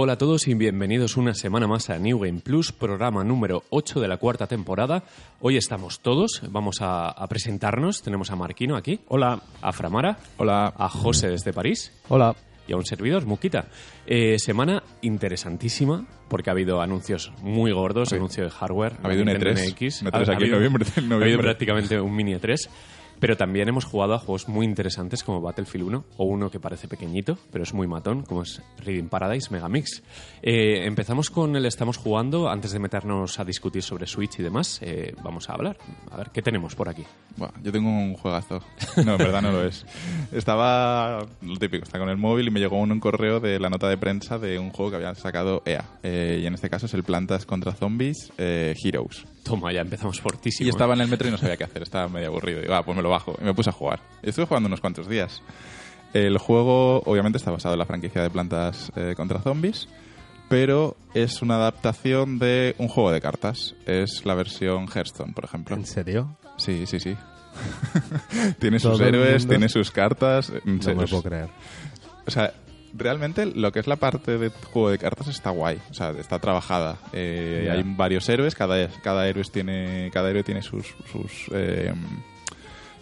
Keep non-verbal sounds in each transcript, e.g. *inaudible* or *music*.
Hola a todos y bienvenidos una semana más a New Game Plus, programa número 8 de la cuarta temporada. Hoy estamos todos, vamos a, a presentarnos. Tenemos a Marquino aquí. Hola. A Framara. Hola. A José desde París. Hola. Y a un servidor, Muquita. Eh, semana interesantísima porque ha habido anuncios muy gordos, anuncio de hardware. Ha habido un Nintendo E3. NX. Un E3 Ha- aquí ha en habido- noviembre, Ha habido prácticamente un mini E3. Pero también hemos jugado a juegos muy interesantes como Battlefield 1 o uno que parece pequeñito, pero es muy matón, como es Reading Paradise Megamix. Eh, empezamos con el estamos jugando. Antes de meternos a discutir sobre Switch y demás, eh, vamos a hablar. A ver, ¿qué tenemos por aquí? Yo tengo un juegazo. No, en verdad no lo es. Estaba, lo típico, está con el móvil y me llegó un, correo de la nota de prensa de un juego que había sacado EA. Eh, y en este caso es el Plantas contra Zombies Heroes. Toma, ya empezamos fortísimo. Y estaba en el metro y no sabía qué hacer, estaba medio aburrido. Digo, ah, pues me lo bajo. Y me puse a jugar. Y estuve jugando unos cuantos días. El juego, obviamente, está basado en la franquicia de Plantas eh, contra Zombies, pero es una adaptación de un juego de cartas. Es la versión Hearthstone, por ejemplo. ¿En serio? Sí, sí, sí. *laughs* tiene sus héroes, tiene sus cartas. en No me puedo creer. o sea, realmente lo que es la parte de juego de cartas está guay. O sea, está trabajada. Eh. Hay varios héroes, cada, cada, héroe tiene, cada héroe tiene sus, sus, eh,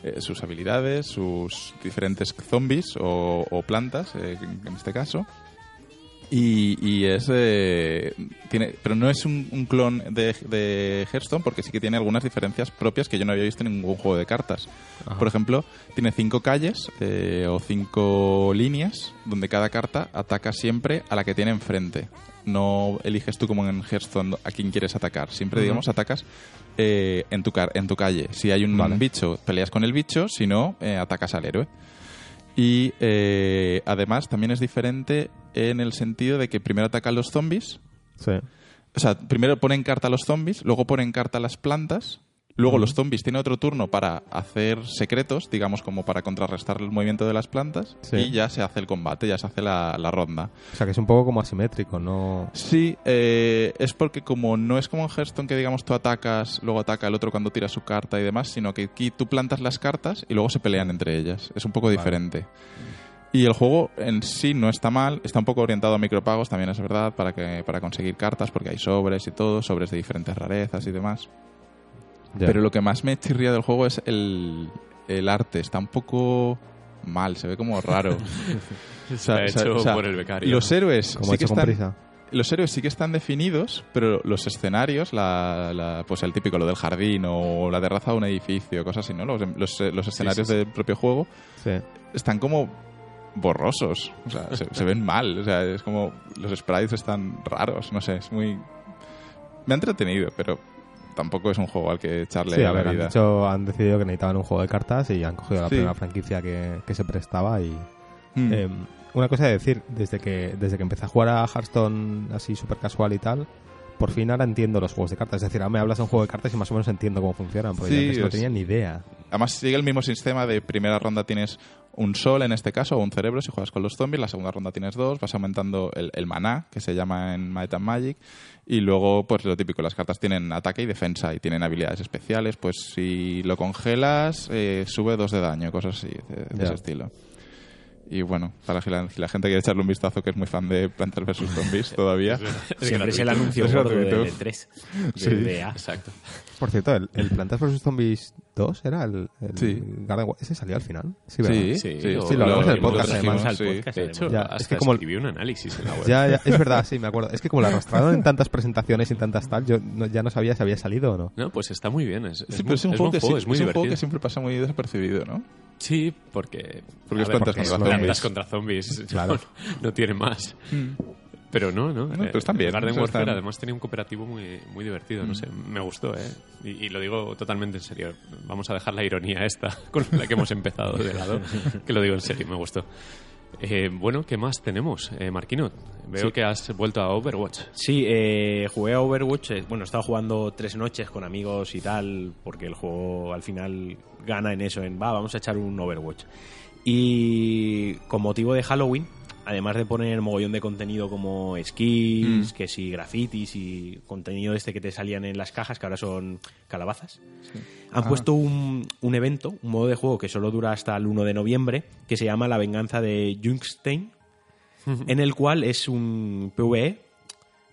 eh, sus habilidades, sus diferentes zombies o, o plantas, eh, en este caso. Y, y es. eh, tiene, pero no es un, un clon de, de Hearthstone porque sí que tiene algunas diferencias propias que yo no había visto en ningún juego de cartas. Por ejemplo, tiene cinco calles eh, o cinco líneas donde cada carta ataca siempre a la que tiene enfrente. No eliges tú como en Hearthstone a quién quieres atacar. Siempre, digamos, atacas eh, en, tu car- en tu calle. Si hay un Vale. bicho, peleas con el bicho. Si no, eh, atacas al héroe. Y eh, además también es diferente en el sentido de que primero atacan los zombies. Sí. O sea, primero pone en carta a los zombies, luego pone en carta a las plantas. Luego los zombies tienen otro turno para hacer secretos, digamos como para contrarrestar el movimiento de las plantas. Sí. Y ya se hace el combate, ya se hace la, la ronda. O sea, que es un poco como asimétrico, ¿no? Sí, eh, es porque como no es como en Hearthstone que digamos tú atacas, luego ataca el otro cuando tira su carta y demás, sino que aquí tú plantas las cartas y luego se pelean entre ellas. Es un poco diferente. Y el juego en sí no está mal, está un poco orientado a micropagos, también es verdad, para, que, para conseguir cartas, porque hay sobres y todo, sobres de diferentes rarezas y demás. Pero lo que más me chirría del juego es el, el arte, está un poco mal, se ve como raro. *laughs* O sea, hecho o sea, por el becario. Los héroes como sí que están, los héroes sí que están definidos, pero los escenarios, la, la- pues el típico, lo del jardín o la terraza de un edificio, cosas así, ¿no? Los, los, los escenarios sí, sí. del propio juego Sí. están como borrosos, o sea, se, se ven mal, o sea, es como los sprites están raros, no sé, es muy... Me ha entretenido, pero tampoco es un juego al que echarle Sí, a a la ver, han, vida. dicho- han decidido que necesitaban un juego de cartas y han cogido la Sí. primera franquicia que, que se prestaba y... Mm. Eh, una cosa de decir, desde que, desde que empecé a jugar a Hearthstone así súper casual y tal, por fin ahora entiendo los juegos de cartas. Es decir, ahora me hablas de un juego de cartas y más o menos entiendo cómo funcionan, porque Sí, yo antes no tenía ni idea. Además sigue el mismo sistema de primera ronda tienes un sol en este caso o un cerebro si juegas con los zombies, la segunda ronda tienes dos, vas aumentando el, el maná que se llama en Might and Magic y luego pues lo típico, las cartas tienen ataque y defensa y tienen habilidades especiales, pues si lo congelas eh, sube dos de daño, cosas así de, de ese estilo. Y bueno, para la, si la gente quiere echarle un vistazo que es muy fan de Plantas vs Zombies todavía. Siempre es el anuncio Es gordo de 3 *laughs* Sí. de EA. Exacto. Por cierto, el, el Plantas vs Zombies 2 era el, el Sí. Garden ¿Ese salió al final? Sí, ¿verdad? Sí, Sí, sí, sí, lo hablamos en el podcast, además. al podcast, De hecho, además. Ya, hasta es que como- escribí un análisis en la web. Ya, ya, es verdad, sí, me acuerdo. Es que como lo arrastraron en tantas presentaciones y en tantas tal, yo no- ya no sabía si había salido o no. No, pues está muy bien. Es, es Sí, muy- pero es un, es juego, que, es muy es un juego divertido. que siempre pasa muy desapercibido, ¿no? Sí, porque... Porque es ver, plantas porque contra es zombies. plantas contra zombies. *laughs* Claro. No, no tiene más. Pero no, ¿no? No, Eh, pero están bien, Garden Warfare están- además tenía un cooperativo muy, muy divertido, no sé, me gustó, ¿eh? Y, y lo digo totalmente en serio. Vamos a dejar la ironía esta *laughs* con la que hemos empezado de lado, que lo digo en serio, me gustó. Eh, bueno, ¿qué más tenemos? Eh, Marquino, veo Sí. que has vuelto a Overwatch. Sí, eh, jugué a Overwatch. eh, Bueno, he estado jugando tres noches con amigos y tal, porque el juego al final gana en eso, en va, vamos a echar un Overwatch. Y con motivo de Halloween, además de poner mogollón de contenido como skins, que sí, grafitis y contenido este que te salían en las cajas, que ahora son calabazas, han puesto un, un evento, un modo de juego que solo dura hasta el 1 de noviembre, que se llama La venganza de Jungstein. en el cual es un PvE,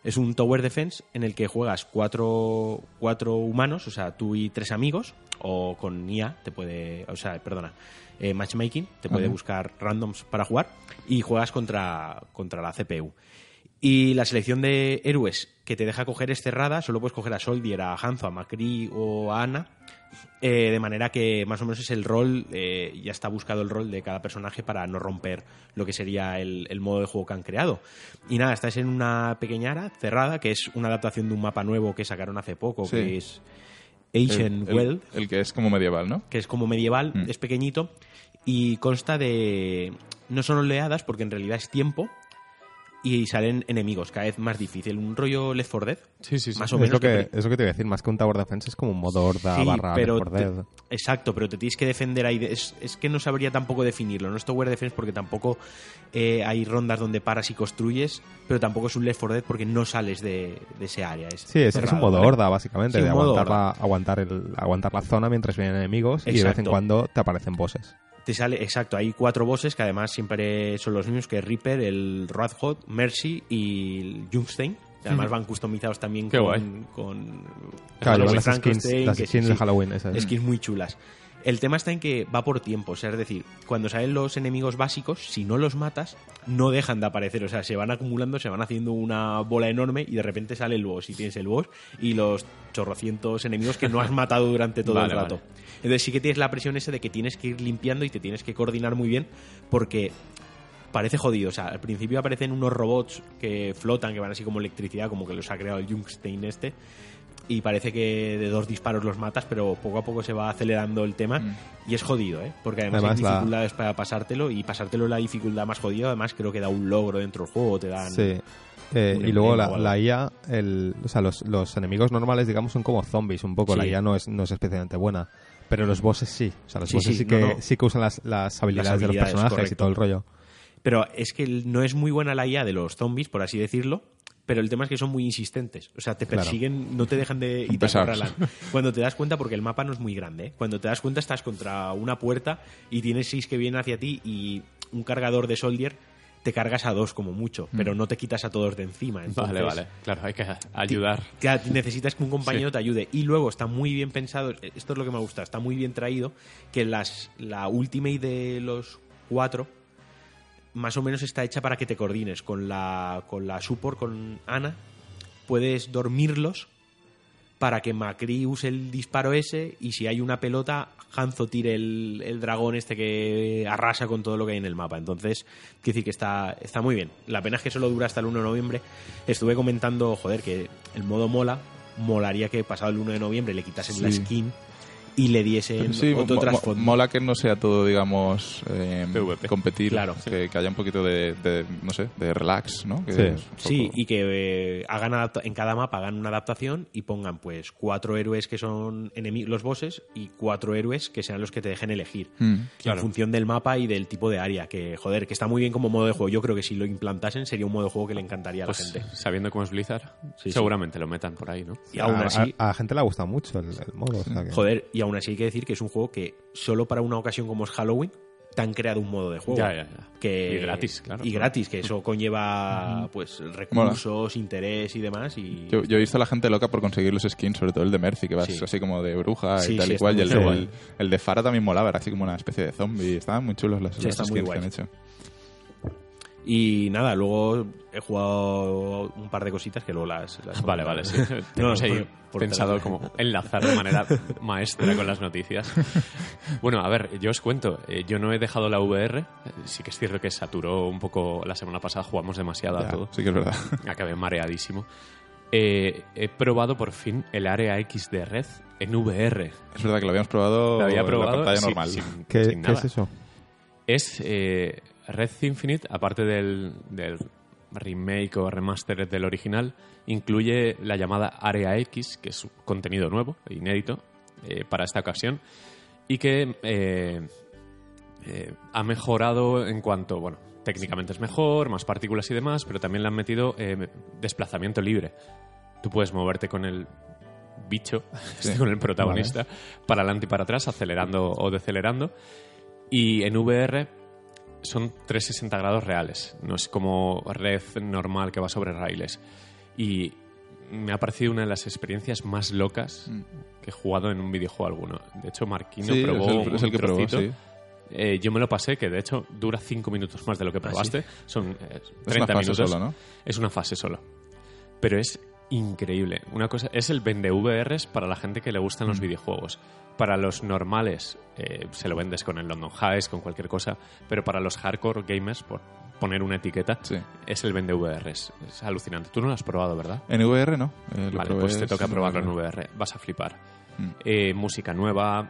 es un Tower Defense en el que juegas cuatro, cuatro humanos, o sea, tú y tres amigos, o con IA, te puede, o sea, perdona, eh, matchmaking, te puede buscar randoms para jugar, y juegas contra, contra la CPU. Y la selección de héroes que te deja coger es cerrada, solo puedes coger a Soldier, a Hanzo, a Macri o a Ana, eh, de manera que más o menos es el rol, eh, ya está buscado el rol de cada personaje para no romper lo que sería el, el modo de juego que han creado. Y nada, estás en una pequeña área cerrada, que es una adaptación de un mapa nuevo que sacaron hace poco, Sí. que es Ancient el, el- World el que es como medieval, ¿no? que es como medieval, Mm. es pequeñito y consta de no son oleadas porque en realidad es tiempo y salen enemigos cada vez más difícil, un rollo Left 4 Dead, Sí, sí, sí. más o Es menos. lo, que, que- es lo que te iba a decir, más que un Tower Defense es como un modo horda Sí, barra pero Left 4 te- Dead. exacto, pero te tienes que defender ahí. de- es, es que no sabría tampoco definirlo. No es Tower Defense porque tampoco eh, hay rondas donde paras y construyes, pero tampoco es un Left 4 Dead porque no sales de, de ese área. Es Sí, es, es un modo ¿vale? horda, básicamente, Sí, de aguantar la, aguantar, el, aguantar la zona mientras vienen enemigos y de vez en Exacto. cuando te aparecen bosses. Te sale, exacto, hay cuatro bosses que además siempre son los mismos que Reaper, el Radhot, Mercy y el Jungstein. que Además van customizados también Qué con, guay. con Claro, con llevan las skins, Frankenstein, las que skins sí, de Halloween. Esas. skins muy chulas. El tema está en que va por tiempo, o sea, es decir, cuando salen los enemigos básicos, si no los matas, no dejan de aparecer, o sea, se van acumulando, se van haciendo una bola enorme y de repente sale el boss y tienes el boss y los chorrocientos enemigos que no has matado durante todo Vale, el rato. vale. Entonces sí que tienes la presión esa de que tienes que ir limpiando y te tienes que coordinar muy bien porque parece jodido. O sea, al principio aparecen unos robots que flotan, que van así como electricidad, como que los ha creado el Jungstein este. Y parece que de dos disparos los matas, pero poco a poco se va acelerando el tema. Mm. Y es jodido, ¿eh? Porque además, Además, hay la- dificultades para pasártelo. Y pasártelo la dificultad más jodida. Además, creo que da un logro dentro del juego. Te dan. Sí. Eh, y luego la, la IA, el, o sea, los, los enemigos normales, digamos, son como zombies un poco. La Sí. IA no es, no es especialmente buena. Pero los bosses sí. O sea, los Sí, bosses sí, sí, que, no, no. sí que usan las, las habilidades de los personajes y todo el rollo. Pero es que no es muy buena la IA de los zombies, por así decirlo. Pero el tema es que son muy insistentes. O sea, te Claro. persiguen, no te dejan de *laughs* y te. Cuando te das cuenta, porque el mapa no es muy grande, ¿eh? cuando te das cuenta estás contra una puerta y tienes seis que vienen hacia ti y un cargador de soldier te cargas a dos como mucho, pero no te quitas a todos de encima. Entonces, Vale, vale. Claro, hay que ayudar. Necesitas que un compañero Sí. te ayude. Y luego está muy bien pensado, esto es lo que me gusta, está muy bien traído, que las, la ultimate de los cuatro más o menos está hecha para que te coordines. Con la, con la support, con Ana, puedes dormirlos para que Macri use el disparo ese y si hay una pelota, Hanzo tire el, el dragón este que arrasa con todo lo que hay en el mapa. Entonces, quiero decir que está, está muy bien. La pena es que solo dura hasta el 1 de noviembre. Estuve comentando, joder, que el modo mola. Molaría que pasado el 1 de noviembre le quitasen la skin y le diesen Sí, otro trasfondo. mola que no sea todo, digamos, eh, PvP. competir, Claro. que, que haya un poquito de, de, no sé, de relax, ¿no? Que Sí. y que eh, hagan en cada mapa hagan una adaptación y pongan pues cuatro héroes que son enemi- los bosses y cuatro héroes que sean los que te dejen elegir. Mm. En función del mapa y del tipo de área. Que, joder, que está muy bien como modo de juego. Yo creo que si lo implantasen sería un modo de juego que le encantaría a la Pues gente. sabiendo cómo es Blizzard, Sí, sí. seguramente lo metan por ahí, ¿no? Y aún a, así, a- a la gente le ha gustado mucho el, el modo. o sea que- joder, y aún así hay que decir que es un juego que solo para una ocasión como es Halloween te han creado un modo de juego. Ya, ya, ya. Que, Y gratis, claro. Y gratis, que eso *laughs* conlleva pues recursos, interés y demás. Y Yo, yo he visto a la gente loca por conseguir los skins, sobre todo el de Mercy, que vas Sí. así como de bruja Sí, y tal sí, y cual. Y el, el, el de Farah también molaba, era así como una especie de zombie. Estaban muy chulos los, Sí, los skins que han hecho. Y nada, luego he jugado un par de cositas que luego las... las Vale, vale, sí. *laughs* Tenemos No, por pensado como enlazar de manera *laughs* maestra con las noticias. Bueno, a ver, yo os cuento. eh, yo no he dejado la VR. eh, Sí que es cierto que saturó un poco la semana pasada, jugamos demasiado a todo. sí que es verdad. *laughs* Acabé mareadísimo. Eh, he probado por fin el Área X de Red en VR. Es verdad que lo habíamos probado, Lo había en probado la pantalla sin- normal. sin- ¿Qué, sin qué nada. es eso? Es eh, Red Infinite, aparte del, del remake o remaster del original, incluye la llamada Area X, que es contenido nuevo, inédito, eh, para esta ocasión, y que eh, eh, ha mejorado en cuanto, bueno, técnicamente es mejor, más partículas y demás, pero también le han metido desplazamiento libre. Tú puedes moverte con el bicho, *laughs* Sí. con el protagonista, para adelante y para atrás, acelerando o decelerando. Y en VR son 360 grados reales. No es como red normal que va sobre raíles. Y me ha parecido una de las experiencias más locas que he jugado en un videojuego alguno. De hecho, Marquino Mm. Sí, probó es el- es un que probó, trocito. sí. Eh, yo me lo pasé, que de hecho dura 5 minutos más de lo que probaste. Son eh, 30 Ah, Es una fase minutos. solo, ¿no? Es una fase solo. Pero es increíble. Una cosa, es el vende VRs para la gente que le gustan Mm. los videojuegos. Para los normales eh, se lo vendes con el London Highs, con cualquier cosa, pero para los hardcore gamers, por poner una etiqueta, Sí. es el vende VRs. Es alucinante. Tú no lo has probado, ¿verdad? En VR no. Eh, Vale, pues te toca probarlo en VR. Vas a flipar. Eh, música nueva,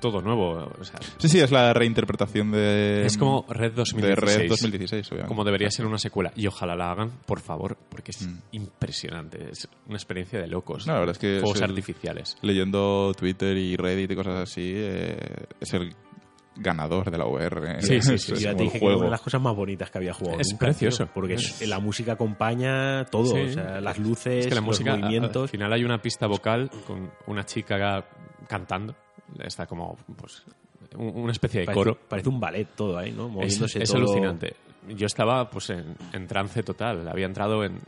todo nuevo. o sea, Sí, sí, es la reinterpretación de. es como Red 2016. De Red 2016, obviamente. Como debería ser una secuela. Y ojalá la hagan, por favor, porque es Mm. impresionante. Es una experiencia de locos. No, la verdad es que Juegos es el- artificiales. Leyendo Twitter y Reddit y cosas así, eh, es el ganador de la VR. Sí, sí, sí, sí. ya te dije que una de las cosas más bonitas que había jugado. Es nunca, precioso. tío, porque Es- la música acompaña todo. Sí. O sea, las luces, Es que la los música, al movimientos. final hay una pista vocal con una chica cantando. Está como, pues, un- una especie de Parece, coro. parece un ballet todo ahí, ¿no? Es, Moviéndose es todo. alucinante. Yo estaba pues en, en trance total. Había entrado en, en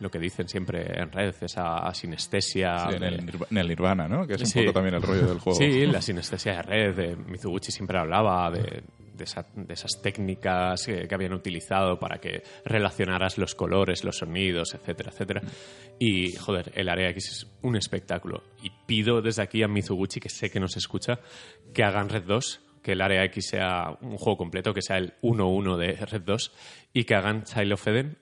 lo que dicen siempre en red, esa sinestesia. Sí, en, el, Nirva- en el Nirvana, ¿no? Que es un Sí. poco también el rollo del juego. Sí, la sinestesia de red. De Mizuguchi siempre hablaba de, de esa- de esas técnicas que, que habían utilizado para que relacionaras los colores, los sonidos, etcétera, etcétera. Y, joder, el Área X es un espectáculo. Y pido desde aquí a Mizuguchi, que sé que nos escucha, que hagan Red 2, que el Área X sea un juego completo, que sea el 1-1 de Red 2, y que hagan Child of Eden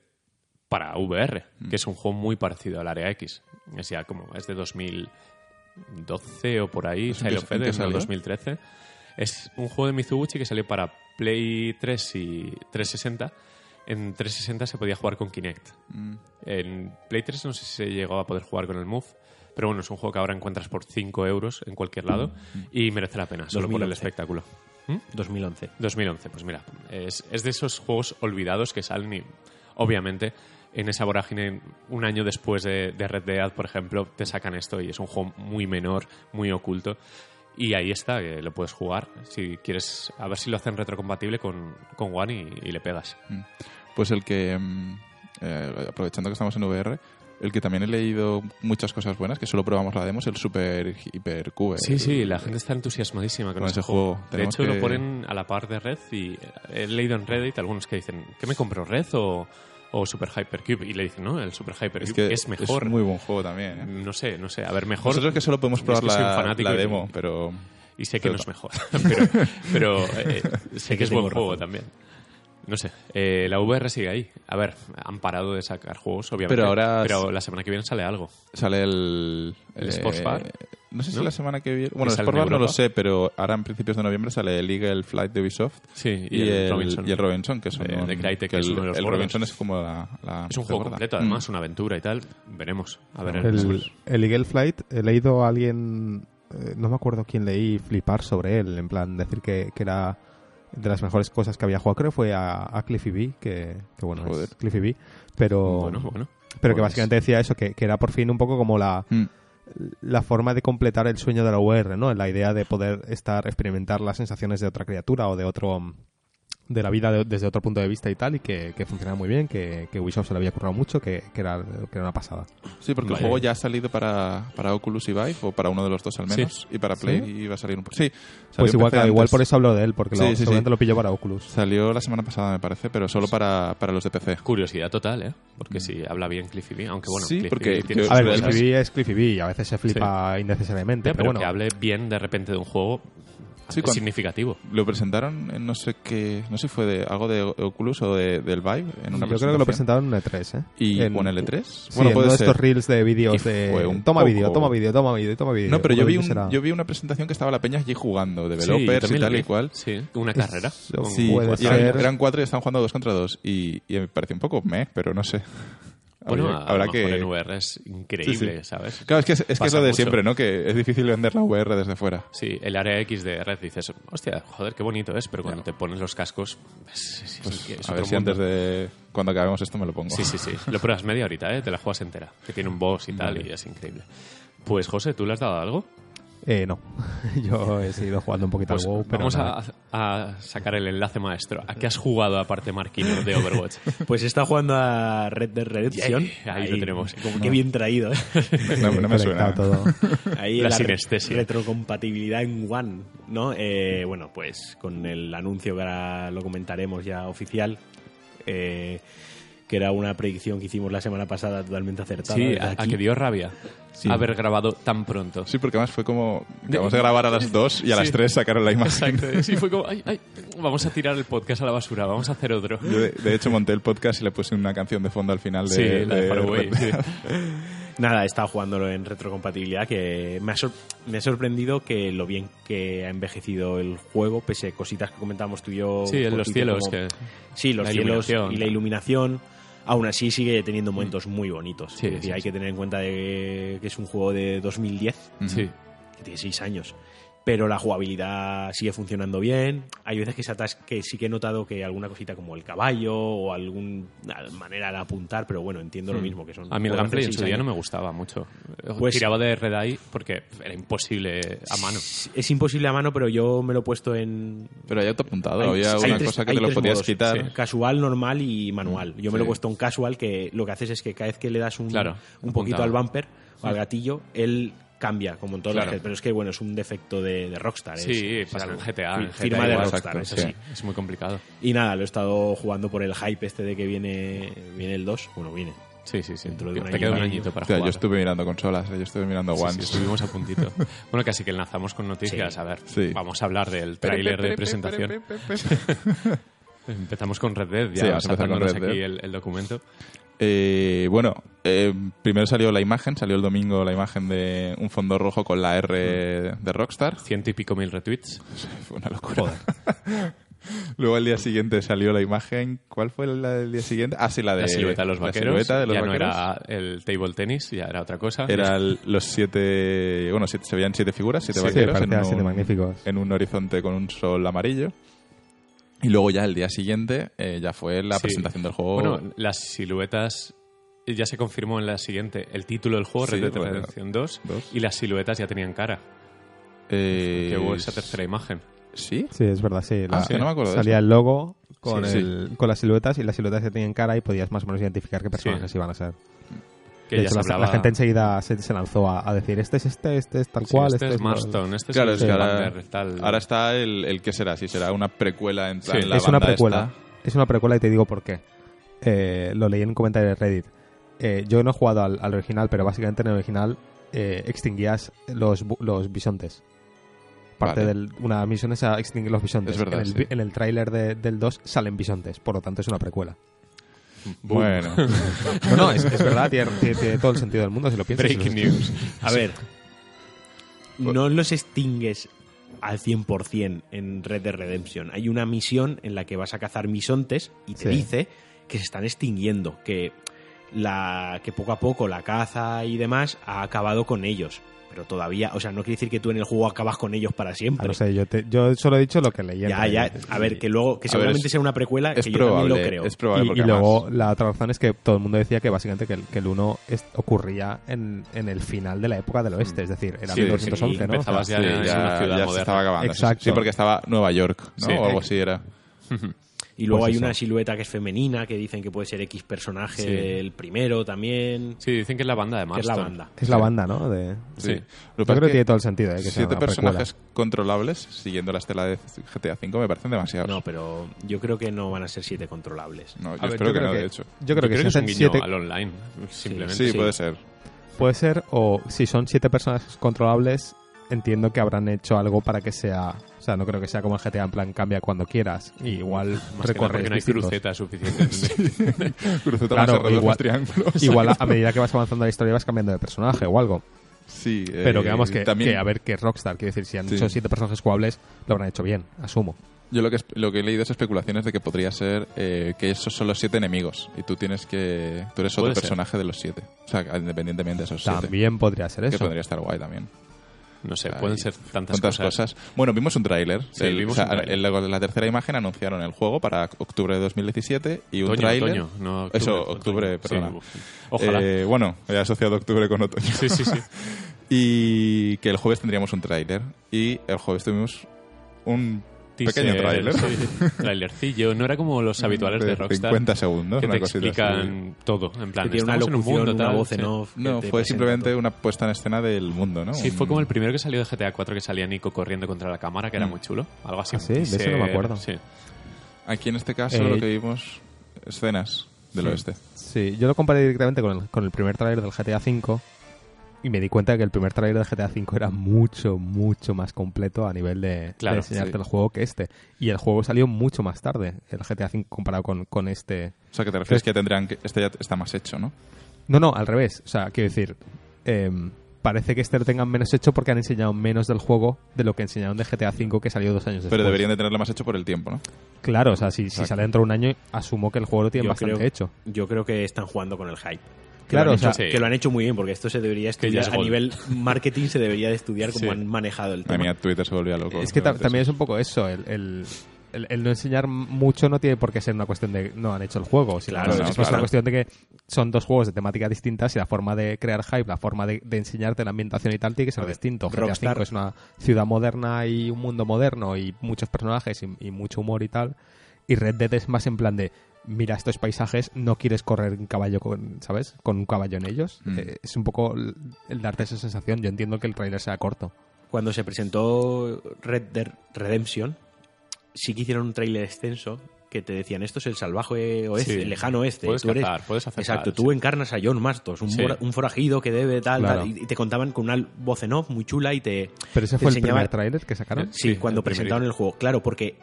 para VR, que es un juego muy parecido al Área X. Es ya como, es de 2012 o por ahí, ¿Es en Child of Eden, no, salió? 2013. Es un juego de Mizuguchi que salió para Play 3 y 360. En 360 se podía jugar con Kinect. Mm. En Play 3 no sé si se llegó a poder jugar con el Move, pero bueno, es un juego que ahora encuentras por 5 euros en cualquier lado y merece la pena, solo por el 2011. espectáculo. ¿Mm? 2011. 2011, pues mira, es, es de esos juegos olvidados que salen y, obviamente, en esa vorágine, un año después de, de Red Dead, por ejemplo, te sacan esto y es un juego muy menor, muy oculto. Y ahí está, que lo puedes jugar. Si quieres, a ver si lo hacen retrocompatible con, con One y, y le pegas. Pues el que, mm, eh, aprovechando que estamos en VR, el que también he leído muchas cosas buenas, que solo probamos la demo, es el Super Hyper Cube. Sí, sí, la gente está entusiasmadísima con, Con ese juego. juego. De hecho, lo ponen a la par de Red y he leído en Reddit algunos que dicen, ¿qué me compro, Red o, o Super Hypercube? Y le dicen, no, el Super Hypercube Es que es mejor. Es muy buen juego también. ¿eh? No sé, no sé. A ver, mejor. Nosotros que solo podemos es probar que la, y- demo, pero... Y sé que pero no es mejor. *laughs* pero pero eh, *laughs* sé que es buen juego también. No sé. eh, la VR sigue ahí. A ver, han parado de sacar juegos, obviamente. Pero ahora Pero la semana que viene sale algo. Sale el... ¿El Sports Bar? No sé si ¿No? la semana que viene... Bueno, el en Bar no lo sé, pero ahora en principios de noviembre sale el Eagle Flight de Ubisoft Sí, y, el, Robinson. y el Robinson, que son De- un- de Crytek, que el, es uno de los el gordos. Robinson es como la... la Es un juego gorda. completo, Mm. además, una aventura y tal. Veremos. A ver, El, el- el Eagle Flight, he leído a alguien, eh, no me acuerdo quién leí, flipar sobre él, en plan, decir que, que era de las mejores cosas que había jugado. Creo que fue a, a Cliffy B, que, que bueno, Joder. es Cliffy B, pero, Bueno, bueno. pero que Pues- básicamente decía eso, que, que era por fin un poco como la, Mm. La forma de completar el sueño de la VR, ¿no? La idea de poder estar, experimentar las sensaciones de otra criatura o de otro de la vida de- desde otro punto de vista y tal, y que, que funcionaba muy bien, que, que Ubisoft se lo había currado mucho, que, que era, que era una pasada. Sí, porque Vale. el juego ya ha salido para, para Oculus y Vive, o para uno de los dos al menos, y para Play ¿Sí? iba a salir un poco. Sí, salió Pues igual, igual por eso hablo de él, porque Sí, lo, sí, sí. seguramente lo pilló para Oculus. Salió la semana pasada, me parece, pero solo para, para los de PC. Curiosidad total, ¿eh? Porque si habla bien Cliffy B, aunque bueno, Sí, Cliffy porque B tiene yo- A ver, Cliffy es- B es Cliffy B y a veces se flipa innecesariamente, pero, pero bueno. que hable bien de repente de un juego Sí, es significativo. Lo presentaron en no sé qué, no sé si fue de algo de Oculus o de, del Vive, en una Yo creo que lo presentación. presentaron en E3, ¿eh? ¿Y en, o en el E3? Sí, bueno, en puede uno de ser. estos reels de vídeos de... un toma vídeo, toma vídeo, toma vídeo, toma vídeo. No, pero yo vi, un, yo vi una presentación que estaba la peña allí jugando, de Sí, developers y tal y cual. Sí, una carrera. Sí, puede y eran, ser. eran cuatro y estaban jugando dos contra dos. Y, y me pareció un poco meh, pero no sé. Bueno, a, habrá que... en VR es increíble, Sí, sí. ¿sabes? Claro, es que es, es que es Pasa lo de mucho. siempre, ¿no? Que es difícil vender la VR desde fuera. Sí, el área X de Red dices, hostia, joder, qué bonito es, pero cuando te pones los cascos, es, es- Pues, es a ver si mundo. antes de cuando acabemos esto me lo pongo. Sí, sí, sí. Lo pruebas media horita, ¿eh? Te la juegas entera. Que tiene un boss y *laughs* tal, Vale. y es increíble. Pues, José, ¿tú le has dado algo? Eh, no, *laughs* yo he seguido jugando un poquito Pues al WoW, pero vamos a, a sacar el enlace maestro. ¿A qué has jugado aparte, Marquino, de Overwatch? *laughs* Pues está jugando a Red Dead Redemption. Yeah, ahí lo tenemos. Como que bien traído. ¿eh? *laughs* No, no me suena. todo. Ahí La re- sinestesia. retrocompatibilidad en One, ¿no? Eh, bueno, pues con el anuncio que ahora lo comentaremos ya oficial, eh, que era una predicción que hicimos la semana pasada totalmente acertada. Sí, a, que dio rabia Sí. haber grabado tan pronto. Sí, porque además fue como... Acabamos de grabar a las 2 y a las Sí. 3 sacaron la imagen. Exacto. Sí, fue como, ay, ay, vamos a tirar el podcast a la basura, vamos a hacer otro. Yo, de, de hecho, monté el podcast y le puse una canción de fondo al final de... Sí, la de sí. *laughs* Nada, he estado jugándolo en retrocompatibilidad que me ha, sor- me ha sorprendido que lo bien que ha envejecido el juego, pese a cositas que comentábamos tú y yo. Sí, en los cielos, como- que Sí, los la cielos y la iluminación. Aún así sigue teniendo momentos muy bonitos. Sí, es decir, sí, hay sí. que tener en cuenta de que es un juego de 2010, sí. que tiene 6 años. Pero la jugabilidad sigue funcionando bien. Hay veces que, se atas- que sí que he notado que alguna cosita como el caballo o alguna manera de apuntar, pero bueno, entiendo lo mismo que son. Hmm. A mí el gameplay en su día no me gustaba mucho. Pues- Tiraba de Red Eye porque era imposible a mano. Es imposible a mano, pero yo me lo he puesto en Pero hay autoapuntado. Hay- Había hay una tres- cosa que te lo podías modos, quitar. sí. casual, normal y manual. Yo me lo he puesto en casual, que lo que haces es que cada vez que le das un, Claro, un poquito apuntado. al bumper o al gatillo, él cambia, como en todos Claro. los pero es que bueno, es un defecto de, de Rockstar. es- Sí, es pasa en algo- GTA. en fi- firma GTA de igual, Rockstar, exacto, eso sí. sí. Es muy complicado. Y nada, lo he estado jugando por el hype este de que viene, viene el 2. Bueno, viene. Sí, sí, sí. Dentro de un Te año queda un añito para jugar. yo estuve mirando consolas, eh, yo estuve mirando One. sí, estuvimos a *laughs* puntito. Bueno, casi que enlazamos con noticias. Sí. A ver, Sí. vamos a hablar del tráiler de presentación. *laughs* Empezamos con Red Dead, ya Sí, vamos a empezar con saltándonos Red aquí Dead. el, el documento. Eh, bueno, eh, primero salió la imagen, salió el domingo la imagen de un fondo rojo con la R de Rockstar. Ciento y pico mil retweets. *laughs* Fue una locura. *laughs* Luego al día siguiente salió la imagen. ¿Cuál fue la del día siguiente? Ah, sí, la de la silueta de los la vaqueros. silueta de los ya vaqueros. no era el table tennis, ya era otra cosa. Era el- los siete. Bueno, siete- se veían siete figuras, siete Sí, vaqueros. en, siete un, magníficos. en un horizonte con un sol amarillo. Y luego ya el día siguiente eh, ya fue la Sí. presentación del juego. Bueno, las siluetas ya se confirmó en la siguiente. El título del juego, Sí, Red Dead bueno, Redemption 2, dos. y las siluetas ya tenían cara. Eh, Que hubo esa tercera imagen. ¿Sí? Sí, es verdad, sí. Ah, sí, no me acuerdo salía el logo con, Sí, el- con las siluetas y las siluetas ya tenían cara y podías más o menos identificar qué personajes iban a ser. Que de ya hecho, se la, hablaba. la gente enseguida se, se lanzó a, a decir este es este, este es tal Sí, cual, este, es lo- Marston, este Claro, es es el que ahora, Vander, tal. ahora está el, el que será, si será una precuela en plan Sí. la es una precuela. esta. Es una precuela y te digo por qué. Eh, lo leí en un comentario de Reddit. Eh, yo no he jugado al, al original, pero básicamente en el original eh, extinguías los, bisontes. Parte Vale. de una misión es a extinguir los bisontes. Es verdad, en el, sí. el tráiler de- del 2 salen bisontes, por lo tanto es una precuela. Bueno, No, *laughs* no, es, es verdad, tiene, todo el sentido del mundo si lo piensas. Breaking Si news. A ver, no los extingues al 100% en Red Dead Redemption. Hay una misión en la que vas a cazar misontes y te Sí. dice que se están extinguiendo, que, la, que poco a poco la caza y demás ha acabado con ellos. Pero todavía, o sea, no quiere decir que tú en el juego acabas con ellos para Ah, siempre. no sé, yo, te- yo solo he dicho lo que leí. en ya, ya, a ver, que luego, que ver, seguramente es- sea una precuela, es que yo también probable, lo creo. es probable Y, luego además- la otra razón es que todo el mundo decía que básicamente que el, que el 1 es- ocurría en, en el final de la época del oeste, es decir, era Sí, 1911, sí, ¿no? empezabas Sí, ya, ya, en una ciudad ya se moderna. estaba acabando. Exacto. Sí, porque estaba Nueva York, ¿no? Sí. o algo así era. *laughs* Y luego Pues hay eso. una silueta que es femenina, que dicen que puede ser X personaje, Sí. el primero también. Sí, dicen que es la banda de que es la Marston. banda. Es la banda, ¿no? De, Sí. Yo creo que tiene todo el sentido, ¿eh? Que siete precuela. personajes controlables, siguiendo la estela de GTA V, me parecen demasiados. No, pero yo creo que no van a ser siete controlables. No, yo A ver, espero yo que creo no, que- de hecho. Yo Yo creo que creo si que es un guiño siete, al online, simplemente. Sí, sí. puede ser. puede ser, o si son siete personajes controlables, entiendo que habrán hecho algo para que sea, sea, no creo que sea como el GTA en plan cambia cuando quieras, y igual Más que nada recorres no hay distintos. cruceta suficiente. *laughs* Cruceta Claro, más R2 igual- triángulos. Igual a, a medida que vas avanzando la historia vas cambiando de personaje o algo. Sí, Pero eh, que vamos, que, también que a ver que Rockstar, quiere decir, si han Sí. hecho siete personajes jugables, lo habrán hecho bien, asumo. Yo lo que, es- lo que he leído es especulaciones de que podría ser eh, que esos son los siete enemigos y tú tienes que... Tú eres otro ser. personaje de los siete. O sea, independientemente de esos siete. También podría ser Que eso. podría estar guay también. No sé, pueden ser tantas, Tantas cosas. cosas. Bueno, vimos un tráiler. Sí, El- vimos o sea, un tráiler. en la, tercera imagen anunciaron el juego para octubre de 2017 y un tráiler... otoño, no octubre, Eso, octubre, Sí, perdona. ojalá. Eh, bueno, he asociado octubre con otoño. Sí, sí, sí. *laughs* Y que el jueves tendríamos un tráiler. Y el jueves tuvimos un Teaser, pequeño tráiler. sí, trailercillo. No era como los habituales de, Rockstar. 50 segundos, que una te cosita así. explican todo. En plan, Que tiene una estamos en un locución, mundo, una tal, voz sí. en off. No, fue simplemente todo. una puesta en escena del mundo, ¿no? Sí, Un- fue como el primero que salió de GTA 4 que salía Nico corriendo contra la cámara, que era Mm. muy chulo. Algo así. Ah, sí, de eso no me acuerdo. Sí. Aquí en este caso Eh, lo que vimos, escenas del Sí. oeste. Sí, yo lo comparé directamente con el, con el primer tráiler del GTA V y me di cuenta de que el primer tráiler del GTA V era mucho, mucho más completo a nivel de, Claro, de enseñarte sí. el juego que este. Y el juego salió mucho más tarde, el GTA V comparado con, con este. O sea, que te refieres que tendrán que... Este ya está más hecho, ¿no? No, no, al revés. O sea, quiero decir, em, parece que este lo tengan menos hecho porque han enseñado menos del juego de lo que enseñaron de GTA V que salió dos años después. Pero deberían de tenerlo más hecho por el tiempo, ¿no? Claro, o sea, si, si sale dentro de un año, asumo que el juego lo tienen Yo bastante creo- hecho. Yo creo que están jugando con el hype. Que Claro, lo han o sea, hecho- sí. que lo han hecho muy bien, porque esto se debería estudiar es a nivel marketing, se debería de estudiar cómo Sí. han manejado el tema. mía, Twitter se volvía loco. Es que ta- también es un poco eso, el, el, el- el no enseñar mucho no tiene por qué ser una cuestión de no han hecho el juego, sino Claro, es no, claro. una cuestión de que son dos juegos de temática distintas y la forma de crear hype, la forma de, de enseñarte la ambientación y tal tiene que ser A ver, distinto. GTA Rockstar- V es una ciudad moderna y un mundo moderno y muchos personajes y, y mucho humor y tal. Y Red Dead es más en plan de mira estos paisajes, no quieres correr un caballo con, ¿sabes? Con un caballo en ellos. Mm. Eh, es un poco el, el darte esa sensación. Yo entiendo que el trailer sea corto. Cuando se presentó Red Dead Redemption, sí que hicieron un trailer extenso que te decían esto es el salvaje oeste, Sí. el lejano oeste. Puedes Tú eres- cazar, puedes hacer Exacto, tú encarnas a John Mastos, un, Sí. fora- un forajido que debe tal, Claro. tal, y te contaban con una voz en off muy chula y te... Pero ese te fue el primer trailer que sacaron. Sí, cuando el presentaron el juego. Claro, porque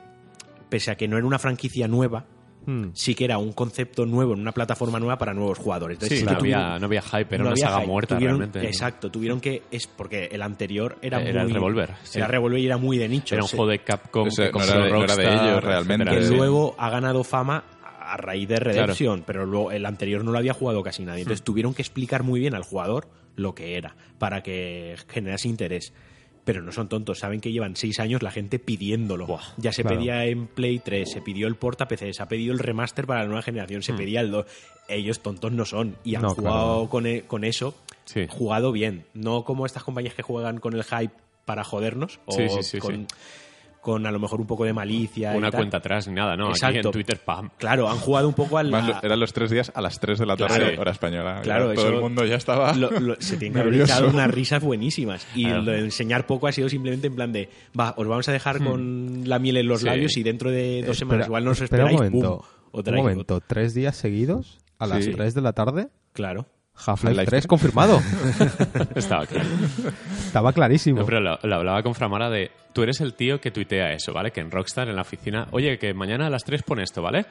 pese a que no era una franquicia nueva, Hmm. sí que era un concepto nuevo en una plataforma nueva para nuevos jugadores. Entonces, Sí, sí no que había, tuvieron- no había hype, era no una había saga hype. muerta Tuvieron- realmente. Exacto, tuvieron que... Es porque el anterior era, Era el muy... Revolver, sí. Era Revolver y era muy de nicho. Era un juego de Capcom que no compró era de- no era de Rockstar, ellos realmente, que sí. luego ha ganado fama a raíz de Redemption, pero luego el anterior no lo había jugado casi nadie. Hmm. Entonces tuvieron que explicar muy bien al jugador lo que era para que generase interés. Pero no son tontos, saben que llevan seis años la gente pidiéndolo. ya se claro. pedía en Play 3, se pidió el porta PC, se ha pedido el remaster para la nueva generación, Hmm. se pedía el 2. Ellos tontos no son y han No, jugado claro. con, e- con eso, Sí. jugado bien. No como estas compañías que juegan con el hype para jodernos o Sí, sí, sí, con. Con a lo mejor un poco de malicia. y Una tal. cuenta atrás ni nada, ¿no? Aquí en Twitter, pam. Claro, han jugado un poco al. Además, a- lo- eran los tres días a las 3 de la tarde, Claro. hora española. Ya Claro, todo eso- el mundo ya estaba. lo- lo- se tienen que haber echado unas risas buenísimas. Y Claro. lo de enseñar poco ha sido simplemente en plan de, va, os vamos a dejar con la miel en los Sí. labios y dentro de dos Espera- semanas igual nos espera esperáis, un momento. ¡pum! un Otra y- momento, tres días seguidos a las Sí. 3 de la tarde. Claro. Half-Life Half-Life 3 confirmado. *laughs* Estaba claro. Estaba clarísimo. No, pero lo, lo hablaba con Framara de, tú eres el tío que tuitea eso, ¿vale? Que en Rockstar, en la oficina, oye, que mañana a las 3 pone esto, ¿vale?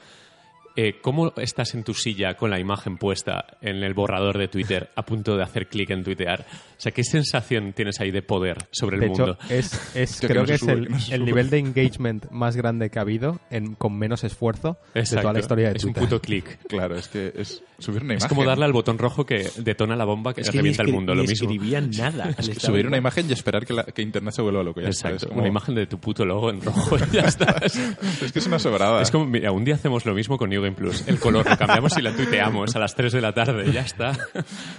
Eh, ¿Cómo estás en tu silla con la imagen puesta en el borrador de Twitter a punto de hacer clic en tuitear? O sea, ¿qué sensación tienes ahí de poder sobre el de hecho, mundo? es, es que creo no que, se es sube, el, que el sube. nivel de engagement más grande que ha habido en, con menos esfuerzo de toda la historia de es un Twitter. puto clic. Claro, es que es subir una Es imagen. como darle al botón rojo que detona la bomba que, Es que revienta el mundo, lo mismo. escribían nada. *laughs* Subir una imagen y esperar que, la- que internet se vuelva loco. Ya está, Exacto, es como- una imagen de tu puto logo en rojo y *laughs* ya está. Es, *laughs* Es que es una sobrada. es como, mira, un día hacemos lo mismo con New Game Plus. El color lo cambiamos y la tuiteamos a las 3 de la tarde y ya está. A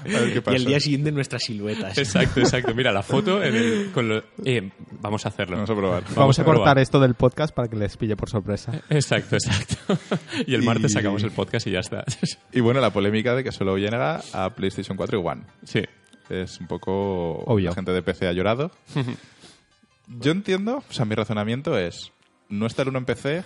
ver qué Y pasa. al día siguiente nuestras siluetas. Exacto, exacto. Mira, la foto en el- con lo- eh, vamos a hacerlo. Vamos a probar. Vamos, a, cortar probar. esto del podcast para que les pille por sorpresa. Exacto, exacto. Y el martes Y- sacamos el podcast y ya está. Y bueno, la polémica de que solo llega a PlayStation 4 y One. Sí. Es un poco... Obvio. La gente de PC ha llorado. *laughs* Yo entiendo, o sea, mi razonamiento es, no está el 1 en PC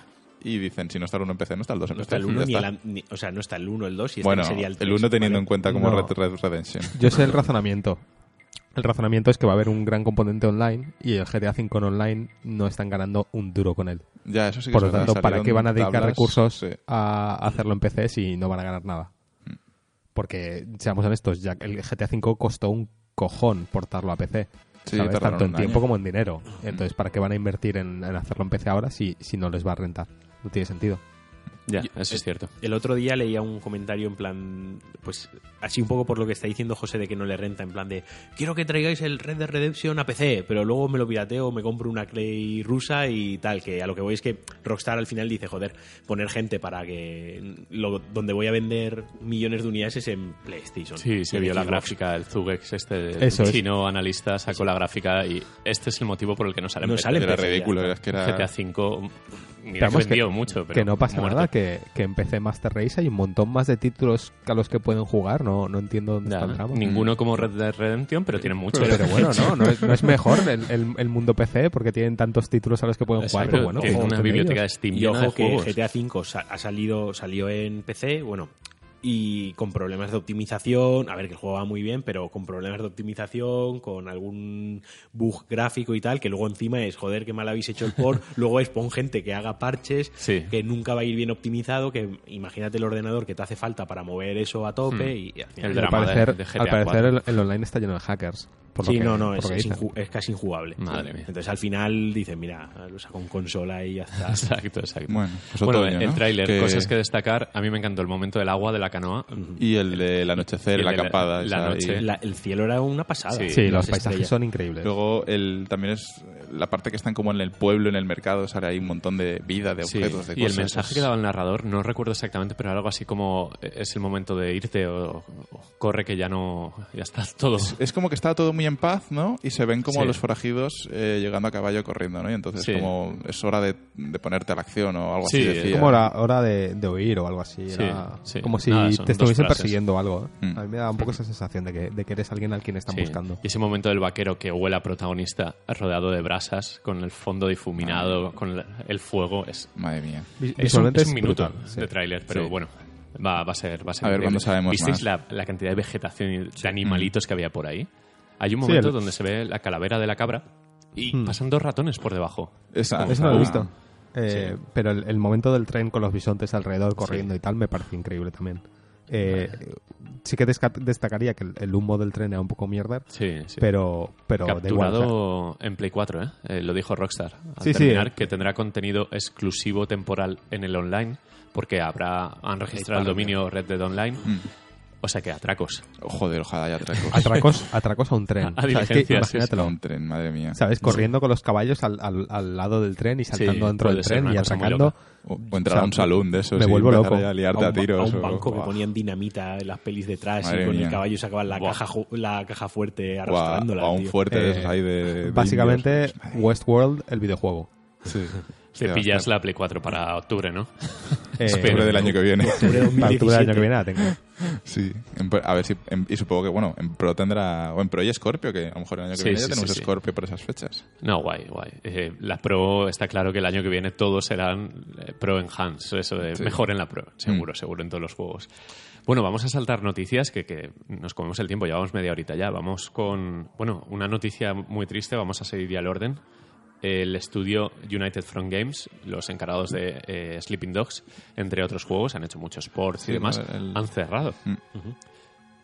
y dicen, si no está el 1 en PC, no está el 2 en No PC. está el Ya 1 ni está. el, an- ni- o sea, no está el 1, el 2 y este Bueno, no sería el el 3. 1 teniendo ¿vale? en cuenta como No. Red Red Redemption. Yo sé el razonamiento. El razonamiento es que va a haber un gran componente online y el GTA V en online no están ganando un duro con él. Ya, eso sí que Por lo tanto, ¿para qué van a dedicar tablas, recursos sí. a hacerlo en PC si no van a ganar nada? Porque, seamos honestos, ya el GTA V costó un cojón portarlo a PC. Sí, Tanto en tiempo año. como en dinero. Entonces, ¿para qué van a invertir en, en hacerlo en PC ahora si, si no les va a rentar? No tiene sentido. Ya, Yo- eso es cierto. El otro día leía un comentario en plan, pues así un poco por lo que está diciendo José de que no le renta, en plan de, quiero que traigáis el Red Dead Redemption a PC, pero luego me lo pirateo, me compro una Clay rusa y tal, que a lo que voy es que Rockstar al final dice, joder, poner gente para que lo, donde voy a vender millones de unidades es en PlayStation. Sí, se vio la gráfica, el Zugex, este Eso es. chino analista, sacó la gráfica y este es el motivo por el que no sale en No PC. sale en Era PC ya. ridículo, era que era... GTA V vendió mucho, pero que no pasa muerto. nada, que, que en PC Master Race hay un montón más de títulos a los que pueden jugar, no, no entiendo dónde Ya, está el drama. ninguno como Red Dead Redemption, pero tienen muchos. Pero, pero bueno, no, no es, no es *laughs* mejor el, el- el mundo PC porque tienen tantos títulos a los que pueden jugar. Pues bueno, tienen jueguen una biblioteca de. Steam Y ojo de que juegos. GTA V sa- ha salido, salió en PC, bueno, y con problemas de optimización. A ver, que el juego va muy bien, pero con problemas de optimización, con algún bug gráfico y tal, que luego encima es, joder, qué mal habéis hecho el port. *laughs* luego es, pon gente que haga parches, Sí. que nunca va a ir bien optimizado, que imagínate el ordenador que te hace falta para mover eso a tope Hmm. y, y al final- El Al de- parecer, de al GTA parecer 4. el, el online está lleno de hackers. Por lo sí, que- no, no, por es, es es casi injugable. Madre mía. Entonces al final dicen, mira, lo saco en consola y ya está. *laughs* Exacto, exacto. Bueno, pues Bueno, otoño, el ¿no? tráiler, Que- cosas que destacar. A mí me encantó el momento del agua de la canoa. Y el anochecer, la de la- acampada. la noche. La- el cielo era una pasada. Sí, los paisajes estrellas. son increíbles. Luego el, también es la parte que están como en el pueblo, en el mercado, sale ahí un montón de vida, de Sí, objetos, de y el cosas. mensaje que daba el narrador, no recuerdo exactamente, pero era algo así como eh, es el momento de irte o, o corre que ya no, ya está todo. Es como que está todo muy en paz, ¿no? Y se ven como Sí. los forajidos eh, llegando a caballo corriendo, ¿no? Y entonces Sí. como es hora de, de ponerte a la acción o algo Sí, así es decía. como la hora de, de oír o algo así. Sí, era sí. Como si Nada, son te frases. persiguiendo algo. ¿eh? Mm. A mí me da un poco esa sensación de que, de que eres alguien al quien están Sí. buscando. Y ese momento del vaquero que huele a protagonista rodeado de brasas, con el fondo difuminado, con la- el fuego, es, Madre mía. Es un, Visualmente es un minuto brutal, sí. de tráiler, pero Sí. bueno, va, va a ser va a ser A ver cuándo sabemos ¿Visteis más. la, la cantidad de vegetación y de animalitos que había por ahí? Hay un Sí, momento el- donde se ve la calavera de la cabra y Hmm. pasan dos ratones por debajo. Esa, no lo he ah, visto. Eh, Sí. Pero el, el momento del tren con los bisontes alrededor corriendo y tal me parece increíble también. Eh, sí que destacaría que el, el humo del tren era un poco mierda, Sí, sí. pero, pero da igual. o sea, Capturado en Play 4, ¿eh? Eh, lo dijo Rockstar. Al Sí, sí, terminar, eh. que tendrá contenido exclusivo temporal en el online, porque habrá han registrado el dominio Red Dead Online. Mm. O sea que atracos. Oh, Joder, ojalá haya atracos. atracos, *laughs* atracos a un tren. A O sea, es que sí, imagínatelo. Un tren, madre mía. ¿Sabes? Corriendo con los caballos al, al, al lado del tren y saltando Sí, dentro del tren y loca. O, o entrar O sea, a un salón de esos me vuelvo loco. a liarte a a, un, ba- tiros. a un o- banco que ponían dinamita en las pelis detrás Madre y con mía. el caballo sacaban la caja la caja fuerte a, arrastrándola. o a un tío. fuerte de Eh, esos ahí de, de Básicamente, Westworld, el videojuego. Sí. Te pillas la Play 4 para octubre, ¿no? Eh, Octubre del año que viene. Octubre octubre del año 2017. que viene la tengo. Sí, a ver si. en- y supongo que, bueno, en Pro tendrá. O en Pro y Scorpio, que a lo mejor el año que Sí, viene sí, ya tenemos sí, sí. Scorpio por esas fechas. No, guay, guay. Eh, la Pro está claro que el año que viene todos serán eh, Pro Enhance, eso de Sí. Mm. mejor en la Pro, seguro, seguro en todos los juegos. Bueno, vamos a saltar noticias que, que nos comemos el tiempo, llevamos media horita ya. Vamos con, bueno, una noticia muy triste, vamos a seguir ya al orden. El estudio United Front Games, los encargados de eh, Sleeping Dogs, entre otros juegos, han hecho muchos ports Sí, y demás, el- han cerrado. Mm.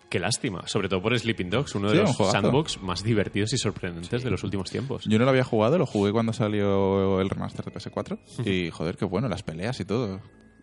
Qué lástima, sobre todo por Sleeping Dogs, uno de Sí, los sandbox más divertidos y sorprendentes de los últimos tiempos. Yo no lo había jugado, lo jugué cuando salió el remaster de PS4. y joder, qué bueno, las peleas y todo.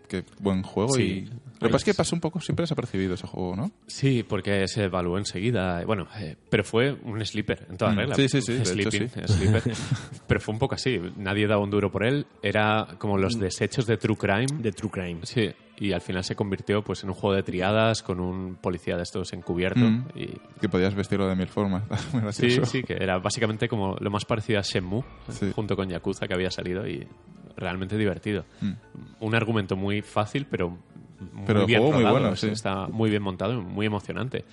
Qué buen juego. Sí. y Lo que pasa es que pasó un poco siempre desapercibido ese juego, ¿no? Sí, porque se evaluó enseguida. Bueno, eh, pero fue un sleeper en toda Mm, regla. sí, sí, sí, de hecho, Sleeping, sí. sleeper. *laughs* pero fue un poco así. Nadie daba un duro por él. Era como los desechos de True Crime. De True Crime. Sí, y al final se convirtió pues en un juego de triadas con un policía de estos encubierto. Mm. Y Que podías vestirlo de mil formas. *laughs* Sí, sí, que era básicamente como lo más parecido a Shenmue, Sí. junto con Yakuza que había salido y realmente divertido. Mm. Un argumento muy fácil, pero muy Pero bien juego muy rodado, bueno, sí. Está muy bien montado y muy emocionante.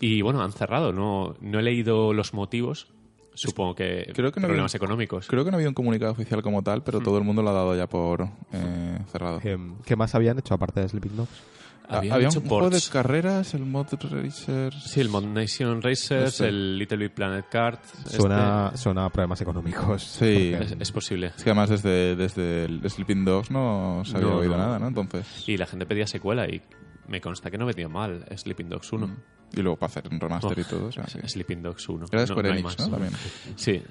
Y bueno, han cerrado, no, no he leído los motivos, supongo que, creo que no problemas había- económicos. Creo que no había un comunicado oficial como tal, Mm. pero todo el mundo lo ha dado ya por eh, cerrado. Eh, ¿Qué más habían hecho aparte de Sleeping Dogs? Ah, había hecho un juego de ports. carreras, el Mod Racer. Sí, el Mod Nation Racers, Este. el Little Big Planet Kart. Suena, este- suena a problemas económicos. Sí. *laughs* Es, es posible. Es que además desde, desde el Sleeping Dogs no se había No, oído no. nada, ¿no? Entonces. Y la gente pedía secuela y me consta que no vendió mal Sleeping Dogs 1. Y luego para hacer un remaster y Oh, todo. o sea, que- Sleeping Dogs 1. Era de Square no Enix. ¿no? También. Sí.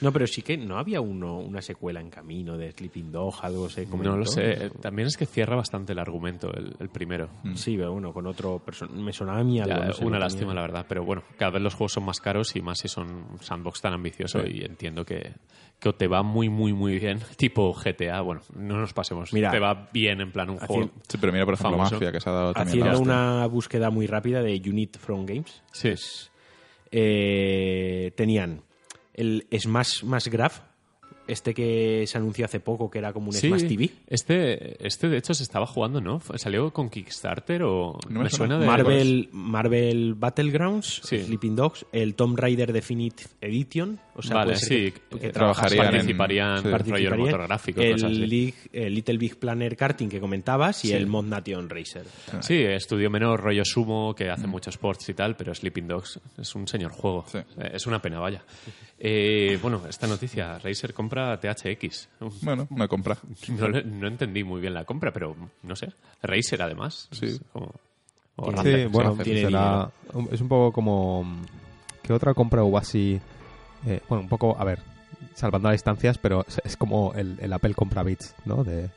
No, pero sí que no había uno, una secuela en camino de Sleeping Dog, algo se comentó. No lo sé. También es que cierra bastante el argumento, el, el primero. Sí, pero bueno, con otro Me sonaba a mí algo. Ya, no sé, una lástima, tenía- la verdad. Pero bueno, cada vez los juegos son más caros y más si son un sandbox tan ambicioso. Y entiendo que, que o te va muy, muy, muy bien. *laughs* Tipo GTA. Bueno, no nos pasemos. Mira, te va bien en plan un juego. Sí, pero mira, por ejemplo, Famoso. Mafia, que se ha dado también Haciendo una búsqueda muy rápida de Unit from Games. Sí. eh, tenían el Smash más Graph, este que se anunció hace poco, que era como un Sí, Smash TV. Este, este de hecho se estaba jugando, ¿no? ¿Salió con Kickstarter o No me me suena. suena de Marvel, Marvel Battlegrounds, Sí. Sleeping Dogs, el Tomb Raider Definitive Edition. O sea, vale, sí, que, que trabajarían en- participarían, sí. rollo participarían. motor gráfico, el, cosas así. League- el Little Big Planner Karting que comentabas y Sí. el Mod Nation Racer. Sí, estudio menor, rollo sumo, que hace muchos sports y tal, pero Sleeping Dogs es un señor juego. Sí. Eh, Es una pena, vaya. Eh, bueno, esta noticia, Razer compra THX. Bueno, una compra. No, entendí muy bien la compra, pero no sé. Razer, además. Sí. Es como- o Razer. Sí, bueno, será, es un poco como... ¿Qué otra compra hubo así? Eh, bueno, un poco, a ver, salvando las distancias, pero es, es como el, el Apple compra bits, ¿no? De,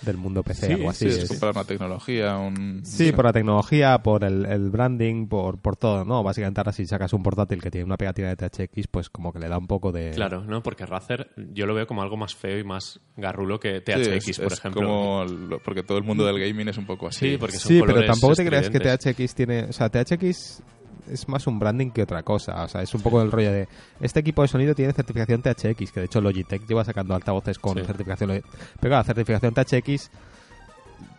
del mundo PC, Sí, algo así. Sí, es es- comprar una tecnología, un... Sí, por la tecnología, por el, el branding, por, por todo, ¿no? Básicamente ahora si sacas un portátil que tiene una pegatina de THX, pues como que le da un poco de... Claro, ¿no? Porque Razer yo lo veo como algo más feo y más garrulo que Sí, THX, es- por es ejemplo. como lo- porque todo el mundo del gaming es un poco así. Sí, porque son Sí, pero tampoco te creas que. THX tiene... O sea, THX es más un branding que otra cosa. O sea, es un poco el rollo de... Este equipo de sonido tiene certificación THX, que de hecho Logitech lleva sacando altavoces con Sí. certificación... Pero claro, la certificación THX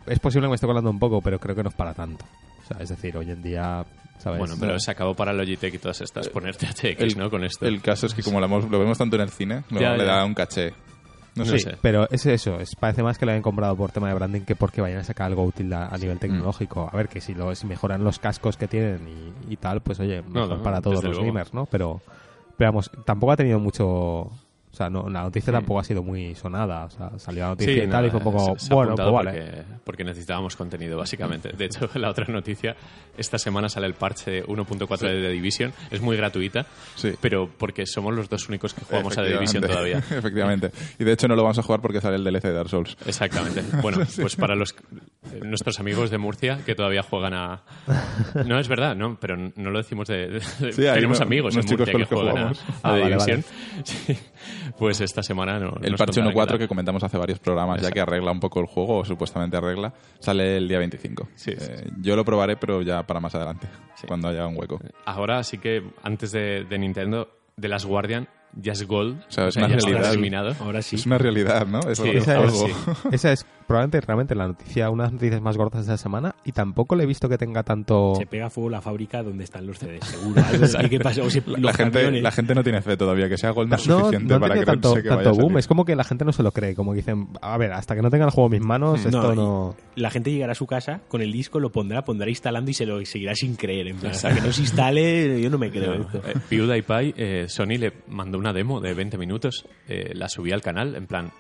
es posible que me esté colando un poco, pero creo que no es para tanto. O sea, es decir, hoy en día... ¿sabes? Bueno, pero se acabó para Logitech y todas estas poner THX, ¿no? Con esto. El caso es que como lo, vemos tanto en el cine, lo- Ya, le da un caché. No sé. Pero es eso, es, parece más que lo hayan comprado por tema de branding que porque vayan a sacar algo útil a, a nivel tecnológico. A ver, que si, lo, si mejoran los cascos que tienen y, y tal, pues oye, mejor no, para todos los luego. gamers, ¿no? Pero, pero vamos, tampoco ha tenido mucho... O sea, no, la noticia tampoco ha sido muy sonada. O sea, salió la noticia Sí, y tal y fue un poco... se- se ha bueno, pues vale. porque, porque necesitábamos contenido, básicamente. De hecho, *laughs* la otra noticia, esta semana sale el parche 1.4 de The Division. Es muy gratuita, Sí. pero porque somos los dos únicos que jugamos a The Division todavía. *laughs* Efectivamente. Y de hecho no lo vamos a jugar porque sale el DLC de Dark Souls. Exactamente. Bueno, *laughs* pues para los eh, nuestros amigos de Murcia que todavía juegan a... No, es verdad, no, pero no lo decimos de... Sí, tenemos amigos en Murcia que juegan a, jugamos. a Ah, The vale, Division. Sí. Pues esta semana no. El parche contarán 1.4 qué que comentamos hace varios programas, ya que arregla un poco el juego, o supuestamente arregla, sale el día 25. Sí, sí, Eh, Yo lo probaré, pero ya para más adelante, Sí. cuando haya un hueco. Ahora sí que antes de, de Nintendo, de Last Guardian, ya es Gold. O sea, es una realidad. Ahora sí. Es una realidad, ¿no? Es Sí, *laughs* esa es probablemente realmente la noticia, una de las noticias más gordas de la semana y tampoco le he visto que tenga tanto... Se pega fuego la fábrica donde están los CDs, seguro. Que pasa. O La los gente, camiones. la gente no tiene fe todavía que sea Gold no es No, suficiente no para que tanto, que vaya tanto boom. Es como que la gente no se lo cree. Como que dicen, a ver, hasta que no tenga el juego en mis manos, Hmm. esto No, no... La gente llegará a su casa con el disco, lo pondrá, pondrá instalando y se lo seguirá sin creer. En plan, hasta que no se instale, yo no me creo No, esto. eh, PewDiePie, eh, Sony le mandó una demo de 20 minutos, eh, la subí al canal, en plan,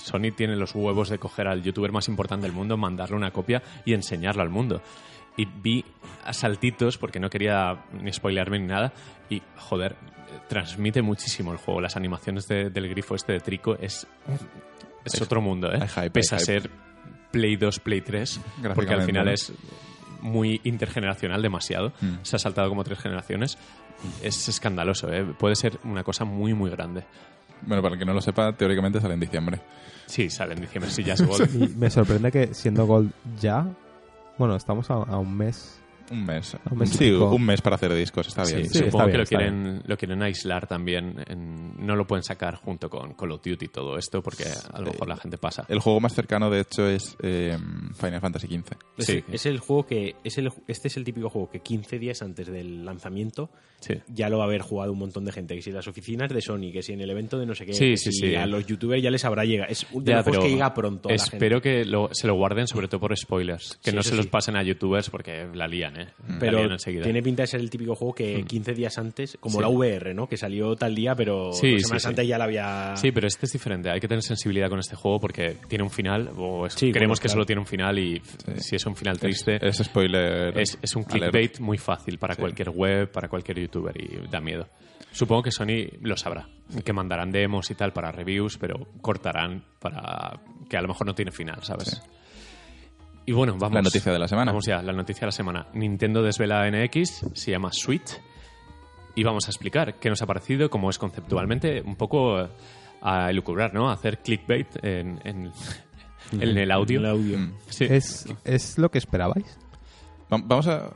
Sony tiene los huevos de coger al youtuber más importante del mundo, mandarle una copia y enseñarlo al mundo. Y vi a saltitos, porque no quería ni spoilearme ni nada, y joder, transmite muchísimo el juego. Las animaciones de- del grifo este de Trico es, es otro mundo, ¿eh? hype, Pese a ser Play 2, Play 3, porque al final es muy intergeneracional, demasiado. Mm. Se ha saltado como tres generaciones. Es escandaloso, ¿eh? Puede ser una cosa muy, muy grande. Bueno, para el que no lo sepa, teóricamente sale en diciembre. Sí, sale en diciembre, si ya es *laughs* Gold. Y me sorprende que siendo Gold ya... Bueno, estamos a, a un mes... Un mes. Un mes sí, pico. un mes para hacer discos, está bien. sí, supongo está que lo, quieren, lo quieren aislar también. en- no lo pueden sacar junto con Call of Duty y todo esto, porque a lo mejor la gente pasa. El juego más cercano, de hecho, es eh, Final Fantasy XV. Es, Sí. es el juego que. Es el, este es el típico juego que 15 días antes del lanzamiento Sí. ya lo va a haber jugado un montón de gente. Que si en las oficinas de Sony, que si en el evento de no sé qué. Sí, que sí, si sí. A los youtubers ya les habrá llegado. Es un de Ya, los juegos pero que llega pronto. a la Espero gente. que lo- se lo guarden sobre todo por spoilers. Que Sí, no se los pasen a youtubers porque la lían, eh, Pero salieron enseguida. tiene pinta de ser el típico juego que 15 días antes, como Sí. la VR, ¿no? Que salió tal día, pero Sí, dos semanas sí. antes ya la había... Sí, pero este es diferente. Hay que tener sensibilidad con este juego porque tiene un final, o es- Sí, creemos bueno, que claro. solo tiene un final y si es un final triste, Es, es spoiler. es, es un alert. clickbait muy fácil para Sí. cualquier web, para cualquier youtuber y da miedo. Supongo que Sony lo sabrá, que mandarán demos y tal para reviews, pero cortarán para que a lo mejor no tiene final, ¿sabes? Y bueno, vamos. La noticia de la semana. Vamos ya, la noticia de la semana. Nintendo desvela NX, se llama Switch, y vamos a explicar qué nos ha parecido, cómo es conceptualmente, un poco eh, a elucubrar, ¿no? A hacer clickbait en, en- *laughs* en el audio. El audio. Mm. Sí. ¿Es, ¿Es lo que esperabais? Va- Vamos a.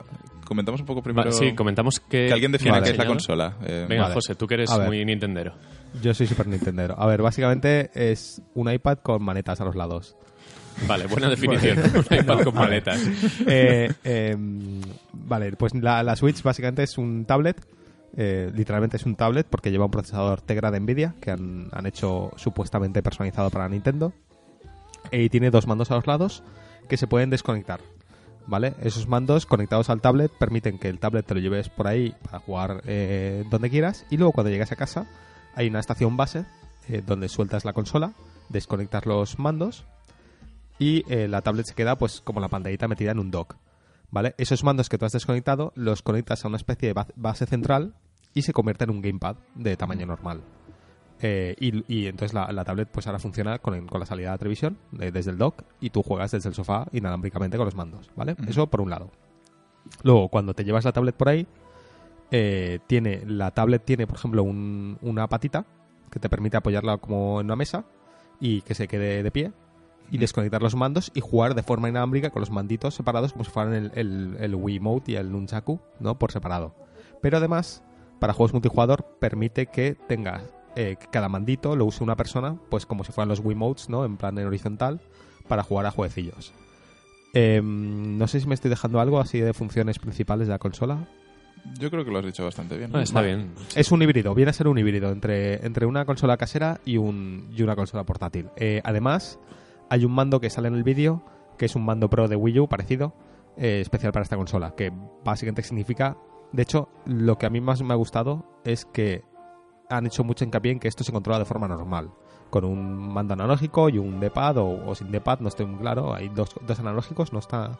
Comentamos un poco primero. Sí, comentamos que... que alguien defina Vale. qué es la consola. Eh, Venga, Vale. José, tú que eres muy nintendero. Yo soy Super Nintendero. A ver, básicamente es un iPad con manetas a los lados. Vale, buena definición. *laughs* Un iPad con maletas. Eh, em, vale, pues la, la Switch básicamente es un tablet. eh, literalmente es un tablet porque lleva un procesador Tegra de Nvidia que han, han hecho supuestamente personalizado para Nintendo. Y tiene dos mandos a los lados que se pueden desconectar. ¿Vale? Esos mandos conectados al tablet permiten que el tablet te lo lleves por ahí para jugar eh, donde quieras. Y luego cuando llegas a casa hay una estación base eh, donde sueltas la consola, desconectas los mandos y eh, la tablet se queda pues como la pantallita metida en un dock. ¿Vale? Esos mandos que tú has desconectado los conectas a una especie de ba- base central y se convierte en un gamepad de tamaño normal. Eh, y, y entonces la, la tablet pues ahora funciona con, el- con la salida de la televisión eh, desde el dock y tú juegas desde el sofá inalámbricamente con los mandos, ¿vale? Eso por un lado. Luego, cuando te llevas la tablet por ahí, eh, tiene la tablet tiene, por ejemplo, un- una patita que te permite apoyarla como en una mesa y que se quede de pie y desconectar los mandos y jugar de forma inalámbrica con los manditos separados como si fueran el, el, el Wiimote y el Nunchaku, ¿no? Por separado. Pero además, para juegos multijugador, permite que tengas eh, que cada mandito lo use una persona, pues como si fueran los Wiimotes, ¿no? En plan en horizontal, para jugar a jueguecillos. Em, no sé si me estoy dejando algo así de funciones principales de la consola. Yo creo que lo has dicho bastante bien. Ah, está Vale. bien. Es un híbrido, viene a ser un híbrido entre, entre una consola casera y, un, y una consola portátil. Eh, además, hay un mando que sale en el vídeo, que es un mando pro de Wii U parecido, eh, especial para esta consola, que básicamente significa... De hecho, lo que a mí más me ha gustado es que han hecho mucho hincapié en que esto se controla de forma normal, con un mando analógico y un D-pad o, o sin D-pad, no estoy muy claro, hay dos, dos analógicos, no está...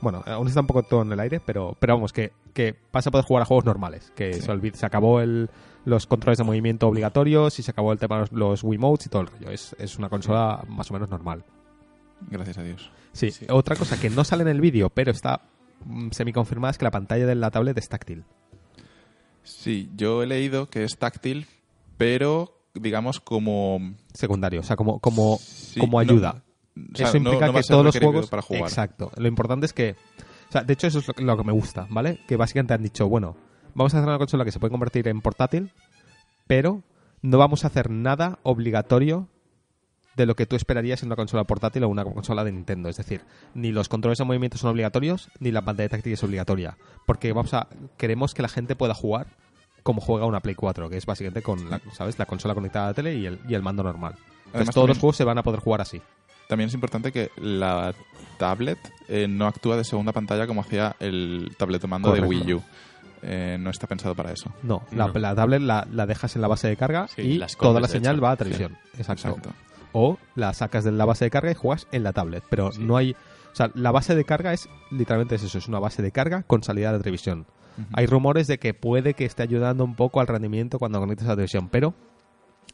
Bueno, aún está un poco todo en el aire, pero, pero vamos, que, que vas a poder jugar a juegos normales. Que se, olvid- se acabó el, los controles de movimiento obligatorios y se acabó el tema de los, los Wiimotes y todo el rollo. Es, es una consola más o menos normal. Gracias a Dios. Sí, otra cosa que no sale en el vídeo, pero está mm, semi-confirmada es que la pantalla de la tablet es táctil. Sí, yo he leído que es táctil, pero digamos como... Secundario, o sea, como, como, Sí, como no- ayuda. o sea, eso no- implica no que todos los juegos. para jugar. Exacto. Lo importante es que. O sea, de hecho, eso es lo, lo que me gusta, ¿vale? Que básicamente han dicho, bueno, vamos a hacer una consola que se puede convertir en portátil, pero no vamos a hacer nada obligatorio de lo que tú esperarías en una consola portátil o una consola de Nintendo. Es decir, ni los controles de movimiento son obligatorios, ni la pantalla táctil es obligatoria. Porque vamos a. queremos que la gente pueda jugar como juega una Play 4, que es básicamente con la, ¿sabes? la consola conectada a la tele y el, y el mando normal. Entonces, Además, todos los juegos se van a poder jugar así. También es importante que la tablet eh, no actúa de segunda pantalla como hacía el tablet de mando de. Wii U. Eh, no está pensado para eso. No, la, No. la tablet la, la dejas en la base de carga Sí, y toda la señal hecho. va a televisión. Exacto. Exacto. O la sacas de la base de carga y juegas en la tablet. Pero no hay. O sea, la base de carga es literalmente es eso: es una base de carga con salida de televisión. Hay rumores de que puede que esté ayudando un poco al rendimiento cuando conectas a la televisión, pero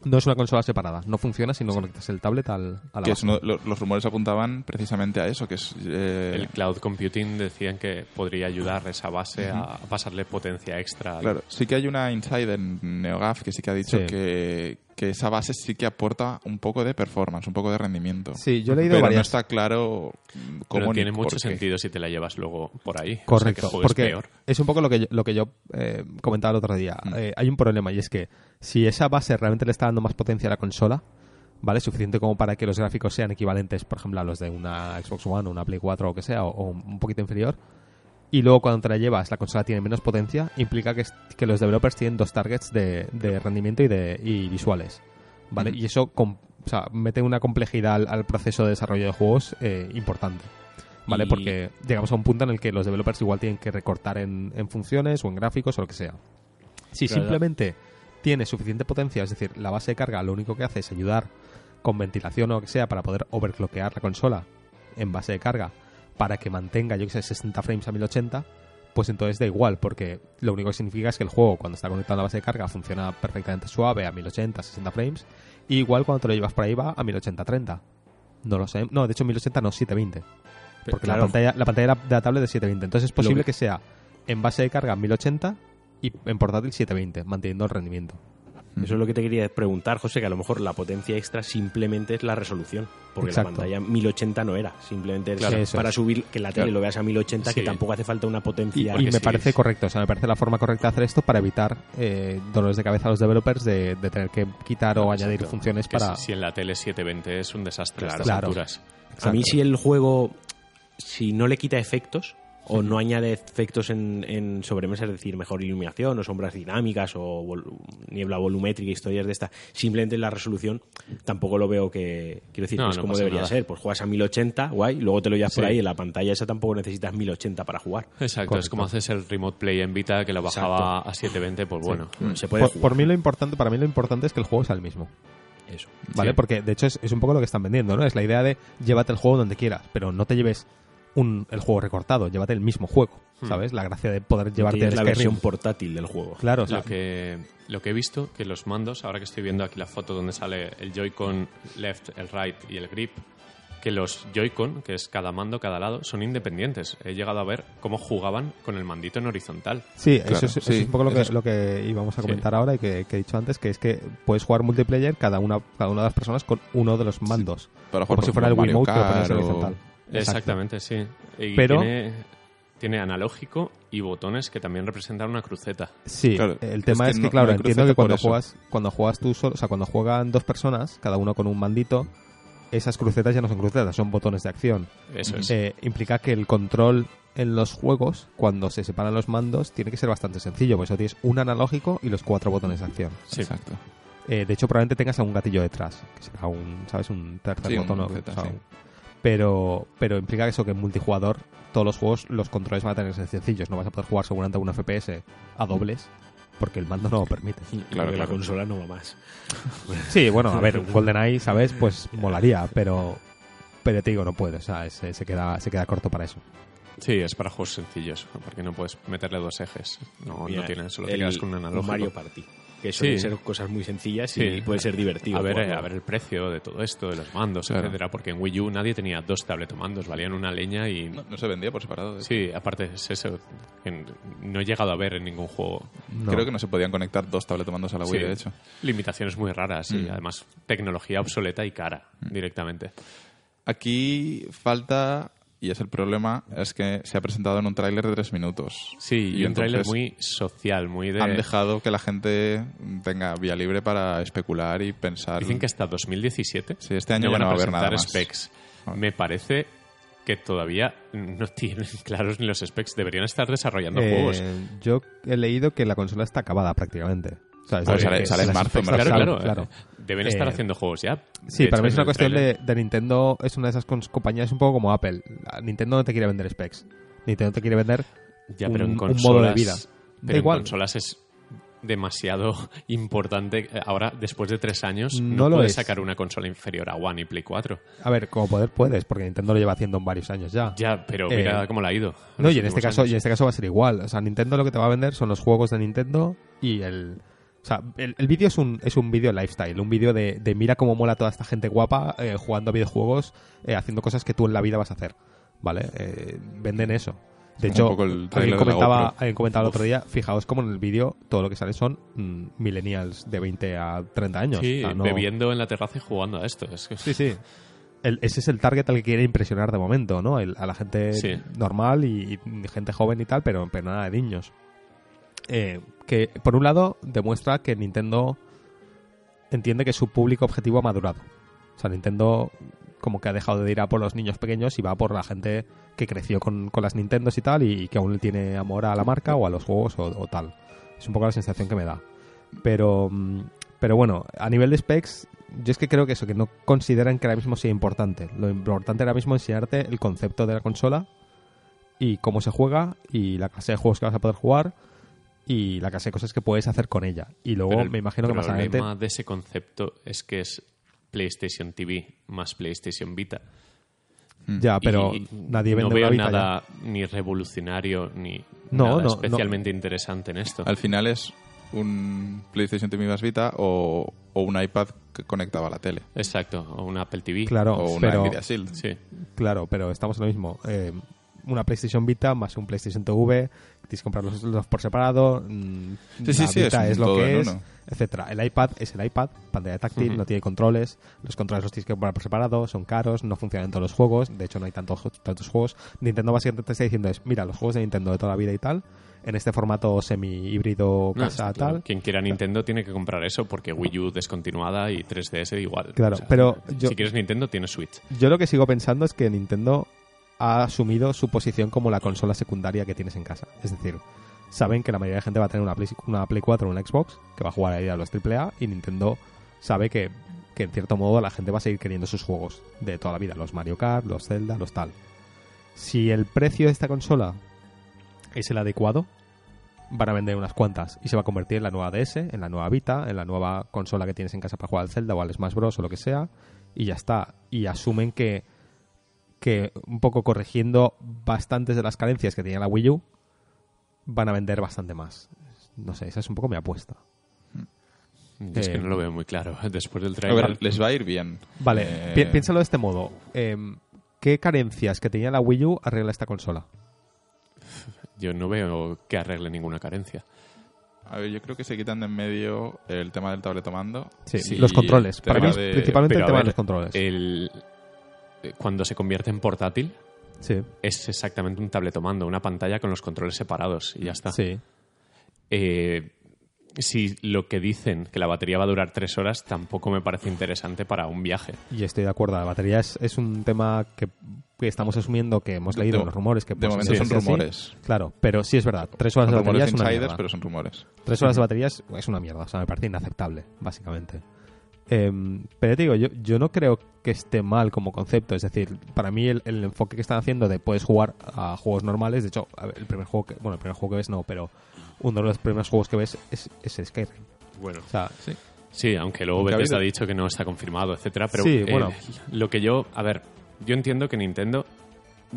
no es una consola separada. No funciona si no conectas el tablet al, a la Que es base. uno- lo- los rumores apuntaban precisamente a eso, que es... eh, El cloud computing decían que podría ayudar esa base a, a pasarle potencia extra. al- Claro, sí que hay una insider en NeoGAF que sí que ha dicho Sí. que, que esa base sí que aporta un poco de performance, un poco de rendimiento. Sí, yo he leído Pero no está claro cómo Pero tiene mucho qué. sentido si te la llevas luego por ahí. Correcto, O sea, que juegues porque peor. es un poco lo que yo, lo que yo eh, comentaba el otro día. Mm. Eh, hay un problema y es que si esa base realmente le está dando más potencia a la consola, ¿vale? Suficiente como para que los gráficos sean equivalentes, por ejemplo, a los de una Xbox One o una Play 4 o lo que sea, o, o un poquito inferior. Y luego cuando te la llevas, la consola tiene menos potencia, implica que, los developers tienen dos targets de, de rendimiento y de y visuales. ¿Vale? Mm. Y eso com- o sea, mete una complejidad al, al proceso de desarrollo de juegos eh, importante. ¿vale? Y- Porque llegamos a un punto en el que los developers igual tienen que recortar en, en funciones o en gráficos o lo que sea. Si Claro. simplemente tiene suficiente potencia, es decir, la base de carga lo único que hace es ayudar con ventilación o lo que sea para poder overclockear la consola en base de carga para que mantenga, yo que sé, 60 frames a 1080, pues entonces da igual, porque lo único que significa es que el juego, cuando está conectado a la base de carga, funciona perfectamente suave a 1080, 60 frames, y igual cuando te lo llevas por ahí va a 1080-30. No lo sé. No, de hecho 1080 no, 720. Porque claro. la pantalla, la pantalla de la- de la tablet es 720. Entonces es posible que- que... sea en base de carga 1080 y en portátil 720, manteniendo el rendimiento. Eso es lo que te quería preguntar, José, que a lo mejor la potencia extra simplemente es la resolución. Porque Exacto. la pantalla 1080 no era. Simplemente Claro, para es. subir que la tele Claro. lo veas a 1080, que Sí. tampoco hace falta una Y, potencia. y porque me sí, parece es- correcto, o sea, me parece la forma correcta de hacer esto para evitar eh, dolores de cabeza a los developers de, de tener que quitar o añadir Exacto. funciones Que para... si, si en la tele 720 es un desastre a estas Claro. alturas. A mí si el juego, si no le quita efectos o no añade efectos en, en sobremesa, es decir, mejor iluminación o sombras dinámicas o vol- niebla volumétrica, historias de esta, simplemente la resolución tampoco lo veo que, quiero decir, No, es no como debería nada. ser. Pues juegas a 1080, guay, luego te lo llevas por ahí, en la pantalla esa tampoco necesitas 1080 para jugar. Exacto, Correcto. es como haces el Remote Play en Vita que lo bajaba a 720, pues bueno. Se puede Por, jugar. por mí lo importante, para mí lo importante es que el juego sea el mismo. Eso. ¿Vale? Sí. Porque de hecho es, es un poco lo que están vendiendo, ¿no? Es la idea de llévate el juego donde quieras, pero no te lleves un, el juego recortado, llévate el mismo juego, ¿sabes? La gracia de poder llevarte el la Skyrim. versión portátil del juego. Claro, o sea, Lo que, lo que he visto, que los mandos, ahora que estoy viendo aquí la foto donde sale el Joy-Con left, el right y el grip, que los Joy-Con, que es cada mando, cada lado, son independientes. He llegado a ver cómo jugaban con el mandito en horizontal. Sí, Claro, eso, es, eso sí, es un poco lo que, es- lo que íbamos a Sí. comentar ahora y que, que he dicho antes, que es que puedes jugar multiplayer cada una, cada una de las personas con uno de los mandos. Para Como si fuera el Wiimote, o- horizontal. Exactamente, sí. Y Pero- tiene, tiene analógico y botones que también representan una cruceta. Sí, Claro, el es tema que es que, no- claro, entiendo que cuando juegas, cuando juegas tú solo, o sea, cuando juegan dos personas, cada uno con un mandito, esas crucetas ya no son crucetas, son botones de acción. Eso es. Eh, implica que el control en los juegos, cuando se separan los mandos, tiene que ser bastante sencillo, por eso tienes un analógico y los cuatro botones de acción. Sí. Exacto. Eh, de hecho, probablemente tengas algún gatillo detrás, que será un, ¿sabes? Un tercer Sí, un botón. o- o sea, sí. Pero, pero implica eso que en multijugador todos los juegos, los controles van a tener que ser sencillos. No vas a poder jugar seguramente a un FPS a dobles, porque el mando no lo permite. Claro, porque la claro. consola no va más. *laughs* Sí, bueno, a ver, un GoldenEye, ¿sabes? Pues molaría, pero pero te digo, no puede, o sea, se, se queda, se queda corto para eso. Sí, es para juegos sencillos, porque no puedes meterle dos ejes. No, Mira, no tiene, solo te el- quedas con un analógico. Mario Party. Que suelen Sí. ser cosas muy sencillas Sí. y puede ser divertido. A ver, jugarlo. a ver el precio de todo esto, de los mandos, Claro. etcétera, porque en Wii U nadie tenía dos tablet-mandos, valían una leña y... No, no se vendía por separado. Sí, aparte es eso, no he llegado a ver en ningún juego. No. Creo que no se podían conectar dos tablet-mandos a la Wii, Sí, de hecho. Limitaciones muy raras y Mm. además tecnología obsoleta y cara directamente. Aquí falta, y es el problema, es que se ha presentado en un tráiler de tres minutos. Sí, y, Y un tráiler muy social, muy de... Han dejado que la gente tenga vía libre para especular y pensar. Dicen que hasta 2017 Sí, este año no van no a haber presentar nada más. specs. Ah. Me parece que todavía no tienen *laughs* claros ni los specs. Deberían estar desarrollando Eh, juegos. Yo he leído que la consola está acabada prácticamente. Sale- en marzo, Claro, claro. salen, eh, Deben estar Eh, haciendo juegos ya. Sí, De para hecho, mí es una cuestión de, de Nintendo, es una de esas compañías un poco como Apple. Nintendo no te quiere vender specs. Nintendo te quiere vender Ya, pero en un- modo de vida. Da Pero igual. en consolas es demasiado *laughs* importante. Ahora, después de tres años, No no, lo puedes es. sacar una consola inferior a One y Play 4. A ver, como poder puedes, porque Nintendo lo lleva haciendo en varios años ya. Ya, pero Eh, mira cómo la ha ido. No, y en este caso, años. y en este caso va a ser igual. O sea, Nintendo lo que te va a vender son los juegos de Nintendo y el. O sea, el, el vídeo es un, es un vídeo lifestyle, un vídeo de, de mira cómo mola toda esta gente guapa eh, jugando a videojuegos, eh, haciendo cosas que tú en la vida vas a hacer. ¿Vale? Eh, venden eso. De Como hecho, alguien comentaba, alguien comentaba el otro día, fijaos cómo en el vídeo todo lo que sale son mm, millennials de 20 a 30 años. Sí, O sea, no- bebiendo en la terraza y jugando a esto. Es que- Sí, sí. El- ese es el target al que quiere impresionar de momento, ¿no? El- a la gente Sí. normal y, y gente joven y tal, pero, pero nada de niños. Eh, que, por un lado, demuestra que Nintendo entiende que su público objetivo ha madurado. O sea, Nintendo como que ha dejado de ir a por los niños pequeños y va por la gente que creció con, con las Nintendos y tal y, que aún le tiene amor a la marca o a los juegos o, o tal. Es un poco la sensación que me da. Pero, mm, pero bueno, a nivel de specs, yo es que creo que eso, que no consideran que ahora mismo sea importante. Lo importante ahora mismo es enseñarte el concepto de la consola y cómo se juega y la clase de juegos que vas a poder jugar y la clase de cosas que puedes hacer con ella. Y luego Pero el me imagino que más adelante... problema de ese concepto es que es PlayStation TV más PlayStation Vita. Ya, pero Y nadie no vende veo una Vita ya. nada ni revolucionario ni No, nada no, especialmente interesante en esto. Al final es un PlayStation TV más Vita o, o un iPad que conectaba a la tele. Exacto, o un Apple TV. Claro, o una pero, Nvidia Shield. Sí. claro, pero estamos en lo mismo. Eh, una PlayStation Vita más un PlayStation TV, tienes que comprar los, los por separado. mm, Sí, sí, la sí, es lo que es, uno. etcétera. El iPad es el iPad, pantalla táctil, no tiene controles, los controles los tienes que comprar por separado, son caros, no funcionan en todos los juegos, de hecho no hay tantos, tantos juegos. Nintendo básicamente te está diciendo es, mira, los juegos de Nintendo de toda la vida y tal, en este formato semi-híbrido casa claro. tal. Quien quiera Nintendo tiene que comprar eso porque Wii U descontinuada y 3DS igual. Claro, pero yo- si quieres Nintendo tienes Switch. Yo lo que sigo pensando es que Nintendo ha asumido su posición como la consola secundaria que tienes en casa. Es decir, saben que la mayoría de gente va a tener una Play, una Play 4 o una Xbox, que va a jugar ahí a los AAA, y Nintendo sabe que, que en cierto modo la gente va a seguir queriendo sus juegos de toda la vida, los Mario Kart, los Zelda, los tal. Si el precio de esta consola es el adecuado, van a vender unas cuantas y se va a convertir en la nueva DS, en la nueva Vita, en la nueva consola que tienes en casa para jugar al Zelda o al Smash Bros o lo que sea, y ya está. Y asumen que, que un poco corrigiendo bastantes de las carencias que tenía la Wii U, van a vender bastante más. No sé, esa es un poco mi apuesta. Es que Eh, no lo veo muy claro. *laughs* Después del A trailer. ver, les va a ir bien. Vale, Eh, pi- piénsalo de este modo. Em, ¿Qué carencias que tenía la Wii U arregla esta consola? Yo no veo que arregle ninguna carencia. A ver, yo creo que se quitan de en medio el tema del tabletomando. Sí, Sí, los controles. Para mí de- principalmente el Pero, tema ver, de los controles. El, eh, cuando se convierte en portátil, sí, es exactamente un tabletomando, una pantalla con los controles separados y ya está. sí. Eh, si lo que dicen que la batería va a durar tres horas, tampoco me parece interesante para un viaje. Y estoy de acuerdo. La batería es, es un tema que, que estamos asumiendo que hemos leído De- en los rumores. Que de momento son rumores. Claro, pero sí es verdad. Tres horas Son de batería rumores es una insiders, mierda. pero son rumores. Tres horas de batería es, es una mierda, o sea, me parece inaceptable, básicamente. Em, pero te digo, yo, yo no creo que esté mal como concepto, es decir, para mí el, el enfoque que están haciendo de puedes jugar a juegos normales, de hecho, a ver, el primer juego que, bueno, el primer juego que ves no, pero uno de los primeros juegos que ves es, es Skyrim. Bueno, O sea, Sí, aunque luego Aunque ha Bethesda ha dicho que no está confirmado, etcétera. Pero Sí, eh, bueno. lo que yo, a ver, yo entiendo que Nintendo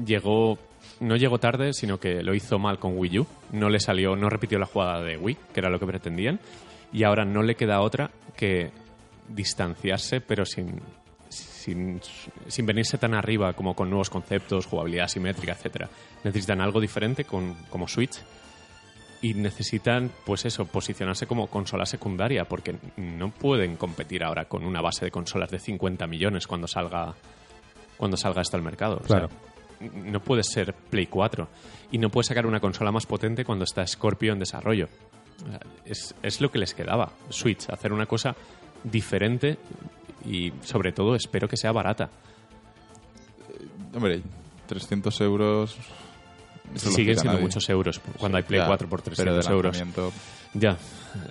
llegó, no llegó tarde, sino que lo hizo mal con Wii U. No le salió, no repitió la jugada de Wii, que era lo que pretendían, y ahora no le queda otra que distanciarse, pero sin sin, sin venirse tan arriba como con nuevos conceptos, jugabilidad simétrica, etcétera. Necesitan algo diferente con, como Switch y necesitan, pues eso, posicionarse como consola secundaria, porque no pueden competir ahora con una base de consolas de 50 millones cuando salga cuando salga esto al mercado. O sea, Claro. no puede ser Play 4 y no puede sacar una consola más potente cuando está Scorpio en desarrollo. O sea, Es, es lo que les quedaba, Switch, hacer una cosa diferente y sobre todo espero que sea barata. Hombre, 300 euros. lo Siguen siendo nadie. muchos euros cuando hay Play Ya, 4 por pero 300 de euros. Ya,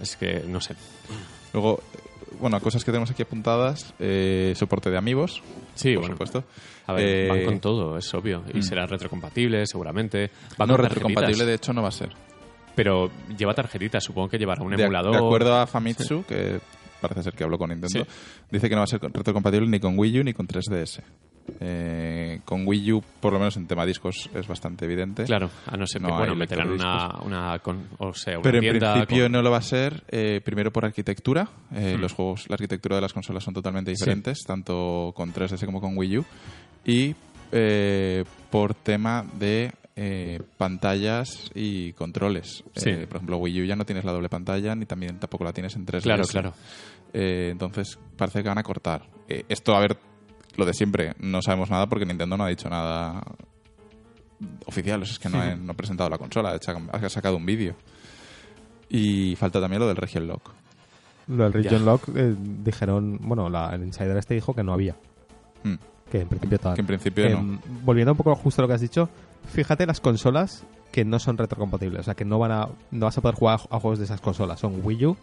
es que no sé. Luego, eh, bueno, cosas que tenemos aquí apuntadas. eh, soporte de amigos. Sí, por bueno, supuesto. A ver, Eh, van con todo, es obvio. Y mm. será retrocompatible, seguramente. Va no con retrocompatible, de hecho, no va a ser. Pero lleva tarjetitas, supongo que llevará un De, emulador. de acuerdo a Famitsu, que parece ser que habló con Nintendo, Sí. dice que no va a ser retrocompatible ni con Wii U ni con 3DS. Eh, con Wii U, por lo menos en tema discos, es bastante evidente. Claro, a no ser que No bueno, meterán una, una, con- o sea, una Pero en principio con- no lo va a ser, eh, primero por arquitectura. Eh, Hmm. Los juegos, la arquitectura de las consolas son totalmente diferentes, tanto con 3DS como con Wii U. Y eh, por tema de eh, pantallas y controles. Sí. Eh, por ejemplo, Wii U ya no tienes la doble pantalla, ni también tampoco la tienes en 3DS. Claro, claro. Eh, entonces parece que van a cortar. Eh, esto, a ver, lo de siempre, no sabemos nada porque Nintendo no ha dicho nada oficial. Es que no, he- no ha presentado la consola, ha sacado un vídeo. Y falta también lo del Region Lock. lo del Region Ya. Lock eh, dijeron, bueno, la- el insider este dijo que no había. Mm. Que en principio tal. Que en principio no. Volviendo un poco justo a lo que has dicho, fíjate las consolas que no son retrocompatibles, o sea que no van a no vas a poder jugar a juegos de esas consolas. Son Wii U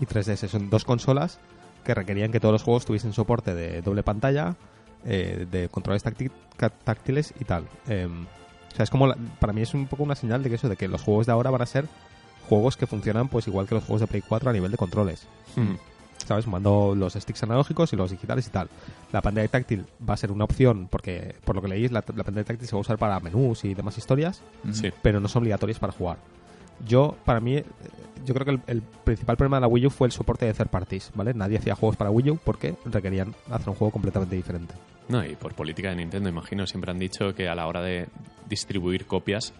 y 3DS, son dos consolas que requerían que todos los juegos tuviesen soporte de doble pantalla, eh, de controles táctiles y tal. Em, o sea, es como, la- para mí es un poco una señal de que eso, de que los juegos de ahora van a ser juegos que funcionan pues igual que los juegos de Play 4 a nivel de controles. Mm. ¿Sabes? Sumando los sticks analógicos y los digitales y tal. La pantalla táctil va a ser una opción porque, por lo que leís, la, la pantalla táctil se va a usar para menús y demás historias, Sí. pero no son obligatorias para jugar. Yo, para mí, yo creo que el, el principal problema de la Wii U fue el soporte de third parties, ¿vale? Nadie hacía juegos para Wii U porque requerían hacer un juego completamente diferente. No, y por política de Nintendo, imagino, siempre han dicho que a la hora de distribuir copias,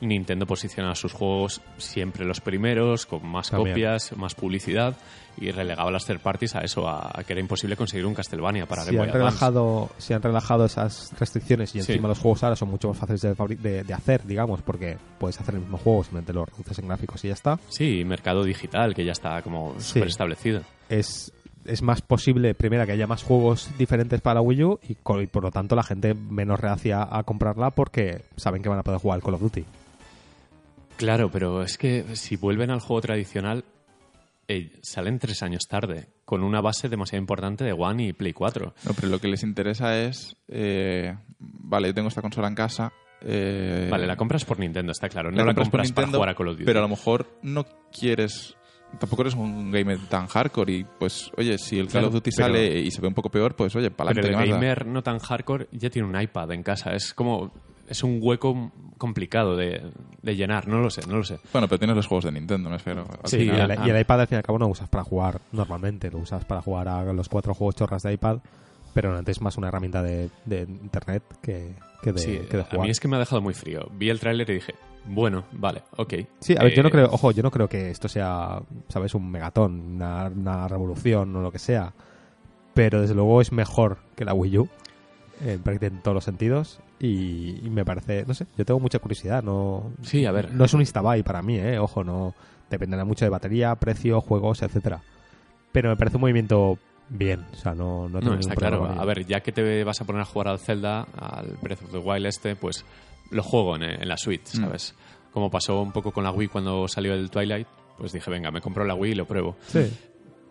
Nintendo posiciona sus juegos siempre los primeros, con más También. copias, más publicidad, y relegaba las third parties a eso, a, a que era imposible conseguir un Castlevania para si Game han, Advance. relajado, si han relajado esas restricciones y Sí. encima los juegos ahora son mucho más fáciles de, de- de hacer, digamos, porque puedes hacer el mismo juego, simplemente lo reduces en gráficos y ya está. Sí, mercado digital, que ya está como Sí. súper establecido. es, es más posible, primera, que haya más juegos diferentes para la Wii U y, y por lo tanto la gente menos reacia a comprarla porque saben que van a poder jugar al Call of Duty. Claro, pero es que si vuelven al juego tradicional, ey, salen tres años tarde, con una base demasiado importante de One y Play 4. No, pero lo que les interesa es, eh, vale, yo tengo esta consola en casa. eh, Vale, la compras por Nintendo, está claro. No la la compras compras para Nintendo, jugar a Call of Duty. Pero a lo mejor no quieres. Tampoco eres un gamer tan hardcore y pues, oye, si el Call Claro, of Duty sale y se ve un poco peor, pues oye, para Pero el gamer no tan hardcore ya tiene un iPad en casa. Es como. Es un hueco complicado de, de llenar. No lo sé, no lo sé. Bueno, pero tienes los juegos de Nintendo, me. Al Sí, Y el, ah. y el iPad al fin y al cabo no lo usas para jugar normalmente, lo usas para jugar a los cuatro juegos chorras de iPad, pero antes es más una herramienta de, de internet que, que de, Sí, que de a jugar. mí es que me ha dejado muy frío. Vi el tráiler y dije, bueno, vale, ok. Sí, a ver, yo no Eh, creo, ojo, yo no creo que esto sea, ¿sabes? Un megatón, una, una revolución o lo que sea. Pero desde luego es mejor que la Wii U, en prácticamente en todos los sentidos. Y, y me parece, no sé, yo tengo mucha curiosidad. No, Sí, a ver. no es un instabuy para mí, ¿eh? Ojo, no dependerá mucho de batería, precio, juegos, etcétera. Pero me parece un movimiento bien, o sea, no, no tengo No, ningún está problema claro. A ver, ya que te vas a poner a jugar al Zelda, al Breath of the Wild este, pues lo juego en, en la Switch, Mm. ¿sabes? Como pasó un poco con la Wii cuando salió el Twilight, pues dije, venga, me compro la Wii y lo pruebo. Sí.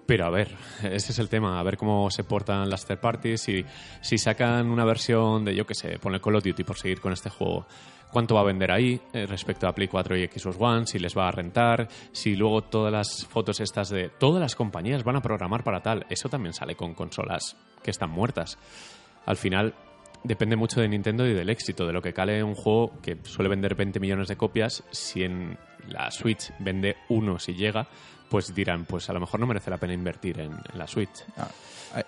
Pero a ver, ese es el tema, a ver cómo se portan las third parties y si sacan una versión de, yo qué sé, pone Call of Duty por seguir con este juego, cuánto va a vender ahí eh, respecto a Play 4 y Xbox One, si les va a rentar, si luego todas las fotos estas de todas las compañías van a programar para tal, eso también sale con consolas que están muertas. Al final depende mucho de Nintendo y del éxito, de lo que cale un juego que suele vender 20 millones de copias, si en la Switch vende uno si llega, pues dirán, pues a lo mejor no merece la pena invertir en, en la Switch. Ah,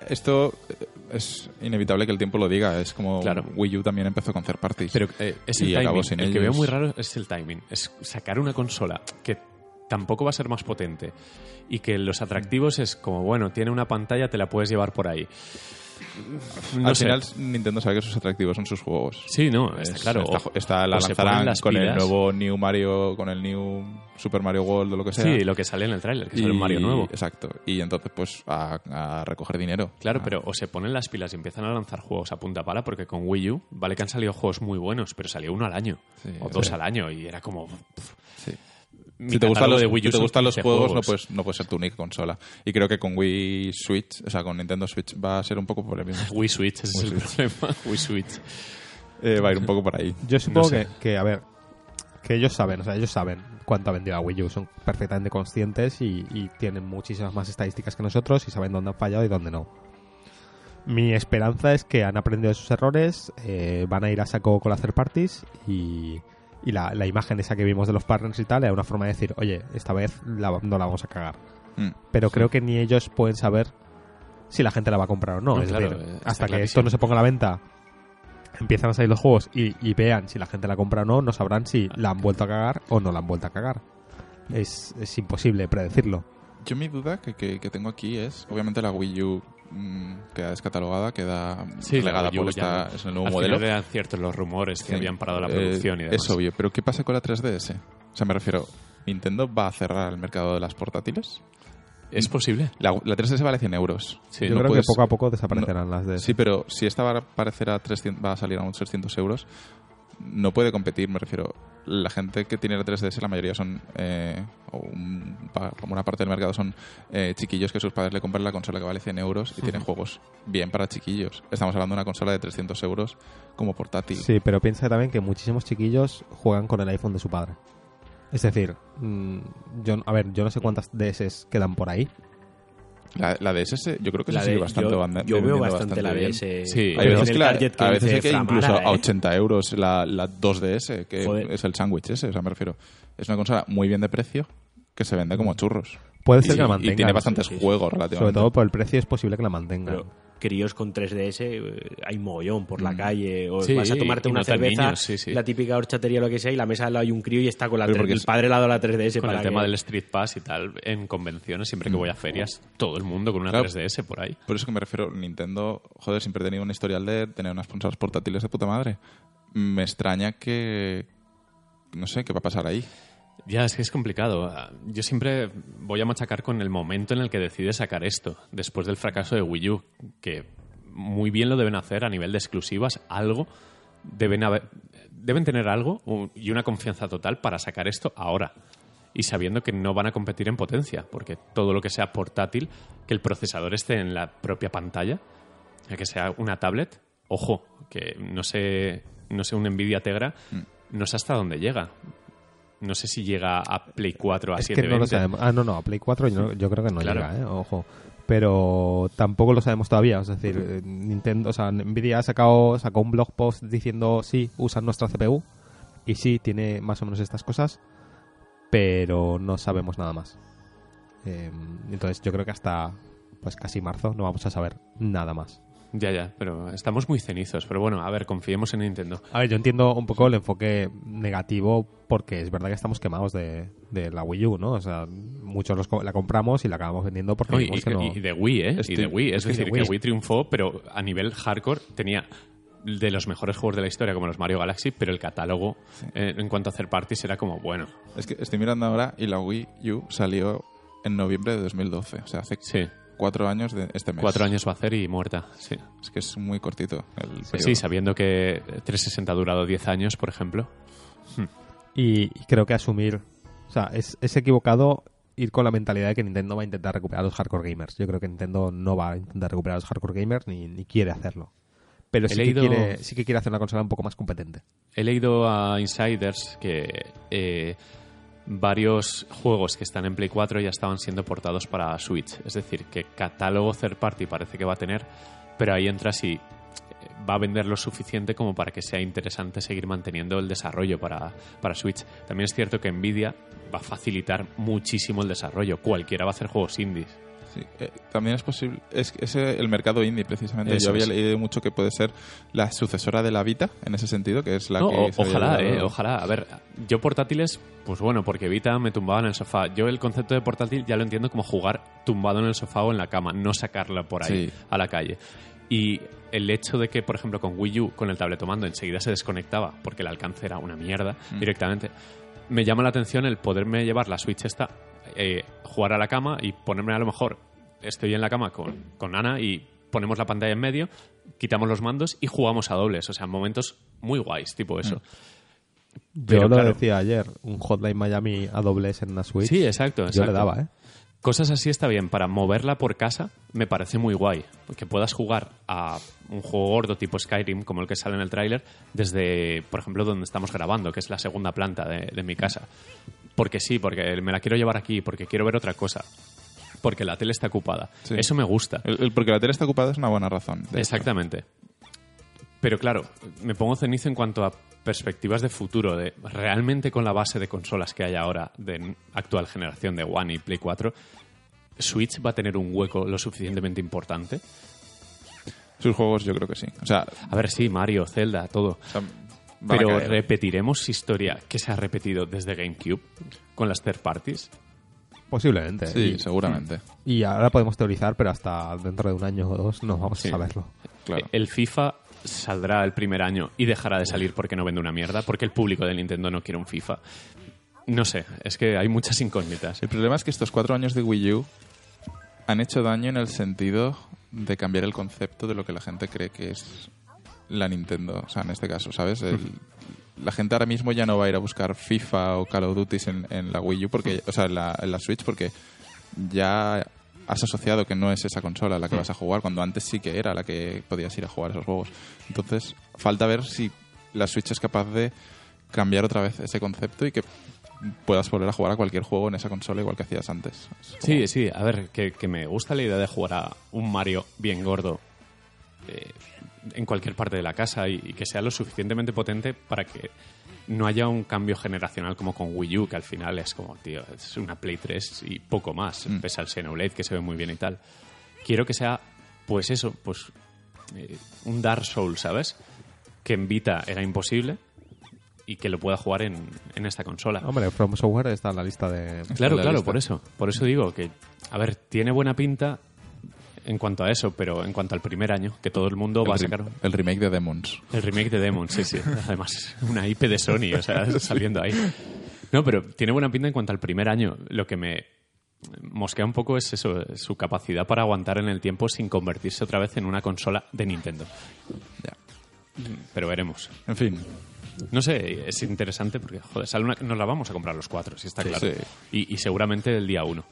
Esto eh, es inevitable que el tiempo lo diga. Es como Claro. Wii U también empezó con third parties. Pero eh, es Y el acabó timing. sin el que veo muy raro es el timing. Es sacar una consola que tampoco va a ser más potente y que los atractivos es como, bueno, tiene una pantalla, te la puedes llevar por ahí. No Al sé. final Nintendo sabe que sus atractivos son sus juegos. Sí, no, está Es- claro. Está, O- está- la o se lanzarán las con el pilas. nuevo New Mario, con el New Super Mario World o lo que sea. Sí, lo que sale en el tráiler, que sale un Mario nuevo. Exacto. Y entonces, pues, a, a recoger dinero. Claro, Ah, pero o se ponen las pilas y empiezan a lanzar juegos a punta pala, porque con Wii U, vale que han salido juegos muy buenos, pero salió uno al año, Sí, o dos sí. al año, y era como... pff, sí. Mi Si te gustan los, de Wii U si te gustan los 15 juegos, no puedes, no puede ser tu única consola. Y creo que con Wii Switch, o sea, con Nintendo Switch, va a ser un poco por el mismo. Wii Switch, ese es el problema. *laughs* Wii Switch. Eh, va a ir un poco por ahí. Yo supongo sé. que, que, a ver, que ellos saben, o sea, ellos saben cuánto ha vendido la Wii U, son perfectamente conscientes y, y tienen muchísimas más estadísticas que nosotros y saben dónde han fallado y dónde no. Mi esperanza es que han aprendido de sus errores, eh, van a ir a saco con las third parties y, y la, la imagen esa que vimos de los partners y tal era una forma de decir, oye, esta vez la- no la vamos a cagar. Mm. Pero creo que ni ellos pueden saber si la gente la va a comprar o no. No, es claro, decir, hasta que clarísimo. esto no se ponga a la venta, empiezan a salir los juegos y, y vean si la gente la compra o no, no sabrán si la han vuelto a cagar o no la han vuelto a cagar. Es, es imposible predecirlo. Yo mi duda que, que- que tengo aquí es, obviamente la Wii U queda descatalogada, queda Sí, Wii U por esta, no. es el nuevo Al modelo. final eran ciertos los rumores que Sí. habían parado la Eh, producción y demás. Es obvio, pero ¿qué pasa con la 3DS? O sea, me refiero, ¿Nintendo va a cerrar el mercado de las portátiles? ¿Es posible? La, la 3DS vale 100 euros. Sí, Yo no creo puedes- que poco a poco desaparecerán las de... Sí, pero si esta va a aparecer a 300, va a salir a unos 300 euros, no puede competir, me refiero. La gente que tiene la 3DS, la mayoría son, eh, un- como una parte del mercado son eh, chiquillos que sus padres le compran la consola que vale 100 euros y tienen juegos bien para chiquillos. Estamos hablando de una consola de 300 euros como portátil. Sí, pero piensa también que muchísimos chiquillos juegan con el iPhone de su padre. Es decir, mm, yo, a ver, yo no sé cuántas DS quedan por ahí. La, la DS yo creo que La se sigue bastante yo, banda- yo veo bastante la bien. DS. Sí, Hay veces que, la- que a veces que incluso a ¿eh? 80 euros la, la 2DS, que Joder. es el sándwich ese, o sea, me refiero. Es una consola muy bien de precio que se vende como churros. Puede ser y, que la y mantengan. tiene bastantes sí, sí. juegos relativamente. Sobre todo por el precio es posible que la mantengan. Pero críos con 3DS eh, hay mogollón por la Mm. calle. O Sí, vas a tomarte y una no cerveza, niños, sí, sí. la típica horchatería o lo que sea, y la mesa al lado hay un crío y está con la Pero 3 porque el padre al lado de la 3DS. Con para el tema del Street Pass y tal, en convenciones, siempre que voy a ferias, todo el mundo con una Claro. 3DS por ahí. Por eso que me refiero, Nintendo, joder, siempre he tenido un historial de tener unas consolas portátiles de puta madre. Me extraña que... No sé, ¿qué va a pasar ahí? Ya, es que es complicado. Ah, Yo siempre voy a machacar con el momento en el que decide sacar esto, después del fracaso de Wii U, que muy bien lo deben hacer a nivel de exclusivas, algo, deben, haber- deben tener algo y una confianza total para sacar esto ahora. Y sabiendo que no van a competir en potencia, porque todo lo que sea portátil, que el procesador esté en la propia pantalla, que sea una tablet, ojo, que no sé, no sé un Nvidia Tegra, no sé hasta dónde llega. No sé si llega a Play 4 a es que no 720. lo sabemos. Ah, no, no, a Play 4 yo, yo creo que no Claro. llega, ¿eh? Ojo. Pero tampoco lo sabemos todavía. Es decir, eh, Nintendo, o sea, Nvidia ha sacado, sacó un blog post diciendo sí, usan nuestra CPU. Y sí, tiene más o menos estas cosas. Pero no sabemos nada más. Eh, entonces yo creo que hasta pues casi marzo no vamos a saber nada más. Ya, ya, pero estamos muy cenizos. Pero bueno, a ver, confiemos en Nintendo. A ver, yo entiendo un poco el enfoque negativo porque es verdad que estamos quemados de, de la Wii U, ¿no? O sea, muchos los co- la compramos y la acabamos vendiendo porque No, y, vimos que no... y de Wii, ¿eh? Y de Wii. Es es que decir, de que Wii. Wii triunfó, pero a nivel hardcore tenía de los mejores juegos de la historia, como los Mario Galaxy, pero el catálogo eh, en cuanto a hacer parties era como, bueno, Es que estoy mirando ahora y la Wii U salió en noviembre de 2012. O sea, hace sí, cuatro años de este mes. cuatro años va a hacer y muerta, sí. Es que es muy cortito el Sí, periodo. sabiendo que 360 ha durado 10 años, por ejemplo. Y, y creo que asumir... O sea, es, es equivocado ir con la mentalidad de que Nintendo va a intentar recuperar a los hardcore gamers. Yo creo que Nintendo no va a intentar recuperar a los hardcore gamers ni, ni quiere hacerlo. Pero sí, leído- que quiere, sí que quiere hacer una consola un poco más competente. He leído a insiders que eh, varios juegos que están en Play 4 ya estaban siendo portados para Switch. Es decir, que catálogo third party parece que va a tener, pero ahí entra si eh, va a vender lo suficiente como para que sea interesante seguir manteniendo el desarrollo para, para Switch. También es cierto que Nvidia va a facilitar muchísimo el desarrollo. Cualquiera va a hacer juegos indies. Sí, eh, también es posible. Es, es el mercado indie, precisamente. Eso Yo había es. leído mucho que puede ser la sucesora de la Vita, en ese sentido, que es la No, que. o- ojalá, eh, ojalá. A ver, yo portátiles, pues bueno, porque Vita me tumbaba en el sofá. Yo el concepto de portátil ya lo entiendo como jugar tumbado en el sofá o en la cama, no sacarla por ahí Sí. a la calle. Y el hecho de que, por ejemplo, con Wii U, con el tabletomando, enseguida se desconectaba porque el alcance era una mierda Mm. directamente, me llama la atención el poderme llevar la Switch esta, eh, jugar a la cama y ponerme a lo mejor, estoy en la cama con, con Ana y ponemos la pantalla en medio, quitamos los mandos y jugamos a dobles. O sea, momentos muy guays, tipo eso. Yo Pero lo claro. decía ayer, un Hotline Miami a dobles en una Switch. Sí, exacto, Yo exacto. le daba, ¿eh? Cosas así está bien. Para moverla por casa me parece muy guay. Que puedas jugar a un juego gordo tipo Skyrim, como el que sale en el tráiler, desde, por ejemplo, donde estamos grabando, que es la segunda planta de, de mi casa. Porque sí, porque me la quiero llevar aquí, porque quiero ver otra cosa. Porque la tele está ocupada. Sí. Eso me gusta. El- el- porque la tele está ocupada es una buena razón. Exactamente. Pero claro, me pongo cenizo en cuanto a perspectivas de futuro, de realmente con la base de consolas que hay ahora de actual generación de One y Play 4, Switch va a tener un hueco lo suficientemente importante. Sus juegos, yo creo que sí. O sea, A ver, sí, Mario, Zelda, todo. o sea, a Pero caer. repetiremos historia que se ha repetido desde GameCube con las third parties. Posiblemente. Sí, y, seguramente. y ahora podemos teorizar, pero hasta dentro de un año o dos no vamos Sí. a saberlo. Claro. El FIFA saldrá el primer año y dejará de salir porque no vende una mierda, porque el público de Nintendo no quiere un FIFA. No sé, es que hay muchas incógnitas. El problema es que estos cuatro años de Wii U han hecho daño en el sentido de cambiar el concepto de lo que la gente cree que es la Nintendo. O sea, en este caso, ¿sabes? El- la gente ahora mismo ya no va a ir a buscar FIFA o Call of Duty en, en la Wii U, porque, o sea, en la, en la Switch, porque ya has asociado que no es esa consola la que vas a jugar, cuando antes sí que era la que podías ir a jugar esos juegos. Entonces, falta ver si la Switch es capaz de cambiar otra vez ese concepto y que puedas volver a jugar a cualquier juego en esa consola igual que hacías antes. Sí, sí, a ver, que, que me gusta la idea de jugar a un Mario bien gordo eh, en cualquier parte de la casa y, y que sea lo suficientemente potente para que no haya un cambio generacional como con Wii U, que al final es como, tío, es una Play 3 y poco más, Mm. pese al Xenoblade que se ve muy bien y tal. Quiero que sea, pues eso, pues eh, un Dark Souls, ¿sabes? Que en Vita era imposible y que lo pueda jugar en, en esta consola. Hombre, From Software está en la lista de... Claro, la claro, lista. por eso. Por eso digo que, a ver, tiene buena pinta en cuanto a eso, pero en cuanto al primer año, que todo el mundo va a sacar el remake de Demons. el remake de Demon, sí, sí. *laughs* Además, una IP de Sony, o sea, saliendo ahí. No, pero tiene buena pinta en cuanto al primer año. Lo que me mosquea un poco es eso, su capacidad para aguantar en el tiempo sin convertirse otra vez en una consola de Nintendo. Ya. Pero veremos. En fin, No sé, es interesante porque, joder, sale una- nos la vamos a comprar los cuatro, si está Sí, claro. sí. Y, y seguramente el día uno.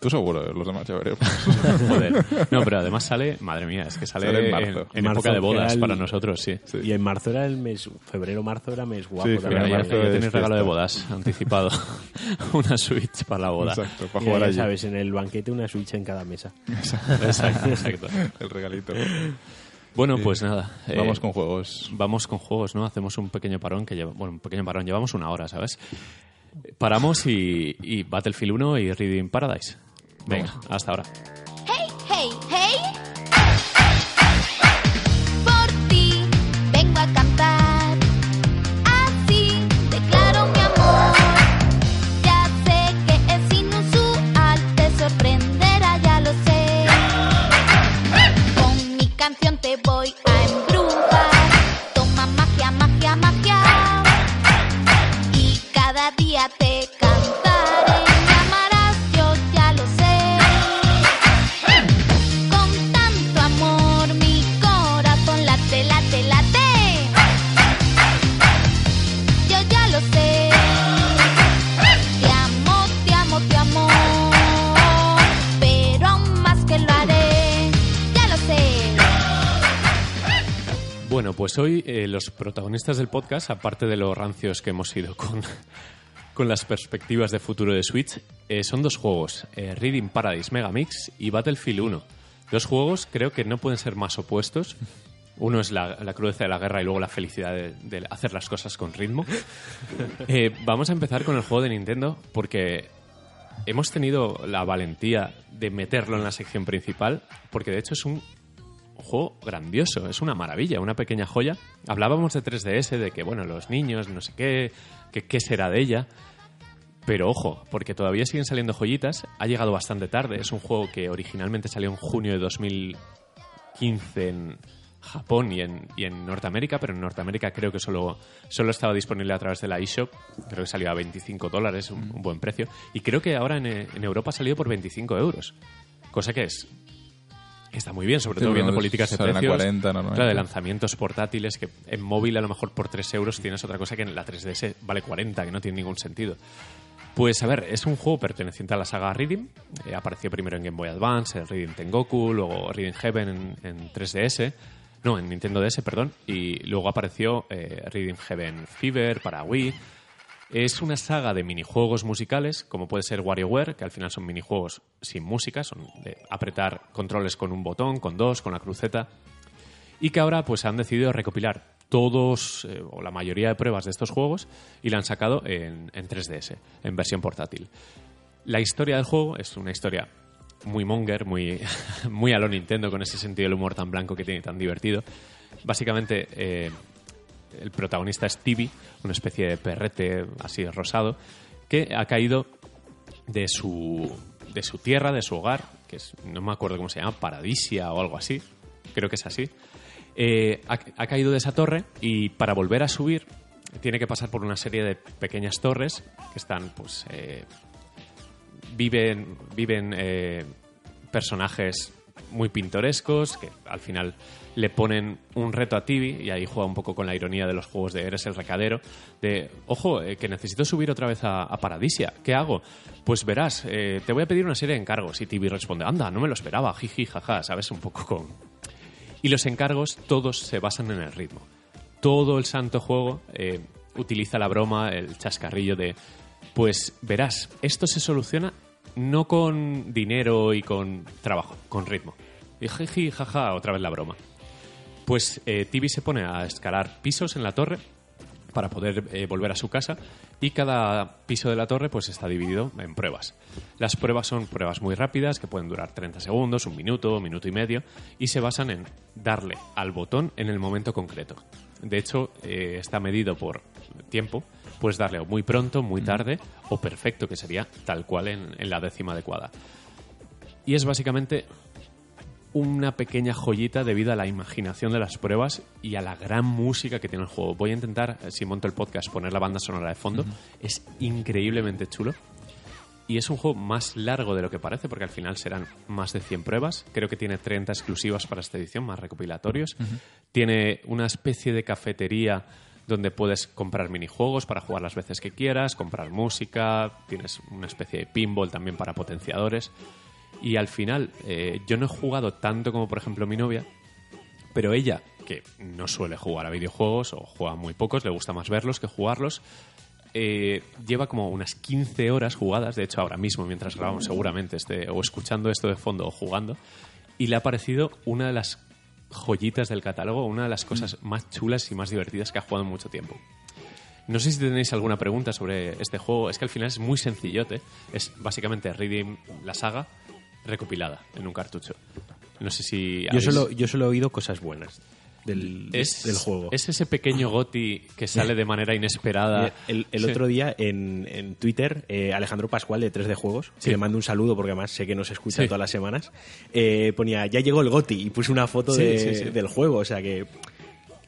Tú seguro, los demás ya veremos. *laughs* Joder. No, pero además sale, madre mía, es que sale, Sale en en, marzo. en Marzo, época de bodas el- para nosotros, sí. Y en marzo era el mes, febrero-marzo era mes guapo Sí, también. Ya, marzo ya es tenéis regalo de bodas anticipado. *laughs* Una Switch para la boda. Exacto, para Y jugar allí. sabes, en el banquete una Switch en cada mesa. Exacto, exacto. *laughs* El regalito. Bueno, pues nada. eh, Vamos con juegos. Vamos con juegos, ¿no? Hacemos un pequeño parón que lleva, bueno, un pequeño parón, llevamos una hora, ¿sabes? Paramos y, y Battlefield 1 y Reading Paradise. Venga, hasta ahora. Pues hoy eh, los protagonistas del podcast, aparte de los rancios que hemos ido con, *laughs* con las perspectivas de futuro de Switch, eh, son dos juegos, eh, Reading Paradise Megamix y Battlefield 1. Dos juegos creo que no pueden ser más opuestos. Uno es la, la crudeza de la guerra y luego la felicidad de, de hacer las cosas con ritmo. *laughs* Vamos a empezar con el juego de Nintendo porque hemos tenido la valentía de meterlo en la sección principal porque de hecho es un juego grandioso, es una maravilla, una pequeña joya. Hablábamos de 3DS, de que, bueno, los niños, no sé qué, que qué será de ella. Pero ojo, porque todavía siguen saliendo joyitas, ha llegado bastante tarde, es un juego que originalmente salió en junio de 2015 en Japón y en, y en Norteamérica, pero en Norteamérica creo que solo, solo estaba disponible a través de la eShop, creo que salió a 25 dólares, un, un buen precio, y creo que ahora en, en Europa ha salido por 25 euros, cosa que es Está muy bien, sobre Sí, todo viendo políticas de precios. 40 normalmente. Claro, de lanzamientos portátiles que en móvil a lo mejor por 3 euros tienes otra cosa que en la 3DS vale 40, que no tiene ningún sentido. Pues a ver, es un juego perteneciente a la saga Reading. Eh, apareció primero en Game Boy Advance, el Reading Tengoku, luego Reading Heaven en, en 3DS. No, en Nintendo DS, perdón. Y luego apareció eh, Reading Heaven Fever para Wii. Es una saga de minijuegos musicales, como puede ser WarioWare, que al final son minijuegos sin música, son de apretar controles con un botón, con dos, con la cruceta. Y que ahora pues han decidido recopilar todos eh, o la mayoría de pruebas de estos juegos y la han sacado en, en 3DS, en versión portátil. La historia del juego es una historia muy monger, muy, *laughs* muy a lo Nintendo, con ese sentido del humor tan blanco que tiene, tan divertido. Básicamente, eh, el protagonista es Tibi, una especie de perrete así rosado, que ha caído de su, de su tierra, de su hogar, que es, no me acuerdo cómo se llama, Paradisia o algo así, creo que es así. Eh, ha, caído de esa torre y para volver a subir tiene que pasar por una serie de pequeñas torres que están, pues, eh, viven, viven eh, personajes muy pintorescos, que al final le ponen un reto a Tibi, y ahí juega un poco con la ironía de los juegos de Eres el recadero, de, ojo, eh, que necesito subir otra vez a, Paradisia, ¿qué hago? Pues verás, eh, te voy a pedir una serie de encargos, y Tibi responde, anda, no me lo esperaba, jiji, jaja, ¿sabes? Un poco con... Y los encargos todos se basan en el ritmo. Todo el santo juego eh, utiliza la broma, el chascarrillo de, pues verás, esto se soluciona no con dinero y con trabajo, con ritmo. Y jiji, jaja, otra vez la broma. Pues eh, Tibi se pone a escalar pisos en la torre para poder eh, volver a su casa y cada piso de la torre pues está dividido en pruebas. Las pruebas son pruebas muy rápidas que pueden durar 30 segundos, un minuto, un minuto y medio y se basan en darle al botón en el momento concreto. De hecho, eh, está medido por tiempo, puedes darle o muy pronto, muy tarde o perfecto, que sería tal cual en, en la décima adecuada. Y es básicamente una pequeña joyita debido a la imaginación de las pruebas y a la gran música que tiene el juego. Voy a intentar, eh, si monto el podcast, poner la banda sonora de fondo. Es increíblemente chulo. Y es un juego más largo de lo que parece, porque al final serán más de 100 pruebas. Creo que tiene 30 exclusivas para esta edición, más recopilatorios. Tiene una especie de cafetería donde puedes comprar minijuegos para jugar las veces que quieras, comprar música, tienes una especie de pinball también para potenciadores. Y al final, eh, yo no he jugado tanto como por ejemplo mi novia, pero ella, que no suele jugar a videojuegos o juega muy pocos, le gusta más verlos que jugarlos, eh, lleva como unas 15 horas jugadas, de hecho ahora mismo mientras grabamos seguramente esté o escuchando esto de fondo o jugando, y le ha parecido una de las joyitas del catálogo, una de las cosas más chulas y más divertidas que ha jugado en mucho tiempo. No sé si tenéis alguna pregunta sobre este juego. Es que al final es muy sencillote. Es básicamente Reading la saga recopilada en un cartucho. No sé si... Yo habéis- solo, yo solo he oído cosas buenas del, es, del juego. Es ese pequeño goti que sale de manera inesperada. Eh, El, el Sí. otro día en, en Twitter, eh, Alejandro Pascual de 3D Juegos, que le mando un saludo porque además sé que nos escucha Sí. todas las semanas, eh, ponía, ya llegó el GOTI y puso una foto Sí, de- sí, sí. del juego, o sea que...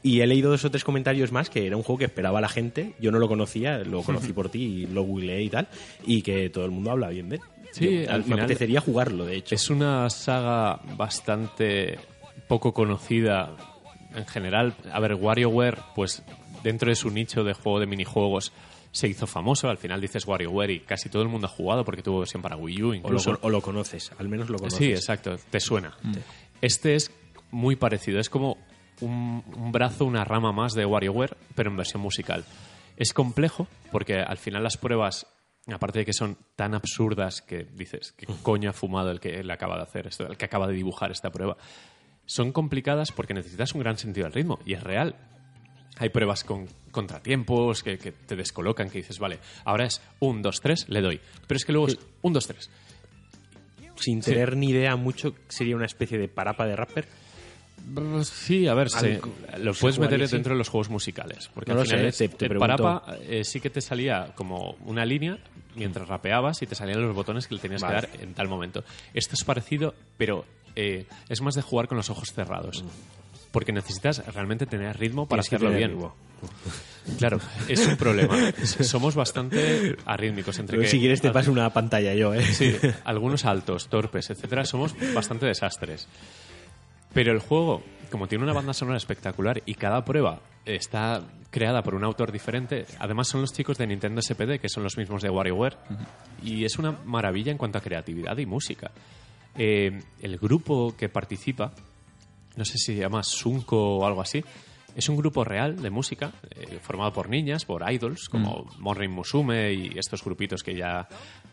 Y he leído dos o tres comentarios más que era un juego que esperaba la gente, yo no lo conocía, lo conocí por ti y lo googleé y tal, y que todo el mundo habla bien de él. Sí, Yo- al me final- apetecería jugarlo, de hecho. Es una saga bastante poco conocida en general. A ver, WarioWare, pues dentro de su nicho de juego de minijuegos se hizo famoso. Al final dices WarioWare y casi todo el mundo ha jugado porque tuvo versión para Wii U O lo, incluso. o lo conoces, al menos lo conoces. Sí, exacto, te suena. Este es muy parecido, es como un, un brazo, una rama más de WarioWare, pero en versión musical. Es complejo porque al final las pruebas, aparte de que son tan absurdas que dices, ¿qué coño ha fumado el que le acaba de hacer esto, el que acaba de dibujar esta prueba? Son complicadas porque necesitas un gran sentido del ritmo y es real. Hay pruebas con contratiempos que, que te descolocan, que dices, vale, ahora es un, dos, tres, le doy. Pero es que luego es un, dos, tres. Sin tener ni idea mucho, sería una especie de parapa de rapper. Sí, a ver, se- lo puedes meter sí. dentro de los juegos musicales. Porque No al lo final sé, es- te- te el pregunto. Parapa eh, sí que te salía como una línea mientras rapeabas y te salían los botones que le tenías Vale. que dar en tal momento. Esto es parecido, pero eh, es más de jugar con los ojos cerrados. Porque necesitas realmente tener ritmo para Tienes hacerlo bien. ritmo. Claro, es un problema. *laughs* Somos bastante arrítmicos entre que si quieres te paso una pantalla yo, ¿eh? Sí, *laughs* algunos altos, torpes, etcétera, somos bastante desastres. Pero el juego, como tiene una banda sonora espectacular y cada prueba está creada por un autor diferente, además son los chicos de Nintendo SPD, que son los mismos de WarioWare, y es una maravilla en cuanto a creatividad y música. Eh, el grupo que participa, no sé si se llama Sunko o algo así, es un grupo real de música eh, formado por niñas, por idols, como Morrin Musume y estos grupitos que ya,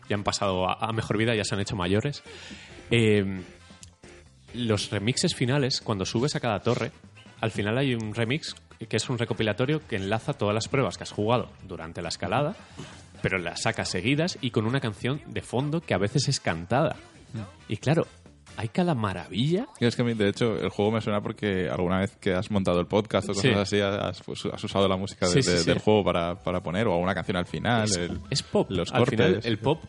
ya han pasado a, a mejor vida, ya se han hecho mayores. Eh, los remixes finales, cuando subes a cada torre, al final hay un remix que es un recopilatorio que enlaza todas las pruebas que has jugado durante la escalada, pero las sacas seguidas y con una canción de fondo que a veces es cantada. Y claro, hay cada maravilla. Y es que a mí, de hecho, el juego me suena porque alguna vez que has montado el podcast o cosas Sí. así, has, pues, has usado la música de- Sí, sí, de- sí. del juego para, para poner, o alguna canción al final. Es, el- es pop. Los Al final, cortes. el pop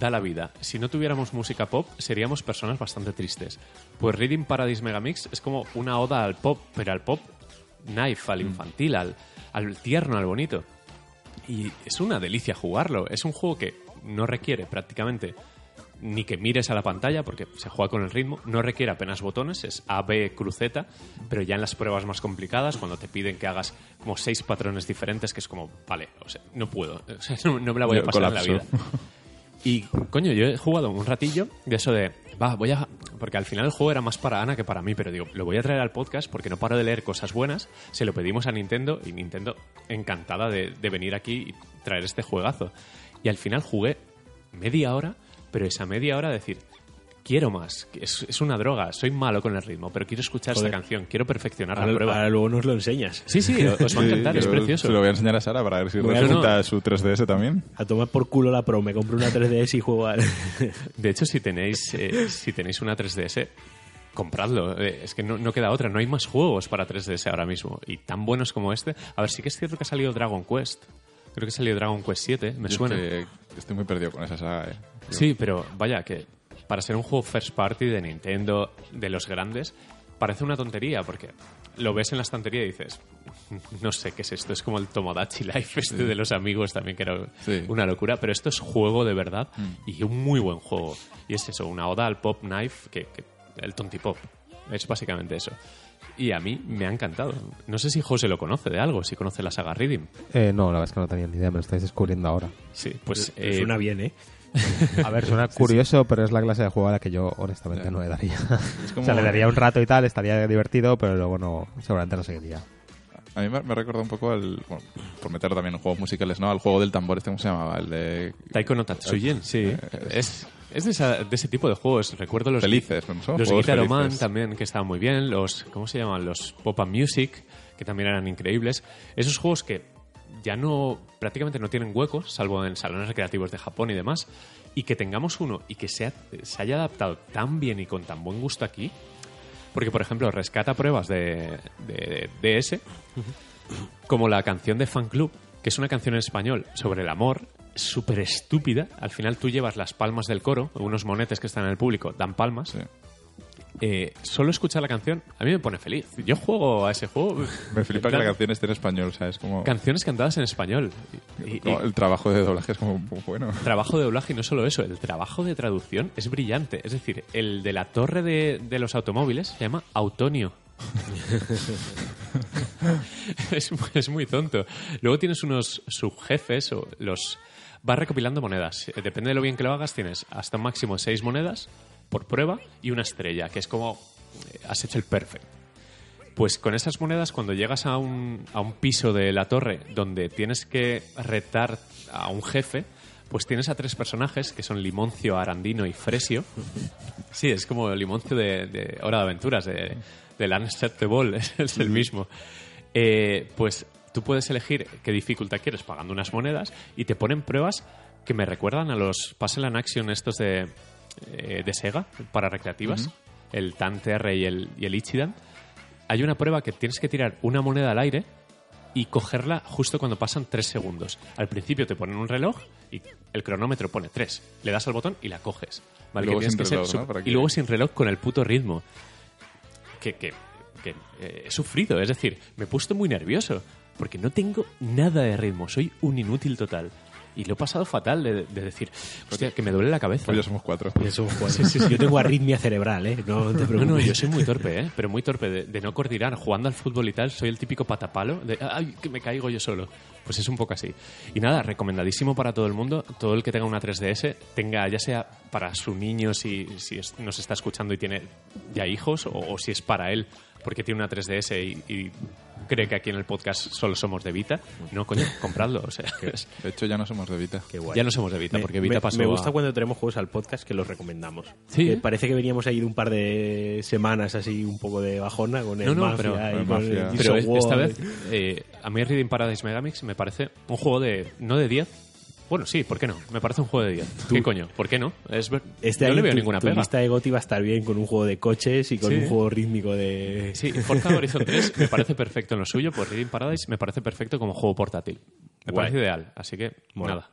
da la vida. Si no tuviéramos música pop, seríamos personas bastante tristes. Pues Reading Paradise Megamix es como una oda al pop, pero al pop knife, Mm. al infantil, al, al tierno, al bonito. Y es una delicia jugarlo. Es un juego que no requiere prácticamente ni que mires a la pantalla porque se juega con el ritmo, no requiere apenas botones, es A, B, cruceta, pero ya en las pruebas más complicadas, cuando te piden que hagas como seis patrones diferentes, que es como, vale, o sea, no puedo, *laughs* o sea, no, no me la voy a pasar en la vida. Y, coño, yo he jugado un ratillo de eso de, va, voy a... Porque al final el juego era más para Ana que para mí, pero digo, lo voy a traer al podcast porque no paro de leer cosas buenas. Se lo pedimos a Nintendo y Nintendo encantada de, de venir aquí y traer este juegazo. Y al final jugué media hora, pero esa media hora decir, quiero más, es, es una droga, soy malo con el ritmo, pero quiero escuchar Joder. esta canción, quiero perfeccionar la Ahora, prueba. ahora luego nos lo enseñas. Sí, sí, *laughs* os va a encantar, es precioso. Se lo voy a enseñar a Sara para ver si Bueno, resulta no. su 3DS también. A tomar por culo la Pro, me compro una 3DS y juego al... *laughs* De hecho, si tenéis, eh, si tenéis una 3DS, compradlo. Eh, es que no, no queda otra. No hay más juegos para 3DS ahora mismo. Y tan buenos como este. A ver, sí que es cierto que ha salido Dragon Quest. Creo que ha salido Dragon Quest 7, me Yo suena. es que estoy muy perdido con esa saga, eh. Sí, pero vaya, que para ser un juego first party de Nintendo, de los grandes, parece una tontería, porque lo ves en la estantería y dices, *laughs* no sé qué es esto, es como el Tomodachi Life este de los amigos también, que era Sí. una locura, pero esto es juego de verdad y un muy buen juego. Y es eso, una oda al pop knife, que, que- el tontipop, es básicamente eso. Y a mí me ha encantado. No sé si José lo conoce de algo, si conoce la saga Reading. Eh, no, la verdad es que no tenía ni idea, me lo estáis descubriendo ahora. Sí, pues... Eh, Suena bien, ¿eh? *laughs* A ver, suena curioso, pero es la clase de juego a la que yo honestamente no le daría. como- *laughs* O sea, le daría un rato y tal, estaría divertido, pero luego no, seguramente no seguiría. A mí me, me recuerda un poco al. Bueno, por meter también en juegos musicales, ¿no? Al juego del tambor, este, ¿cómo se llamaba? El de. Taiko no Tatsujin, sí. Es, es de, esa- de ese tipo de juegos. Recuerdo los Felices, ¿no? Son Los Guitar Man también, que estaban muy bien. Los, ¿cómo se llaman? Los Pop and Music, que también eran increíbles. Esos juegos que ya no, prácticamente no tienen huecos, salvo en salones recreativos de Japón y demás. Y que tengamos uno y que sea, se haya adaptado tan bien y con tan buen gusto aquí. Porque, por ejemplo, rescata pruebas de, de- de DS, como la canción de Fan Club, que es una canción en español sobre el amor, súper estúpida. Al final tú llevas las palmas del coro, unos monetes que están en el público dan palmas. Sí. Eh, solo escuchar la canción a mí me pone feliz. Yo juego a ese juego. Me flipa que la canción esté en español, o sea, es como. Canciones cantadas en español. Y- el trabajo de doblaje es como muy bueno. trabajo de doblaje y no solo eso, el trabajo de traducción es brillante. Es decir, el de la torre de, de los automóviles se llama Autonio. *laughs* es, es muy tonto. Luego tienes unos subjefes o los... Vas recopilando monedas. Eh, Depende de lo bien que lo hagas, tienes hasta un máximo seis monedas por prueba y una estrella, que es como eh, has hecho el perfect. Pues con esas monedas, cuando llegas a un, a un piso de la torre donde tienes que retar a un jefe, pues tienes a tres personajes que son Limoncio, Arandino y Fresio. Sí, es como Limoncio de, de Hora de Aventuras, de, del Unacceptable, *laughs* es el mismo. Eh, pues tú puedes elegir qué dificultad quieres pagando unas monedas y te ponen pruebas que me recuerdan a los Puzzle and Action estos de, eh, de Sega para recreativas, el TAN-TR y el, y el Ichidan. Hay una prueba que tienes que tirar una moneda al aire y cogerla justo cuando pasan tres segundos. Al principio te ponen un reloj y el cronómetro pone tres. Le das al botón y la coges. ¿vale? Y luego Que sin que ser reloj, ¿no? su- Para Y que- luego sin reloj con el puto ritmo. Que, que, que, eh, he sufrido, es decir, me he puesto muy nervioso porque no tengo nada de ritmo, soy un inútil total. Y lo he pasado fatal de, de decir, hostia, que me duele la cabeza. Pues ya somos cuatro. Y eso, joder. Yo tengo arritmia cerebral, ¿eh? No te No, preocupes. no, yo soy muy torpe, ¿eh? Pero muy torpe de, de no coordinar. Jugando al fútbol y tal, soy el típico patapalo de, ay, que me caigo yo solo. Pues es un poco así. Y nada, recomendadísimo para todo el mundo. Todo el que tenga una 3DS, tenga ya sea para su niño, si, si es- nos está escuchando y tiene ya hijos, o, o si es para él, porque tiene una 3DS y, y cree que aquí en el podcast solo somos de Vita. No, coño, compradlo. O sea, es- De hecho, ya no somos de Vita. Qué guay. ya no somos de Vita, Me- porque Vita me, pasó me gusta a- cuando tenemos juegos al podcast que los recomendamos. Sí. Que parece que veníamos ahí de un par de semanas así un poco de bajona con el No, no, Mafia pero- y con Mafia. el Pero esta vez, eh, a mí Reading Paradise Megamix me parece un juego de. No de 10. Bueno, sí, ¿por qué no? Me parece un juego de 10. ¿Qué coño? ¿Por qué no? Es ver- Este no le veo tu, ninguna tu pega. lista de GOTY va a estar bien con un juego de coches y con Sí. un juego rítmico de... Sí, Forza Horizon 3 me parece perfecto en lo suyo, pues Reading Paradise me parece perfecto como juego portátil. Me Guay. parece ideal, así que Mola. nada.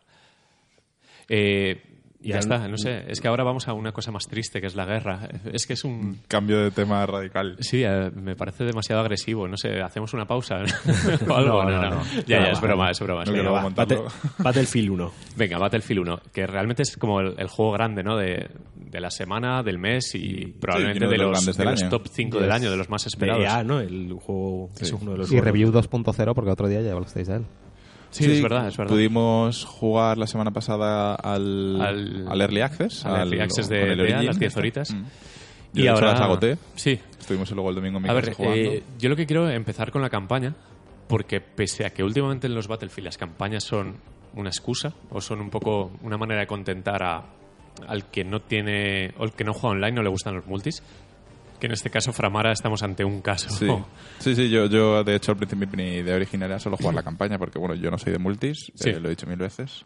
Eh, y ya está, no sé. Es que ahora vamos a una cosa más triste, que es la guerra. Es que es un... Cambio de tema radical. Sí, eh, me parece demasiado agresivo. No sé, ¿hacemos una pausa *laughs* o algo? No, no, no. Ya, No, ya, es broma, es broma. quiero Va. Bate- Battlefield 1. *laughs* Venga, Battlefield 1, que realmente es como el, el juego grande, ¿no? De, de la semana, del mes y probablemente uno de de los de los año. top 5 del año, de los más esperados. EA, ¿no? El juego es uno de los Y juegos. review 2.0 porque otro día ya hablasteis de él. Sí, es verdad, es verdad. Pudimos jugar la semana pasada al, Al- al Early Access. al Early Access de- las 10 este. horitas. Mm. Y Yo ahora las agoté. Sí. Estuvimos luego el domingo en mi A casa ver, jugando. eh, yo lo que quiero es empezar con la campaña, porque pese a que últimamente en los Battlefield las campañas son una excusa o son un poco una manera de contentar a, al que no tiene o el que no juega online no le gustan los multis, que en este caso Framara estamos ante un caso. Sí. sí, sí, yo, yo de hecho al principio mi idea original era solo jugar la *laughs* campaña, porque bueno, yo no soy de multis, Sí. eh, lo he dicho mil veces.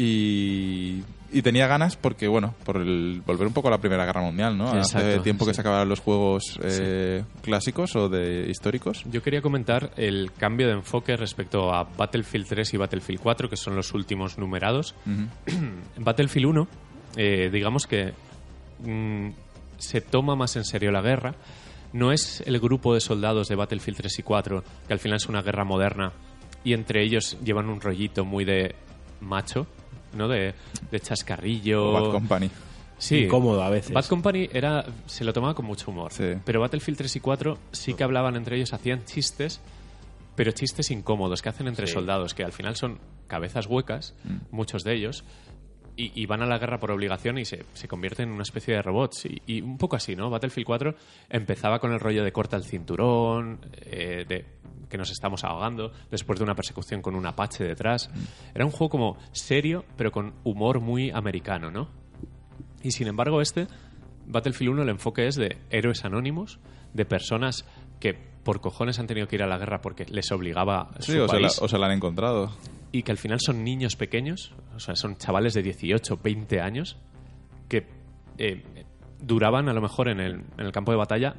Y, y tenía ganas porque, bueno, por el, volver un poco a la Primera Guerra Mundial, ¿no? Hace Exacto, tiempo que sí. se acabaron los juegos eh, clásicos o de históricos. Yo quería comentar el cambio de enfoque respecto a Battlefield 3 y Battlefield 4, que son los últimos numerados. *clears throat* Battlefield 1, eh, digamos que mm, se toma más en serio la guerra. No es el grupo de soldados de Battlefield 3 y 4, que al final es una guerra moderna, y entre ellos llevan un rollito muy de macho, ¿no? De, de chascarrillo. Bad Company. Sí. Incómodo a veces. Bad Company era, se lo tomaba con mucho humor. Sí. Pero Battlefield 3 y 4 sí que hablaban entre ellos, hacían chistes, pero chistes incómodos que hacen entre Sí. soldados, que al final son cabezas huecas, muchos de ellos, y, y van a la guerra por obligación y se, se convierten en una especie de robots. Y, y un poco así, ¿no? Battlefield 4 empezaba con el rollo de corta el cinturón, eh, de que nos estamos ahogando, después de una persecución con un Apache detrás. Era un juego como serio, pero con humor muy americano, ¿no? Y sin embargo, este, Battlefield 1, el enfoque es de héroes anónimos, de personas que por cojones han tenido que ir a la guerra porque les obligaba Sí, su o se, la, país o se la han encontrado. Y que al final son niños pequeños, o sea, son chavales de 18, 20 años, que eh, duraban a lo mejor en el, en el campo de batalla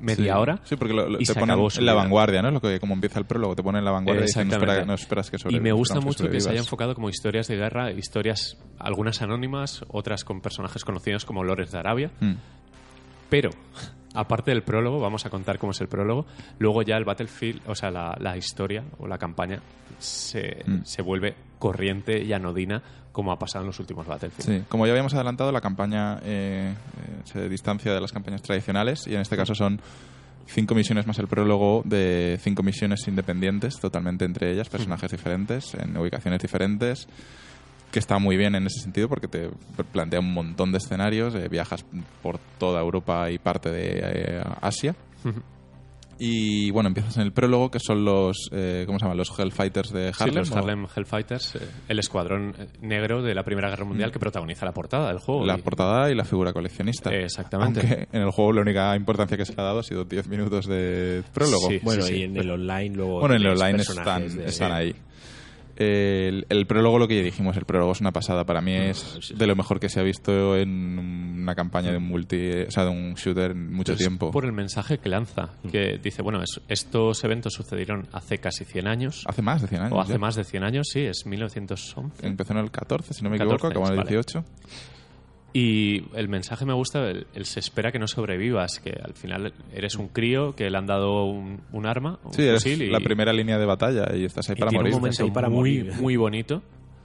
media Sí. hora. Sí, porque lo- lo- y te ponen en la vanguardia, ¿no? Lo que como empieza el prólogo, te ponen en la vanguardia y dicen, no, Exactamente. espera- no esperas que y sobrevivas. me gusta mucho que se haya enfocado como historias de guerra, historias algunas anónimas, otras con personajes conocidos como Lores de Arabia. Mm. Pero, aparte del prólogo, vamos a contar cómo es el prólogo, luego ya el Battlefield, o sea, la, la historia o la campaña se, Mm. se vuelve corriente y anodina como ha pasado en los últimos Battlefield. Sí, como ya habíamos adelantado, la campaña eh, eh, se distancia de las campañas tradicionales y en este caso son cinco misiones más el prólogo de cinco misiones independientes, totalmente entre ellas, personajes diferentes, en ubicaciones diferentes, que está muy bien en ese sentido porque te plantea un montón de escenarios, eh, viajas por toda Europa y parte de eh, Asia. Y bueno, empiezas en el prólogo, que son los, eh, ¿cómo se llaman? Los Hellfighters de Sí, Harlem. los ¿o? Harlem Hellfighters, eh, el escuadrón eh, negro de la Primera Guerra Mundial que protagoniza la portada del juego. Mm. La Y- portada y la figura coleccionista. Exactamente. Aunque en el juego la única importancia que se le ha dado ha sido 10 minutos de prólogo. Sí. Bueno, y en el online luego. Bueno, en el online están, de- están ahí. El, el prólogo, lo que ya dijimos, el prólogo es una pasada. Para mí es de lo mejor que se ha visto en una campaña de un multi, o sea, de un shooter en mucho Es tiempo. por el mensaje que lanza, que dice, bueno, es- estos eventos sucedieron hace casi 100 años, Hace más de 100 años. o hace ya. más de 100 años, sí, es 1911. Empezó en el 14, si no me 14, equivoco, acabó en el vale. 18. Y el mensaje me gusta, el, el se espera que no sobrevivas, que al final eres un crío que le han dado un, un arma, un Sí, eres fusil y, la primera línea de batalla y estás ahí Y para tiene un morir. momento ahí para muy, morir. muy bonito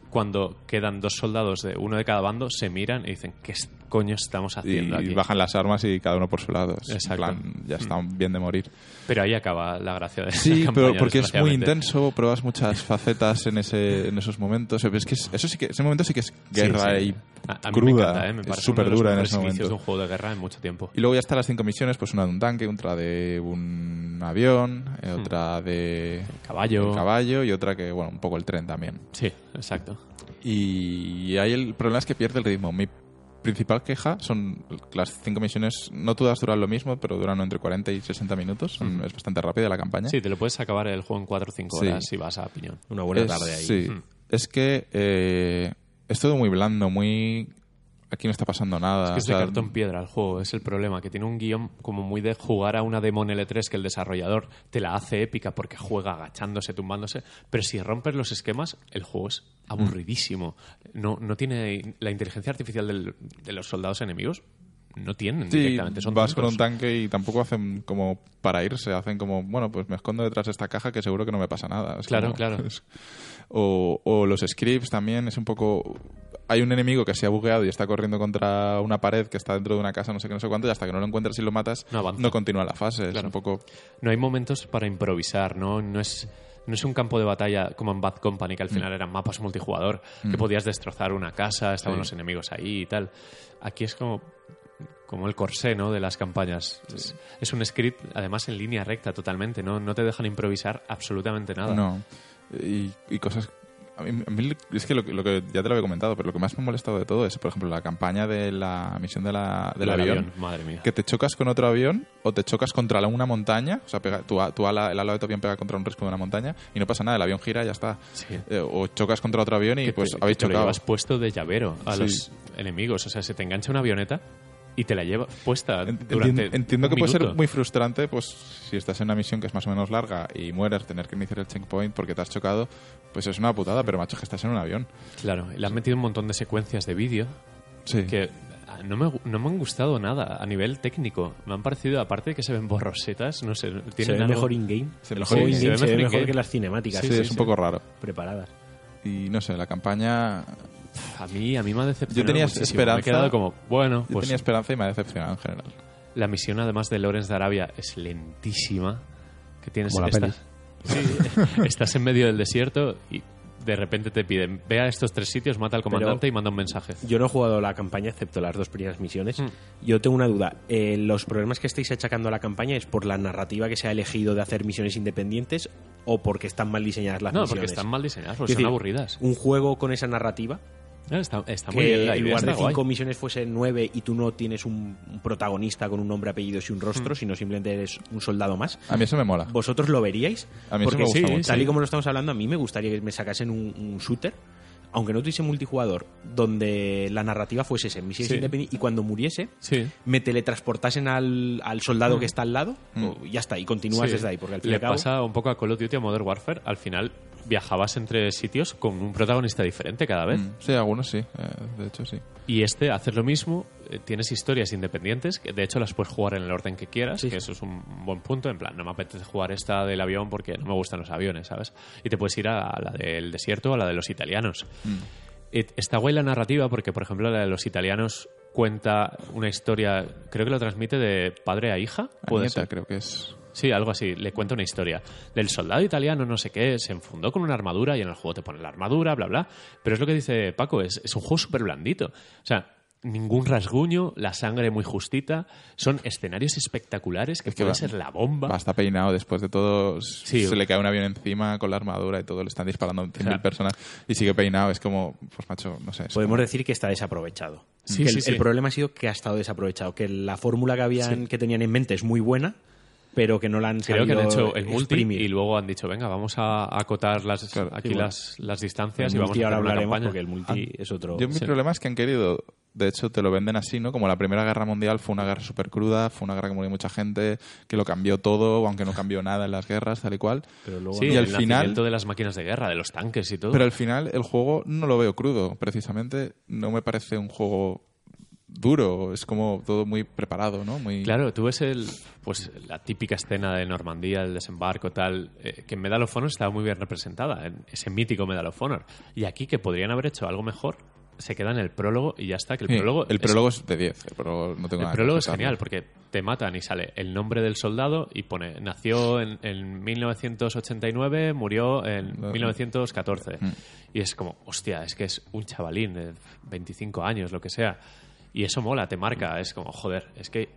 cuando quedan dos soldados de uno de cada bando, se miran y dicen, ¿qué coño estamos haciendo y aquí? bajan las armas y cada uno por su lado. Es Exacto. plan, ya están bien de morir. Pero ahí acaba la gracia de Sí, la pero porque es muy intenso, pruebas muchas facetas en ese en esos momentos. Es que es- eso sí que ese momento sí que es guerra Sí, sí. y A- a mí me cruda, encanta, ¿eh? me es súper dura en ese momento. de un juego de guerra en mucho tiempo. Y luego ya están las cinco misiones, pues una de un tanque, otra de un avión, eh, Hmm. otra de Caballo. caballo y otra que, bueno, un poco el tren también. Sí, exacto. Y ahí el problema es que pierde el ritmo. Mi principal queja son las cinco misiones, no todas duran lo mismo, pero duran entre 40 y 60 minutos. Son- Es bastante rápida la campaña. Sí, te lo puedes acabar el juego en 4 o 5 Sí. horas si vas a piñón. Una buena Es- tarde ahí. Sí. Es que eh, es todo muy blando, muy aquí no está pasando nada. Es que es o de sea, cartón piedra el juego, es el problema, que tiene un guion como muy de jugar a una demo en L3 que el desarrollador te la hace épica porque juega agachándose, tumbándose, pero si rompes los esquemas, el juego es aburridísimo. No, no tiene la inteligencia artificial del- de los soldados enemigos, no tienen Sí, directamente, son vas con un tanque y tampoco hacen como para irse, hacen como, bueno, pues me escondo detrás de esta caja que seguro que no me pasa nada. Es Claro, como- claro. *laughs* es- o, o los scripts también es un poco... Hay un enemigo que se ha bugueado y está corriendo contra una pared que está dentro de una casa, no sé qué, no sé cuánto, y hasta que no lo encuentras y lo matas, No continúa la fase. Es un poco... No hay momentos para improvisar, ¿no? No es, no es un campo de batalla como en Bad Company, que al final eran mapas multijugador, que podías destrozar una casa, estaban Sí. los enemigos ahí y tal. Aquí es como, como el corsé, ¿no? De las campañas. Es, es un script, además, en línea recta totalmente, ¿no? No te dejan improvisar absolutamente nada. No. Y, y cosas... A mí, a mí es que lo, que lo que ya te lo había comentado, pero lo que más me ha molestado de todo es, por ejemplo, la campaña de la misión de la, del avión, Madre mía. que te chocas con otro avión o te chocas contra una montaña, o sea, pega, tu, a- tu ala, el ala de tu avión pega contra un risco de una montaña y no pasa nada, el avión gira y ya está. Sí. Eh, o chocas contra otro avión y que pues te, habéis que te lo llevas puesto de llavero a Sí. los enemigos. O sea, se te engancha una avioneta y te la lleva puesta durante entien- Entiendo un que puede ser minuto. muy frustrante, pues si estás en una misión que es más o menos larga y mueres, tener que iniciar el checkpoint porque te has chocado, pues es una putada, pero macho, que estás en un avión. Claro, le han metido un montón de secuencias de vídeo Sí. que ah, no me, no me han gustado nada a nivel técnico. Me han parecido, aparte de que se ven borrosetas, no sé, Se tienen ve algo- mejor in-game. Se mejor in-game in-game. se ve mejor in-game. que las cinemáticas Sí, es un poco raro. preparadas. Y no sé, la campaña... A mí, a mí me ha decepcionado Yo tenía muchísimo. esperanza- Me he quedado como, bueno, Yo pues tenía esperanza y me ha decepcionado en general. la misión además de Lawrence de Arabia es lentísima. Que tienes Como la estás, Sí, *laughs* estás en medio del desierto y de repente te piden, ve a estos tres sitios, mata al comandante y manda un mensaje. Yo no he jugado la campaña excepto las dos primeras misiones. Mm. Yo tengo una duda. Eh, ¿Los problemas que estáis achacando a la campaña es por la narrativa que se ha elegido de hacer misiones independientes o porque están mal diseñadas las no, porque misiones? están mal diseñadas, porque Es son decir, aburridas. Un juego con esa narrativa, No, está, está muy que bien la en lugar de guay. cinco misiones fuese nueve y tú no tienes un, un protagonista con un nombre, apellidos y un Mm. rostro, sino simplemente eres un soldado más. A mí eso me mola. ¿Vosotros lo veríais? A mí eso Porque me gusta sí, mucho. tal y como lo estamos hablando, a mí me gustaría que me sacasen un, un shooter, aunque no tuviese multijugador, donde la narrativa fuese ese, misiones Sí. independientes, y cuando muriese, Sí. me teletransportasen al, al soldado Mm. que está al lado, o ya está, y continúas Sí. desde ahí, porque al fin Le al cabo... pasa un poco a Call of Duty o Modern Warfare. Al final viajabas entre sitios con un protagonista diferente cada vez. Mm, Sí, algunos sí. eh, de hecho, sí. Y este, haces lo mismo. eh, Tienes historias independientes, que de hecho las puedes jugar en el orden que quieras, Sí. que eso es un buen punto. En plan, no me apetece jugar esta del avión porque no me gustan los aviones, ¿sabes? Y te puedes ir a la del desierto o a la de los italianos. Eh, Está guay la narrativa porque, por ejemplo, la de los italianos cuenta una historia, creo que lo transmite de padre a hija. ¿Puede Agneta, ser? creo que es. Sí, algo así. Le cuenta una historia del soldado italiano, no sé qué, se enfundó con una armadura y en el juego te pone la armadura, bla, bla. Pero es lo que dice Paco, es, es un juego súper blandito. O sea, ningún rasguño, la sangre muy justita, son escenarios espectaculares que Es que pueden va- ser la bomba. Va, está peinado después de todo. Sí. Se le cae un avión encima con la armadura y todo. Le están disparando 100.000 O sea- personas y sigue peinado. Es como, pues macho, no sé. Podemos como- decir que está desaprovechado. Sí, Que sí, el, sí. el problema ha sido que ha estado desaprovechado, que la fórmula que habían Sí. que tenían en mente es muy buena, pero que no la han Creo que han hecho el multi exprimir. y luego han dicho, venga, vamos a acotar las, Claro, aquí las, las distancias El y vamos multi a ahora hacer una hablaremos campaña. porque el multi es otro... Yo mi Sí. problema es que han querido, de hecho te lo venden así, ¿no? Como la Primera Guerra Mundial fue una guerra súper cruda, fue una guerra que murió mucha gente, que lo cambió todo, aunque no cambió nada en las guerras, tal y cual. Pero luego Sí, Y al el final- nacimiento de las máquinas de guerra, de los tanques y todo. Pero al final el juego no lo veo crudo, precisamente no me parece un juego duro, es como todo muy preparado, ¿no? Muy... Claro, tú ves el, pues, la típica escena de Normandía, el desembarco, tal, eh, que en Medal of Honor estaba muy bien representada, en ese mítico Medal of Honor. Y aquí, que podrían haber hecho algo mejor, se queda en el prólogo y ya está. Que el Sí, prólogo, el es- prólogo es, de 10, el prólogo no tengo el nada prólogo es genial porque te matan y sale el nombre del soldado y pone nació en, en 1989, murió en No. 1914. Mm. Y es como, hostia, es que es un chavalín de 25 años, lo que sea. Y eso mola, te marca. Es como, joder, es que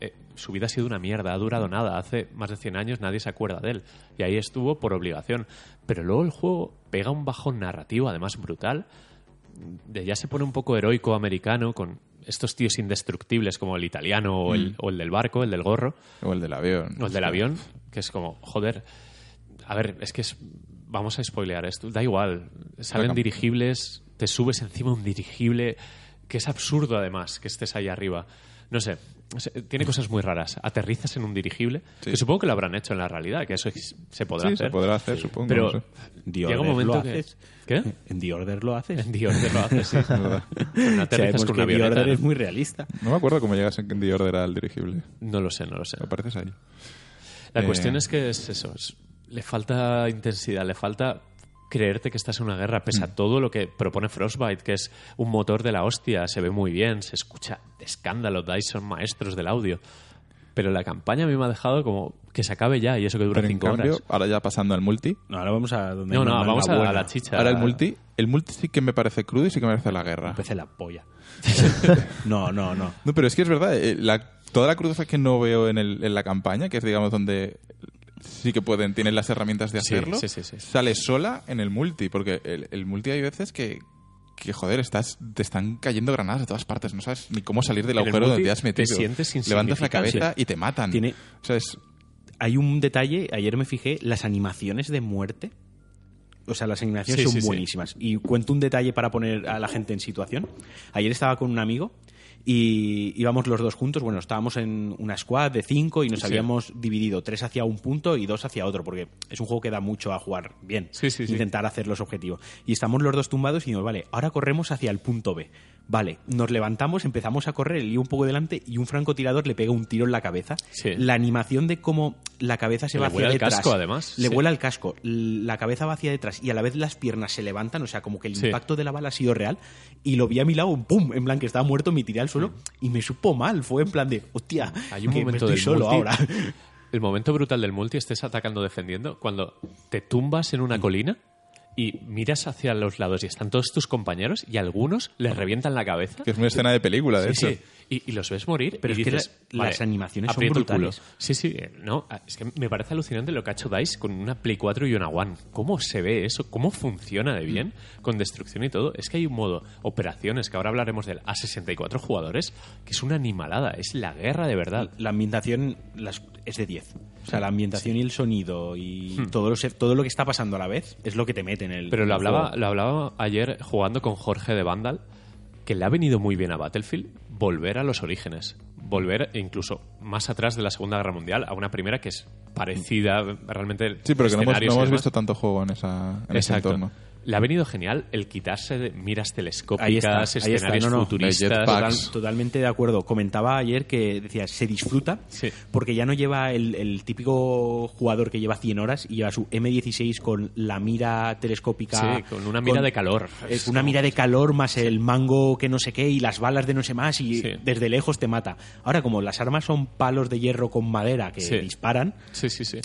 eh, su vida ha sido una mierda, ha durado nada. Hace más de 100 años nadie se acuerda de él. Y ahí estuvo por obligación. Pero luego el juego pega un bajón narrativo, además brutal. De ya se pone un poco heroico americano con estos tíos indestructibles como el italiano o, el, o el del barco, el del gorro, O el del avión. o el del avión, que es como, joder, a ver, es que es, vamos a spoilear esto, da igual, salen dirigibles, te subes encima un dirigible que es absurdo además que estés ahí arriba. No sé, tiene cosas muy raras. Aterrizas en un dirigible, Sí. que supongo que lo habrán hecho en la realidad, que eso es- se podrá Sí, hacer. se podrá hacer, supongo. Pero no sé. The llega un Order momento lo que... haces. ¿Qué? En The Order lo haces. En The Order lo haces, sí. *laughs* No aterrizas Sabemos con que una The avioneta, Order es muy realista. No me acuerdo cómo llegas en The Order al dirigible. No lo sé, no lo sé. Apareces ahí. La Eh, cuestión es que es eso, es- le falta intensidad, le falta creerte que estás en una guerra, pese a Mm. todo lo que propone Frostbite, que es un motor de la hostia, se ve muy bien, se escucha de escándalo, Dice son maestros del audio. Pero la campaña a mí me ha dejado como que se acabe ya y eso que dura Pero en cinco cambio, horas. ahora ya pasando al multi. No, ahora vamos a donde No, no, vamos a, la chicha. Ahora el multi. El multi sí que me parece crudo y sí que merece la guerra. Empecé la polla. *laughs* no, no, no. No, pero es que es verdad. eh, la- toda la crudeza que no veo en, el- en la campaña, que es digamos donde sí que pueden, tienen las herramientas de hacerlo, sí, sí, sí. sale sola en el multi. Porque el, el multi hay veces que, que joder, estás, te están cayendo granadas de todas partes. No sabes ni cómo salir del En agujero donde te has te metido. sientes Levantas la cabeza y te matan. Tiene- O sea, es- Hay un detalle, ayer me fijé, las animaciones de muerte. O sea, las animaciones Sí, son sí, sí. buenísimas. Y cuento un detalle para poner a la gente en situación. Ayer estaba con un amigo y íbamos los dos juntos. Bueno, estábamos en una squad de cinco y nos Sí. habíamos dividido tres hacia un punto y dos hacia otro, porque es un juego que da mucho a jugar bien. Sí, sí. Intentar hacer los objetivos. Y estamos los dos tumbados y decimos, vale, ahora corremos hacia el punto B. Vale, nos levantamos, empezamos a correr, el lío un poco delante y un francotirador le pega un tiro en la cabeza. Sí. La animación de cómo la cabeza se Le va hacia vuela el casco, además, Le sí. vuela el casco, la cabeza va hacia detrás y a la vez las piernas se levantan, o sea, como que el Sí. impacto de la bala ha sido real. Y lo vi a mi lado, ¡pum! En plan que estaba muerto, me tiré al suelo y me supo mal. Fue en plan de, hostia, Hay un que me momento estoy solo multi- ahora. *laughs* El momento brutal del multi, estés atacando defendiendo, cuando te tumbas en una colina y miras hacia los lados y están todos tus compañeros y algunos les revientan la cabeza. que es una escena de película, de Sí, hecho. sí. Y, y los ves morir. Pero y es que dices, la- vale, las animaciones son aprieto el culo. brutales. Sí, sí. eh, No, ah, es que me parece alucinante lo que ha hecho DICE con una Play 4 y una One. ¿Cómo se ve eso? ¿Cómo funciona de bien? Con destrucción y todo. Es que hay un modo operaciones, que ahora hablaremos del a 64 jugadores, que es una animalada. Es la guerra de verdad. La ambientación las- es de 10. O sea, la ambientación y el sonido y Hmm. todo, lo, todo lo que está pasando a la vez es lo que te mete en el. Pero lo hablaba, juego. lo hablaba ayer jugando con Jorge de Vandal, que le ha venido muy bien a Battlefield volver a los orígenes. Volver incluso más atrás de la Segunda Guerra Mundial, a una primera que es parecida realmente. Sí, pero que no hemos, no visto tanto juego en, esa, en ese entorno. Le ha venido genial el quitarse de miras Ahí telescópicas, está, ahí está, escenarios no, no. futuristas. Total- totalmente de acuerdo. Comentaba ayer que decía, se disfruta Sí. porque ya no lleva el, el típico jugador que lleva 100 horas y lleva su M16 con la mira telescópica. Sí, con una mira de calor. eh, Es una mira de calor más el mango que no sé qué y las balas de no sé más y Sí. desde lejos te mata. Ahora, como las armas son palos de hierro con madera que Sí. disparan, Sí, sí, sí.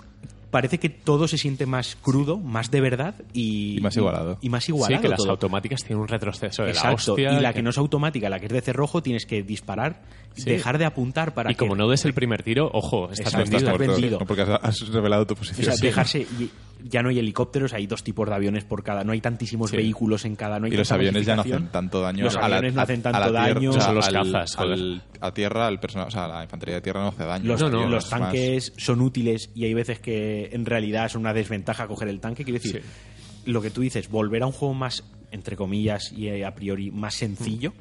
Parece que todo se siente más crudo, más de verdad y, Y más igualado. Y, más Sí, igualado. que las todo. automáticas tienen un retroceso de la Exacto, hostia. y la que no es automática, la que es de cerrojo, tienes que disparar, Sí. dejar de apuntar para Y como que, no des el primer tiro, ojo, estás Exacto, vendido. estás vendido. No, porque has, revelado tu o posición. sea, Sí. dejarse y ya no hay helicópteros, hay dos tipos de aviones por cada, no hay tantísimos Sí. vehículos en cada, no hay y los aviones ya no hacen tanto daño. Los a la- aviones no hacen a la tanto daño. o sea, Son los al- cazas, a tierra, el personal, o sea, la infantería de tierra no hace daño. Los, No, no, los es más- tanques son útiles y hay veces que en realidad es una desventaja coger el tanque. Quiero decir, lo que tú dices, volver a un juego más, entre comillas, y eh, a priori más sencillo,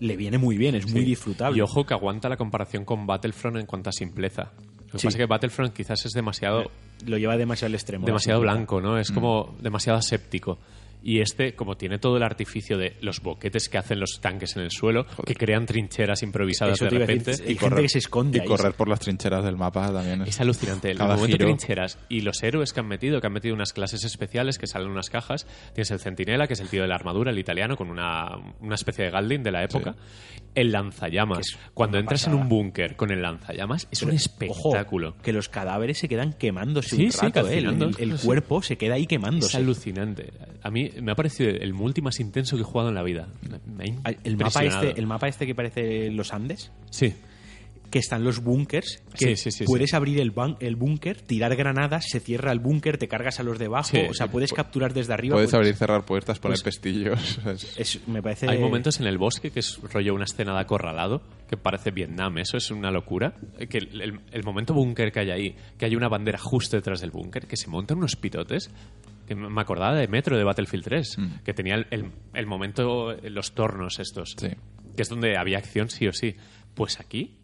le viene muy bien, es muy disfrutable. Y ojo que aguanta la comparación con Battlefront en cuanto a simpleza. Lo que Sí. pasa es que Battlefront quizás es demasiado, Lo lleva demasiado al extremo. demasiado la blanco, ¿no? Mm. Es como demasiado aséptico. Y este, como tiene todo el artificio de los boquetes que hacen los tanques en el suelo, que crean trincheras improvisadas Eso de repente, Hay gente que se esconde Y ahí. correr por las trincheras del mapa también. es alucinante. El Cada momento giro. trincheras y los héroes que han metido, que han metido unas clases especiales que salen en unas cajas. Tienes el centinela, que es el tío de la armadura, el italiano, con una, una especie de Galdin de la época. El lanzallamas. Es Cuando entras en un búnker con el lanzallamas, es un Ojo, espectáculo. que los cadáveres se quedan quemándose Sí, un sí, rato, ¿eh? el, el cuerpo se queda ahí Es quemándose. alucinante. A mí me ha parecido el multi más intenso que he jugado en la vida. Me ha el, mapa este, el mapa este que parece los Andes, Sí, que están los búnkers, que Sí, sí, sí, puedes abrir el, el búnker, tirar granadas, se cierra el búnker, te cargas a los de abajo, Sí, o sea, puedes pu- capturar desde arriba. Puedes pues- abrir, cerrar puertas, poner pues- pestillos. *laughs* es- es- me parece... Hay momentos en el bosque que es rollo una escena de acorralado que parece Vietnam. Eso es una locura. Que el, el- el momento búnker que hay ahí, que hay una bandera justo detrás del búnker, que se montan unos pitotes. Que me acordaba de Metro de Battlefield 3, Mm. que tenía el, el- el momento, los tornos estos. sí. que es donde había acción sí o sí. Pues aquí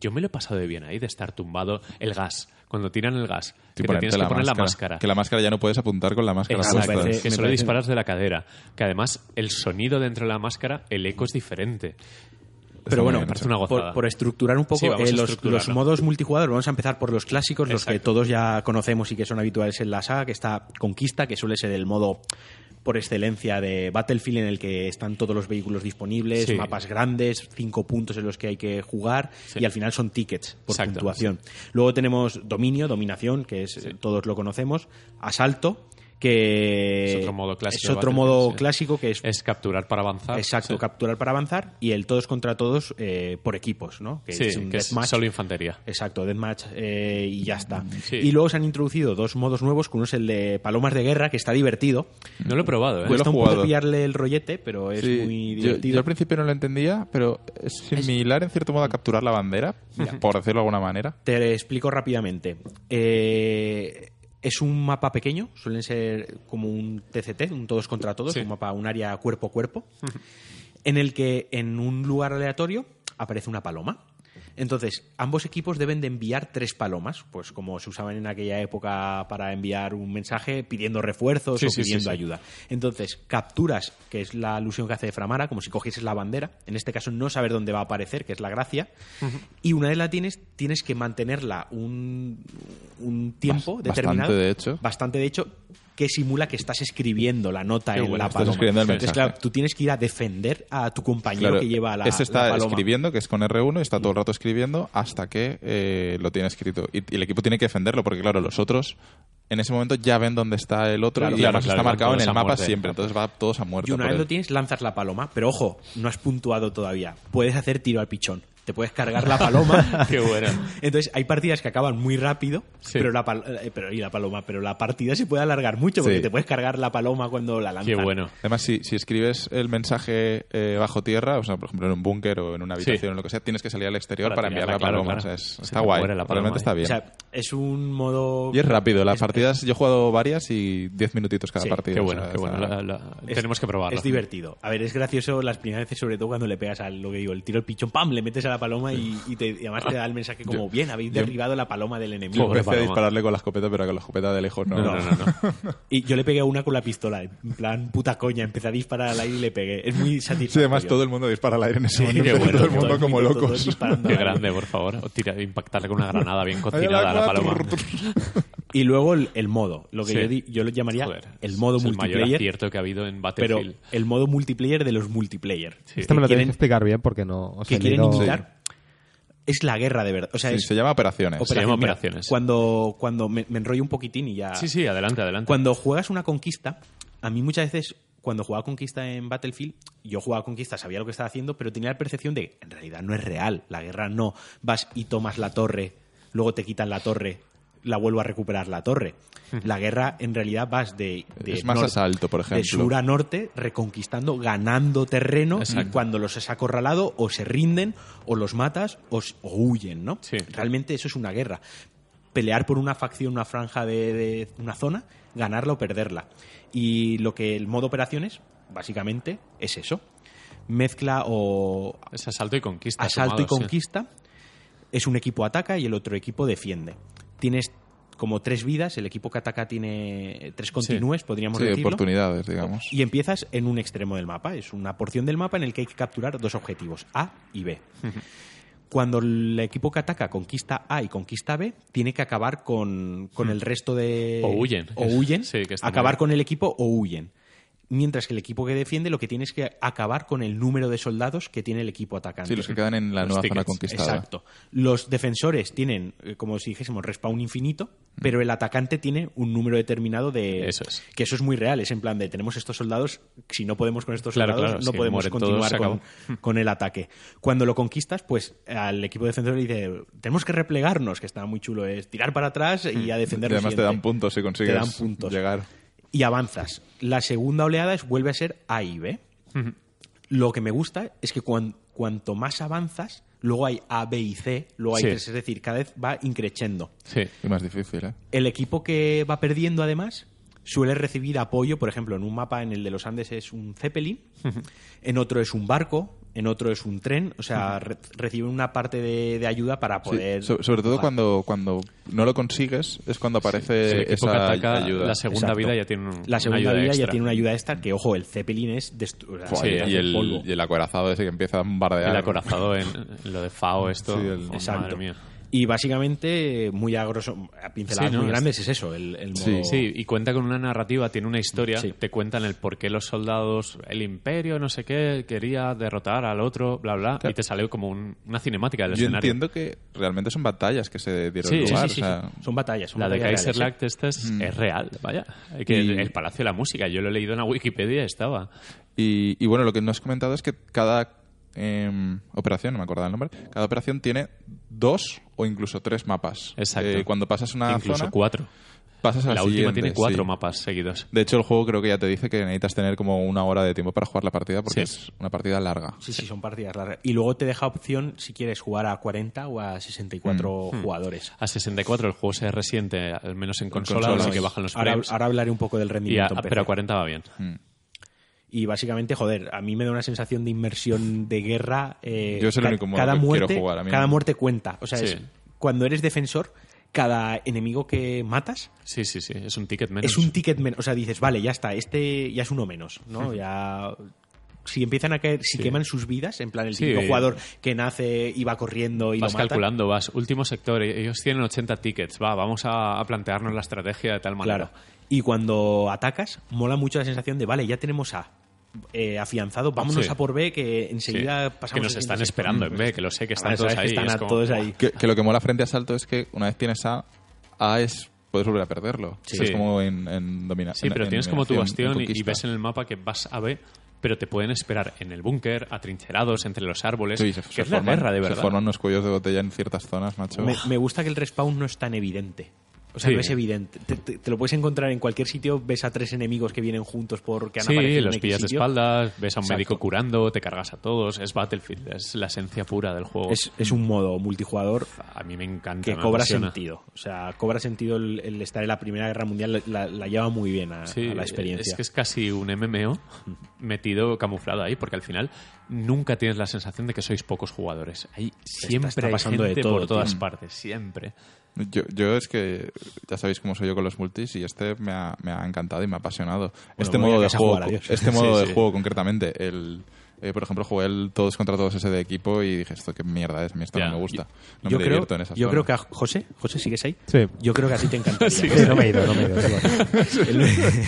yo me lo he pasado de bien ahí, de estar tumbado. El gas, cuando tiran el gas, Sí, que te tienes que poner la máscara. Que la máscara ya no puedes apuntar con la máscara Exacto, puesta. que solo disparas de la cadera. Que además el sonido dentro de la máscara, el eco es diferente. Pero bueno, me parece una gozada. por, por estructurar un poco Sí, eh, los, modos multijugador, vamos a empezar por los clásicos, los que todos ya conocemos y que son habituales en la saga, que está Conquista, que suele ser el modo por excelencia de Battlefield en el que están todos los vehículos disponibles, Sí. mapas grandes, cinco puntos en los que hay que jugar Sí. y al final son tickets por Exacto, puntuación. Luego tenemos Dominio, Dominación, que es todos lo conocemos, Asalto, que Es otro modo clásico es de otro Battlefield, modo sí. clásico que es Es capturar para avanzar. Exacto, Sí. capturar para avanzar y el todos contra todos eh, por equipos, ¿no? Que Sí, es un que es deathmatch. solo infantería. Exacto, deathmatch eh, y ya está. Sí. Y luego se han introducido dos modos nuevos, que uno es el de palomas de guerra, que está divertido. No lo he probado, ¿eh? Yo Cuesta lo he un poco jugado. pillarle el rollete, pero es Sí, muy divertido. yo al principio no lo entendía, pero es similar en cierto modo a capturar la bandera, por decirlo de alguna manera. Te explico rápidamente. Eh, es un mapa pequeño, suelen ser como un TCT, un todos contra todos, Sí. un mapa, un área cuerpo a cuerpo, en el que en un lugar aleatorio aparece una paloma. Entonces, ambos equipos deben de enviar tres palomas, pues como se usaban en aquella época para enviar un mensaje pidiendo refuerzos Sí, o sí, pidiendo sí. ayuda. Entonces, capturas, que es la alusión que hace de Framara, como si cogieses la bandera. En este caso, no saber dónde va a aparecer, que es la gracia. Y una vez la tienes, tienes que mantenerla un, un tiempo determinado. bastante, de hecho. Bastante, de hecho, que simula que estás escribiendo la nota Qué en bueno, la paloma. Entonces, claro, tú tienes que ir a defender a tu compañero Claro, que lleva la, este está la paloma. escribiendo, que es con R1, y está todo el rato escribiendo hasta que eh, lo tiene escrito. Y, y el equipo tiene que defenderlo, porque claro, los otros en ese momento ya ven dónde está el otro Claro, y además claro, está marcado en el mapa muerte. siempre. Entonces va todos a muerte. Y una vez él. lo tienes, lanzas la paloma. Pero ojo, no has puntuado todavía. Puedes hacer tiro al pichón. Te puedes cargar la paloma. *laughs* Qué bueno. Entonces hay partidas que acaban muy rápido, Sí. pero la pal- eh, pero y la paloma, pero la partida se puede alargar mucho porque Sí. te puedes cargar la paloma cuando la lanzas. Qué bueno. Además, si, si escribes el mensaje eh, bajo tierra, o sea, por ejemplo, en un búnker o en una habitación Sí. o lo que sea, tienes que salir al exterior Para para, enviar la claro, paloma. claro. O sea, es- Se está guay. muere la paloma, Realmente ¿eh? está O bien. sea, es un modo y es rápido. Las es- partidas, yo he jugado varias y 10 minutitos cada Sí, partida. Qué o bueno, sea, qué bueno. está- La- la- Es- tenemos que probarlo. Es divertido. A ver, es gracioso las primeras veces, sobre todo cuando le pegas al lo que digo, el tiro al pichón, ¡pam! Le metes a la paloma y, y te- y además te da el mensaje como, Yo- bien, habéis yo- derribado la paloma del Yo enemigo. Pobre empecé a dispararle con la escopeta, pero con la escopeta de lejos no. No, no, no. no. Y yo le pegué una con la pistola, en plan puta coña, empecé a disparar al aire y le pegué. Es muy satisfactorio. Sí, además todo el mundo dispara al aire en ese Sí, momento. bueno, todo el mundo todo como locos. disparando Qué grande, por favor. O tira, impactarle con una granada bien cocinada a la paloma. Y luego el, el modo, lo que Sí. yo, di- yo lo llamaría Joder, el modo es el mayor multiplayer, acierto que ha habido en pero Battlefield. el modo multiplayer de los multiplayer. Sí. Esto me lo que quieren- que explicar bien porque no os que quieren imitar es la guerra de verdad. O sea, Sí, es se llama operaciones. Se llama Mira, operaciones. cuando cuando me, me enrollo un poquitín y ya. Sí, sí, adelante, adelante. Cuando juegas una conquista, a mí muchas veces, cuando jugaba conquista en Battlefield, yo jugaba conquista, sabía lo que estaba haciendo, pero tenía la percepción de en realidad no es real. La guerra no. Vas y tomas la torre, luego te quitan la torre, la vuelvo a recuperar la torre. La guerra, en realidad, vas de. de Es más asalto, por De ejemplo. sur a norte, reconquistando, ganando terreno. Exacto. Y cuando los has acorralado, o se rinden, o los matas, o, huyen, ¿no? Sí. Realmente eso es una guerra pelear por una facción, una franja de, de una zona, ganarla o perderla. Y lo que el modo operaciones, básicamente, es eso. Mezcla o Es asalto y conquista. asalto y sí. conquista. Es un equipo ataca y el otro equipo defiende. Tienes como tres vidas, el equipo que ataca tiene tres continúes, podríamos Sí, decirlo. oportunidades, digamos. Y empiezas en un extremo del mapa. Es una porción del mapa en el que hay que capturar dos objetivos, A y B. Cuando el equipo que ataca conquista A y conquista B, tiene que acabar con, con el resto de... O huyen. O huyen. Sí, que acabar bien. con el equipo o huyen. Mientras que el equipo que defiende lo que tiene es que acabar con el número de soldados que tiene el equipo atacante. Sí, los que quedan en la Los nueva tickets. zona conquistada. Exacto. Los defensores tienen, eh, como si dijésemos, respawn infinito, pero el atacante tiene un número determinado de... Eso es. Que eso es muy real, es en plan de tenemos estos soldados, si no podemos con estos Claro, soldados, claro, no si podemos todos, continuar con, el ataque. Cuando lo conquistas, pues al equipo defensor le dice, tenemos que replegarnos, que está muy chulo, es tirar para atrás y a defender Y además te dan puntos si consigues Te dan puntos. llegar. Y avanzas. La segunda oleada es, vuelve a ser A y B. Lo que me gusta es que cuan- cuanto más avanzas, luego hay A, B y C, luego hay Sí. tres, es decir, cada vez va increciendo. Sí. Y más difícil, ¿eh? El equipo que va perdiendo, además, suele recibir apoyo, por ejemplo, en un mapa en el de los Andes es un Zeppelin, en otro es un barco, en otro es un tren, o sea, re- reciben una parte de, de ayuda para Sí, poder... so- sobre todo cuando, cuando no lo consigues es cuando aparece que esa ataca, ayuda. la segunda Exacto. vida ya tiene un- La una segunda ayuda vida ya tiene una ayuda extra que, ojo, el Zeppelin es... Fua, Sí, y, el, polvo. y el acorazado ese que empieza a bombardear. El acorazado en, en lo de FAO, esto. Sí, el- oh, Exacto. madre mía. Y básicamente, muy a grosso, a pinceladas Sí, no, muy es- grandes, es eso, el, el modo... Sí, Sí, y cuenta con una narrativa, tiene una historia, Sí. te cuentan el por qué los soldados, el imperio, no sé qué, quería derrotar al otro, bla, bla, y te sale como un- una cinemática del Yo escenario. entiendo que realmente son batallas que se dieron Sí, lugar. Sí, sí, o sea, sí. Son batallas. Son La de batallas ¿eh? Kaiserlacht esta es, es real, vaya. Que Y- el, el Palacio de la Música, yo lo he leído en la Wikipedia y estaba. Y, y bueno, lo que no has comentado es que cada em, operación, no me acuerdo el nombre, cada operación tiene dos o incluso tres mapas. Exacto. Eh, cuando pasas una Incluso zona, cuatro. pasas a la, La última siguiente, tiene cuatro sí. mapas seguidos. De hecho, el juego creo que ya te dice que necesitas tener como una hora de tiempo para jugar la partida porque Sí. es una partida larga. Sí, sí, son partidas largas. Y luego te deja opción si quieres jugar a 40 o a 64 Mm. jugadores. A 64 el juego se resiente, al menos en consola, así que bajan los Ahora, frames. ahora hablaré un poco del a- rendimiento. en PC. pero a 40 va bien. Mm. Y básicamente, joder, a mí me da una sensación de inmersión de guerra. eh, Yo es el único modo cada que muerte, quiero jugar, a mí Cada no. muerte cuenta. O sea, Sí. es- cuando eres defensor, cada enemigo que matas Sí, sí, sí, es un ticket menos. es un ticket menos. O sea, dices, vale, ya está, este ya es uno menos, ¿no? Ya. Si empiezan a caer, si Sí. queman sus vidas, en plan el Sí. típico jugador que nace y va corriendo y Vas lo matan, calculando, vas, último sector, e- ellos tienen 80 tickets, va, vamos a, a plantearnos la estrategia de tal manera. Claro. Y cuando atacas, mola mucho la sensación de, vale, ya tenemos A eh, afianzado, vámonos Sí. a por B, que Sí. enseguida que pasamos nos al están esperando en B, que lo sé, que están todos que ahí. están es a como, todos ahí. Que, que lo que mola frente a Salto es que una vez tienes A, A es puedes volver a perderlo. Sí. Es como en, en domina- Sí, pero en tienes como tu bastión y- ves en el mapa que vas a B, pero te pueden esperar en el búnker, atrincherados entre los árboles, Sí, se, que se es la forman, guerra de se verdad. forman unos cuellos de botella en ciertas zonas, macho. Me, me gusta que el respawn no es tan evidente. O sea, Sí. no es evidente. Te, te- te lo puedes encontrar en cualquier sitio, ves a tres enemigos que vienen juntos porque han Sí, aparecido en los pillas de espaldas, ves a un Exacto. médico curando, te cargas a todos, es Battlefield, es la esencia pura del juego. Es, es un modo multijugador A mí me encanta. que me cobra apasiona. sentido. O sea, cobra sentido el, el estar en la Primera Guerra Mundial, la, la lleva muy bien a, Sí, a la experiencia. es que es casi un MMO metido camuflado ahí, porque al final nunca tienes la sensación de que sois pocos jugadores. Hay siempre está pasando de gente todo, por todas tío. partes, siempre. Yo, yo es que ya sabéis cómo soy yo con los multis y este me ha, me ha encantado y me ha apasionado. este a modo de juego, jugar, este *laughs* modo Sí, de sí. juego concretamente, el eh, por ejemplo jugué el todos contra todos ese de equipo y dije esto qué mierda es, a mí esto no me gusta. No yo me creo, divierto en esas yo creo que a José, José, ¿sigues ahí? Sí. Yo creo que a ti te encantaría. *laughs* Sí, no me he ido, no me he ido. *laughs* el,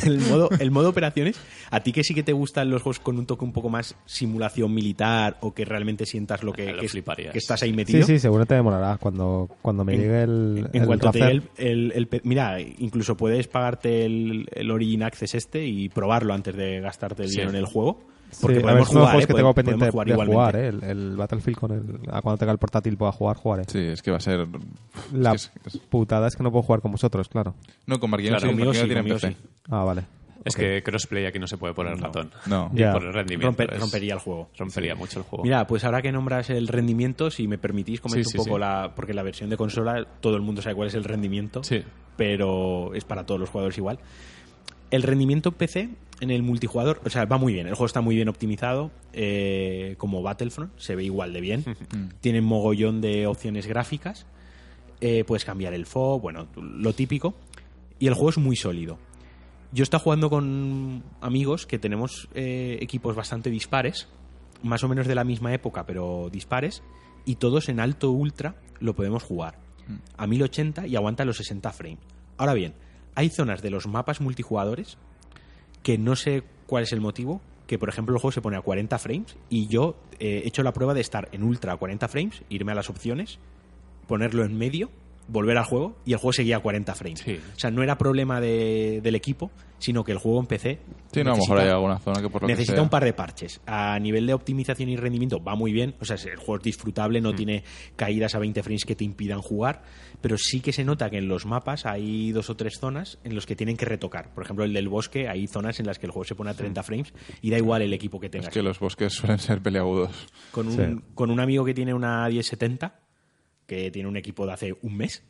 el modo, el modo operaciones, a ti que sí que te gustan los juegos con un toque un poco más simulación militar o que realmente sientas lo que, Ah, lo que, estás ahí Sí, metido. sí, seguro te demorará cuando, cuando me En- llegue el, En el cuanto te Razer. llegue el, el- Mira, incluso puedes pagarte el, el Origin Access este y probarlo antes de gastarte el Sí. dinero en el juego. Sí, Porque a ver, podemos es uno de los jugar, juegos ¿eh? que tengo pendiente de de jugar, igualmente. ¿eh? el, el Battlefield con el, a cuando tenga el portátil pueda jugar, jugaré. Sí, es que va a ser La es que es- es- putada es que no puedo jugar con vosotros, claro. No, con Marquino Claro, sí, sí, tiene PC. sí. Ah, vale. Es que crossplay aquí no se puede poner el ratón. No. Ya. por el rendimiento. Romper- es- rompería el juego. Rompería mucho el juego. Mira, pues ahora que nombras el rendimiento, si me permitís, comento Sí, sí, un poco sí. la. Porque la versión de consola, todo el mundo sabe cuál es el rendimiento. Sí. Pero es para todos los jugadores igual. El rendimiento en PC en el multijugador, o sea, va muy bien. El juego está muy bien optimizado. eh, como Battlefront, se ve igual de bien. *laughs* Tiene mogollón de opciones gráficas. eh, puedes cambiar el FO, bueno, lo típico. Y el juego es muy sólido. Yo he estado jugando con amigos que tenemos eh, equipos bastante dispares, más o menos de la misma época, pero dispares, y todos en alto ultra lo podemos jugar a 1080 y aguanta los 60 frames. Ahora bien, hay zonas de los mapas multijugadores que no sé cuál es el motivo, que por ejemplo el juego se pone a 40 frames y yo eh, he hecho la prueba de estar en ultra a 40 frames, irme a las opciones, ponerlo en medio, volver al juego y el juego seguía a 40 frames. Sí. O sea, no era problema de- del equipo, sino que el juego en PC Sí, no, a lo mejor hay alguna zona que por lo necesita un par de parches. A nivel de optimización y rendimiento va muy bien. O sea, el juego es disfrutable, Mm. no tiene caídas a 20 frames que te impidan jugar. Pero sí que se nota que en los mapas hay dos o tres zonas en los que tienen que retocar. Por ejemplo, el del bosque, hay zonas en las que el juego se pone a 30 frames y da igual el equipo que Es tengas. que los bosques suelen ser peleagudos. Con un, Sí. con un amigo que tiene una 1070, que tiene un equipo de hace un mes,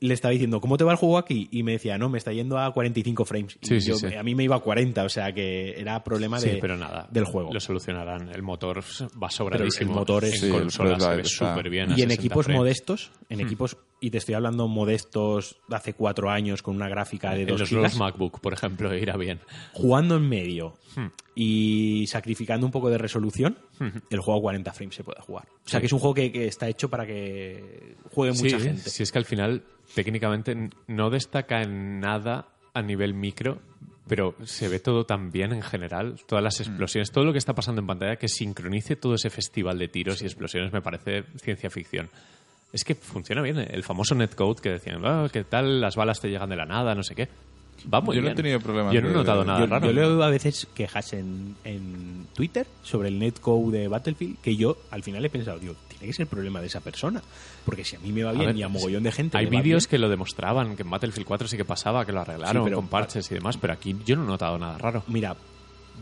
le estaba diciendo, ¿cómo te va el juego aquí? Y me decía, no, me está yendo a 45 frames. Y Sí, yo- sí. A mí me iba a 40, o sea que era problema de, Sí, pero nada. del juego. Lo solucionarán. El motor va sobradísimo. el motor es- en Sí, consolas pero se ve está- súper bien. a Y en 60 equipos frames. modestos, en equipos, y te estoy hablando modestos de hace cuatro años con una gráfica de En 2 los gigas, MacBook, por ejemplo, irá bien. jugando en medio Hmm. y sacrificando un poco de resolución, el juego a 40 frames se puede jugar. O sea Sí. que es un juego que, que está hecho para que juegue mucha sí, gente. Si es que al final, técnicamente, no destaca en nada a nivel micro, pero se ve todo tan bien en general, todas las explosiones, todo lo que está pasando en pantalla, que sincronice todo ese festival de tiros y explosiones, me parece ciencia ficción. Es que funciona bien, ¿eh? el famoso netcode que decían, "Ah, ¿qué tal? Las balas te llegan de la nada, no sé qué. Va muy Yo no he tenido problemas Yo no he notado de- nada yo, raro. yo leo a veces quejas en, en Twitter sobre el netcode de Battlefield que yo al final he pensado, digo, tiene que ser problema de esa persona. Porque si a mí me va A bien ver, y a mogollón de gente. Hay vídeos que lo demostraban, que en Battlefield 4 sí que pasaba, que lo arreglaron Sí, pero- con parches y demás, pero aquí yo no he notado nada raro. Mira,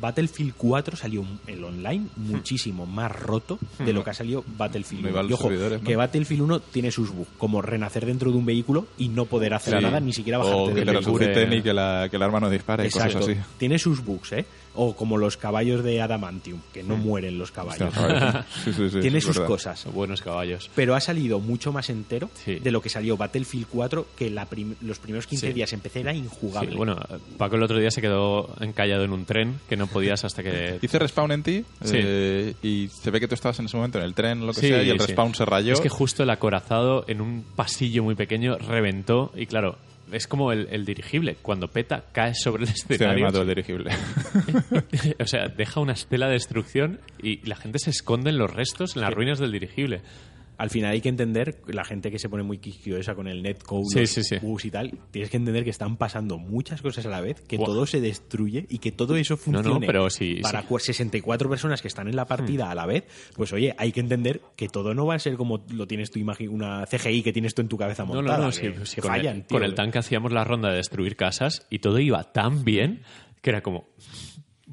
Battlefield 4 salió el online muchísimo más roto de lo que ha salido Battlefield No 1. iba a los Y ojo, que Battlefield 1 tiene sus bugs, como renacer dentro de un vehículo y no poder hacer Sí. nada, ni siquiera o bajarte que del vehículo. que, la, que el arma no dispare, Exacto. cosas así. Tiene sus bugs, ¿eh? O como los caballos de Adamantium, que no mueren los caballos. *laughs* Sí, sí, sí, Tiene sus verdad. cosas. Buenos caballos. Pero ha salido mucho más entero Sí. de lo que salió Battlefield 4, que la prim- los primeros 15 Sí. días empecé era injugable. Sí, bueno, Paco el otro día se quedó encallado en un tren que no podías hasta que... *laughs* Hice respawn en ti Sí. eh, y se ve que tú estabas en ese momento en el tren o lo que Sí, sea y el sí. respawn se rayó. Es que justo el acorazado en un pasillo muy pequeño reventó y claro, es como el, el dirigible. Cuando peta, cae sobre el Se me escenario. el dirigible. *laughs* o sea, deja una estela de destrucción y la gente se esconde en los restos, en las ruinas del dirigible. Al final hay que entender, la gente que se pone muy quisquillosa con el netcode, Sí, los sí, y tal, tienes que entender que están pasando muchas cosas a la vez, que todo se destruye y que todo eso No, no, funcione pero sí, para sí. cu- 64 personas que están en la partida a la vez, pues oye, hay que entender que todo no va a ser como lo tienes tú, una CGI que tienes tú en tu cabeza No, montada. no, no, que, sí, sí, que con, fallan, el, tío. con el tanque hacíamos la ronda de destruir casas y todo iba tan bien que era como...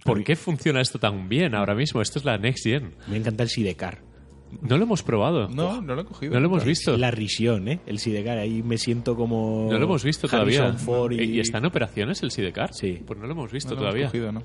¿Por qué funciona esto tan bien ahora mismo? Esto es la Next Gen. Me encanta el Sidecar. No lo hemos probado. no, no lo he cogido. No lo hemos visto. La risión, ¿eh? El Sidecar, ahí me siento como... No lo hemos visto Harrison todavía. Y... ¿Y está en operaciones el Sidecar? Sí. Pues no lo hemos visto No lo hemos todavía. cogido, ¿no?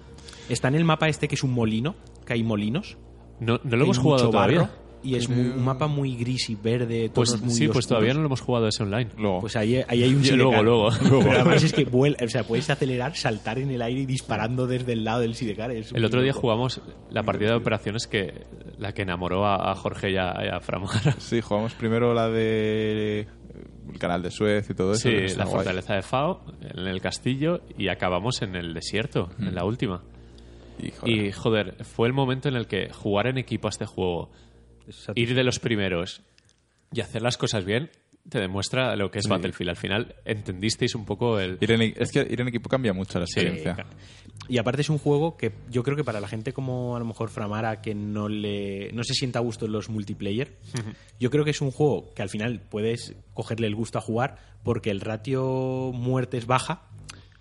Está en el mapa este que es un molino, que hay molinos. No, no lo hemos jugado todavía. barro y es muy- un mapa muy gris y verde. Pues tonos muy sí, pues oscuros. todavía no lo hemos jugado ese online. Luego. Pues ahí, ahí hay un Y *laughs* luego, *laughs* luego. Pero además es que vuela, o sea, puedes acelerar, saltar en el aire y disparando desde el lado del sidecar. es El otro día loco. jugamos la partida de operaciones que la que enamoró a, a Jorge y a, y a Framara. *laughs* Sí, jugamos primero la de eh, el canal de Suez y todo eso. Sí, la guay. fortaleza de Fao, en el castillo y acabamos en el desierto, en la última. Y, joder, Y joder, fue el momento en el que jugar en equipo a este juego, ir de los primeros y hacer las cosas bien, te demuestra lo que es Battlefield. Al final entendisteis un poco el... ir en, es que ir en equipo cambia mucho la Sí, experiencia. claro. Y aparte es un juego que yo creo que para la gente como a lo mejor Framara que no le no se sienta a gusto en los multiplayer, yo creo que es un juego que al final puedes cogerle el gusto a jugar porque el ratio muertes baja.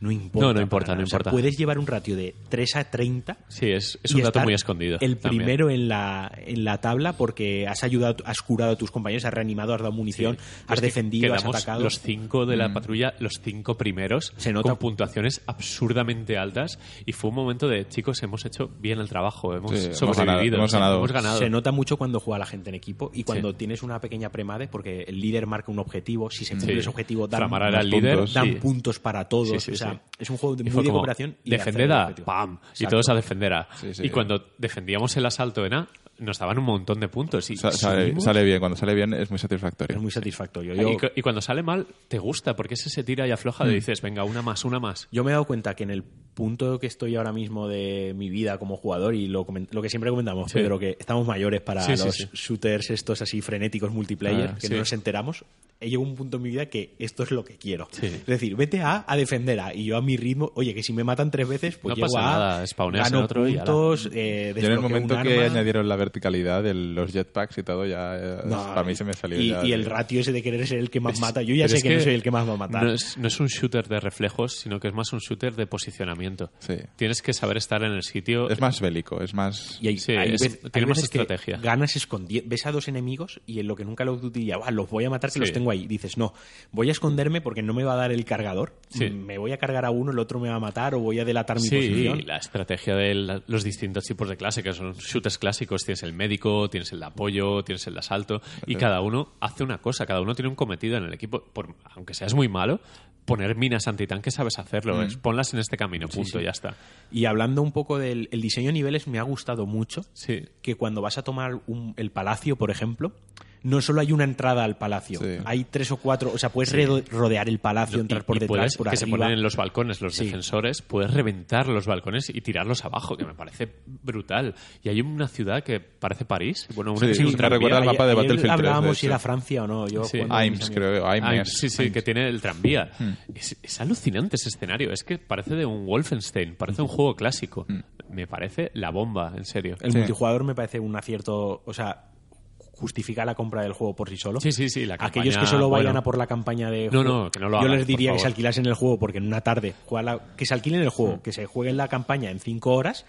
No importa. No, no importa, no O sea, importa. puedes llevar un ratio de 3 a 30 Sí, es, es un dato muy escondido. El también. primero en la, en la tabla porque has ayudado, has curado a tus compañeros, has reanimado, has dado munición, has Es que defendido, has atacado. Los cinco de la patrulla, los cinco primeros, Se nota. con puntuaciones absurdamente altas. Y fue un momento de, chicos, hemos hecho bien el trabajo, hemos Sí, hemos sobrevivido, ganado, hemos sí, ganado. hemos ganado. Se nota mucho cuando juega la gente en equipo y cuando Sí. tienes una pequeña premade, porque el líder marca un objetivo, si se cumple Sí. ese objetivo, dan, más líder. puntos. dan sí. puntos para todos. Sí, sí, o sea, es un juego de, muy de cooperación. Y de a. ¡pam! Y todos a defender a. Sí, sí. Y cuando defendíamos el asalto en A, nos daban un montón de puntos. Y Sa- sale, sale bien, cuando sale bien es muy satisfactorio. Es muy satisfactorio. Y, Yo, cu- y cuando sale mal, te gusta, porque ese se tira y afloja, Mm. y dices, venga, una más, una más. yo me he dado cuenta que en el punto que estoy ahora mismo de mi vida como jugador y lo, lo que siempre comentamos, Sí. Pedro, que estamos mayores para Sí, los sí. shooters estos así frenéticos multiplayer, Ah, que sí. no nos enteramos, he llegado a un punto en mi vida que esto es lo que quiero. Sí. Es decir, vete a, a defender a, y yo a mi ritmo, oye, que si me matan tres veces, pues No llego pasa a, nada, gano otro y puntos, eh, Yo en el momento que arma. añadieron la verticalidad de los jetpacks y todo, ya para mí se me salió y, ya. y el tío. ratio ese de querer ser el que más Es- mata. Yo ya sé es que, no soy el que más va a matar. No es, no es un shooter de reflejos, sino que es más un shooter de posicionamiento. Sí. Tienes que saber estar en el sitio. Es más bélico, es más... Y hay, Sí, hay es- vez- hay tiene más estrategia. Ganas escondiendo. Ves a dos enemigos y en lo que nunca lo diría, "Buah, los voy a matar que Sí. los tengo ahí. Dices, no, voy a esconderme porque no me va a dar el cargador. Sí. Me voy a cargar a uno, el otro me va a matar o voy a delatar mi Sí, posición. la estrategia de la- los distintos tipos de clase, que son shooters clásicos. Tienes el médico, tienes el de apoyo, tienes el de asalto, y cada uno hace una cosa, cada uno tiene un cometido en el equipo. Por- aunque seas muy malo, poner minas antitanque sabes hacerlo. es ponlas en este camino, punto, ya está. Y hablando un poco del el diseño de niveles, me ha gustado mucho Sí. que cuando vas a tomar un- el palacio, por ejemplo, no solo hay una entrada al palacio, Sí. hay tres o cuatro, o sea, puedes rodear el palacio, entrar Y- por y detrás, puedes- por que se arriba. ponen en los balcones los Sí. defensores, puedes reventar los balcones y tirarlos abajo, que me parece brutal. Y hay una ciudad que parece París, bueno, una Sí, se me recuerda al mapa de Battlefield 3, de hablábamos si era Francia o no. Yo Aims, creo, Aims. Sí, sí, que tiene el tranvía. Es, es alucinante ese escenario. Es que parece de un Wolfenstein, parece un juego clásico. Me parece la bomba, en serio. El Sí. multijugador me parece un acierto, o sea, justifica la compra del juego por sí solo. Sí, sí, sí. La Aquellos que solo vayan bueno, a por la campaña de No, juego, no, que no lo yo hagan, les diría que se alquilasen el juego porque en una tarde juega la- que se alquilen el juego, que se jueguen la campaña en cinco horas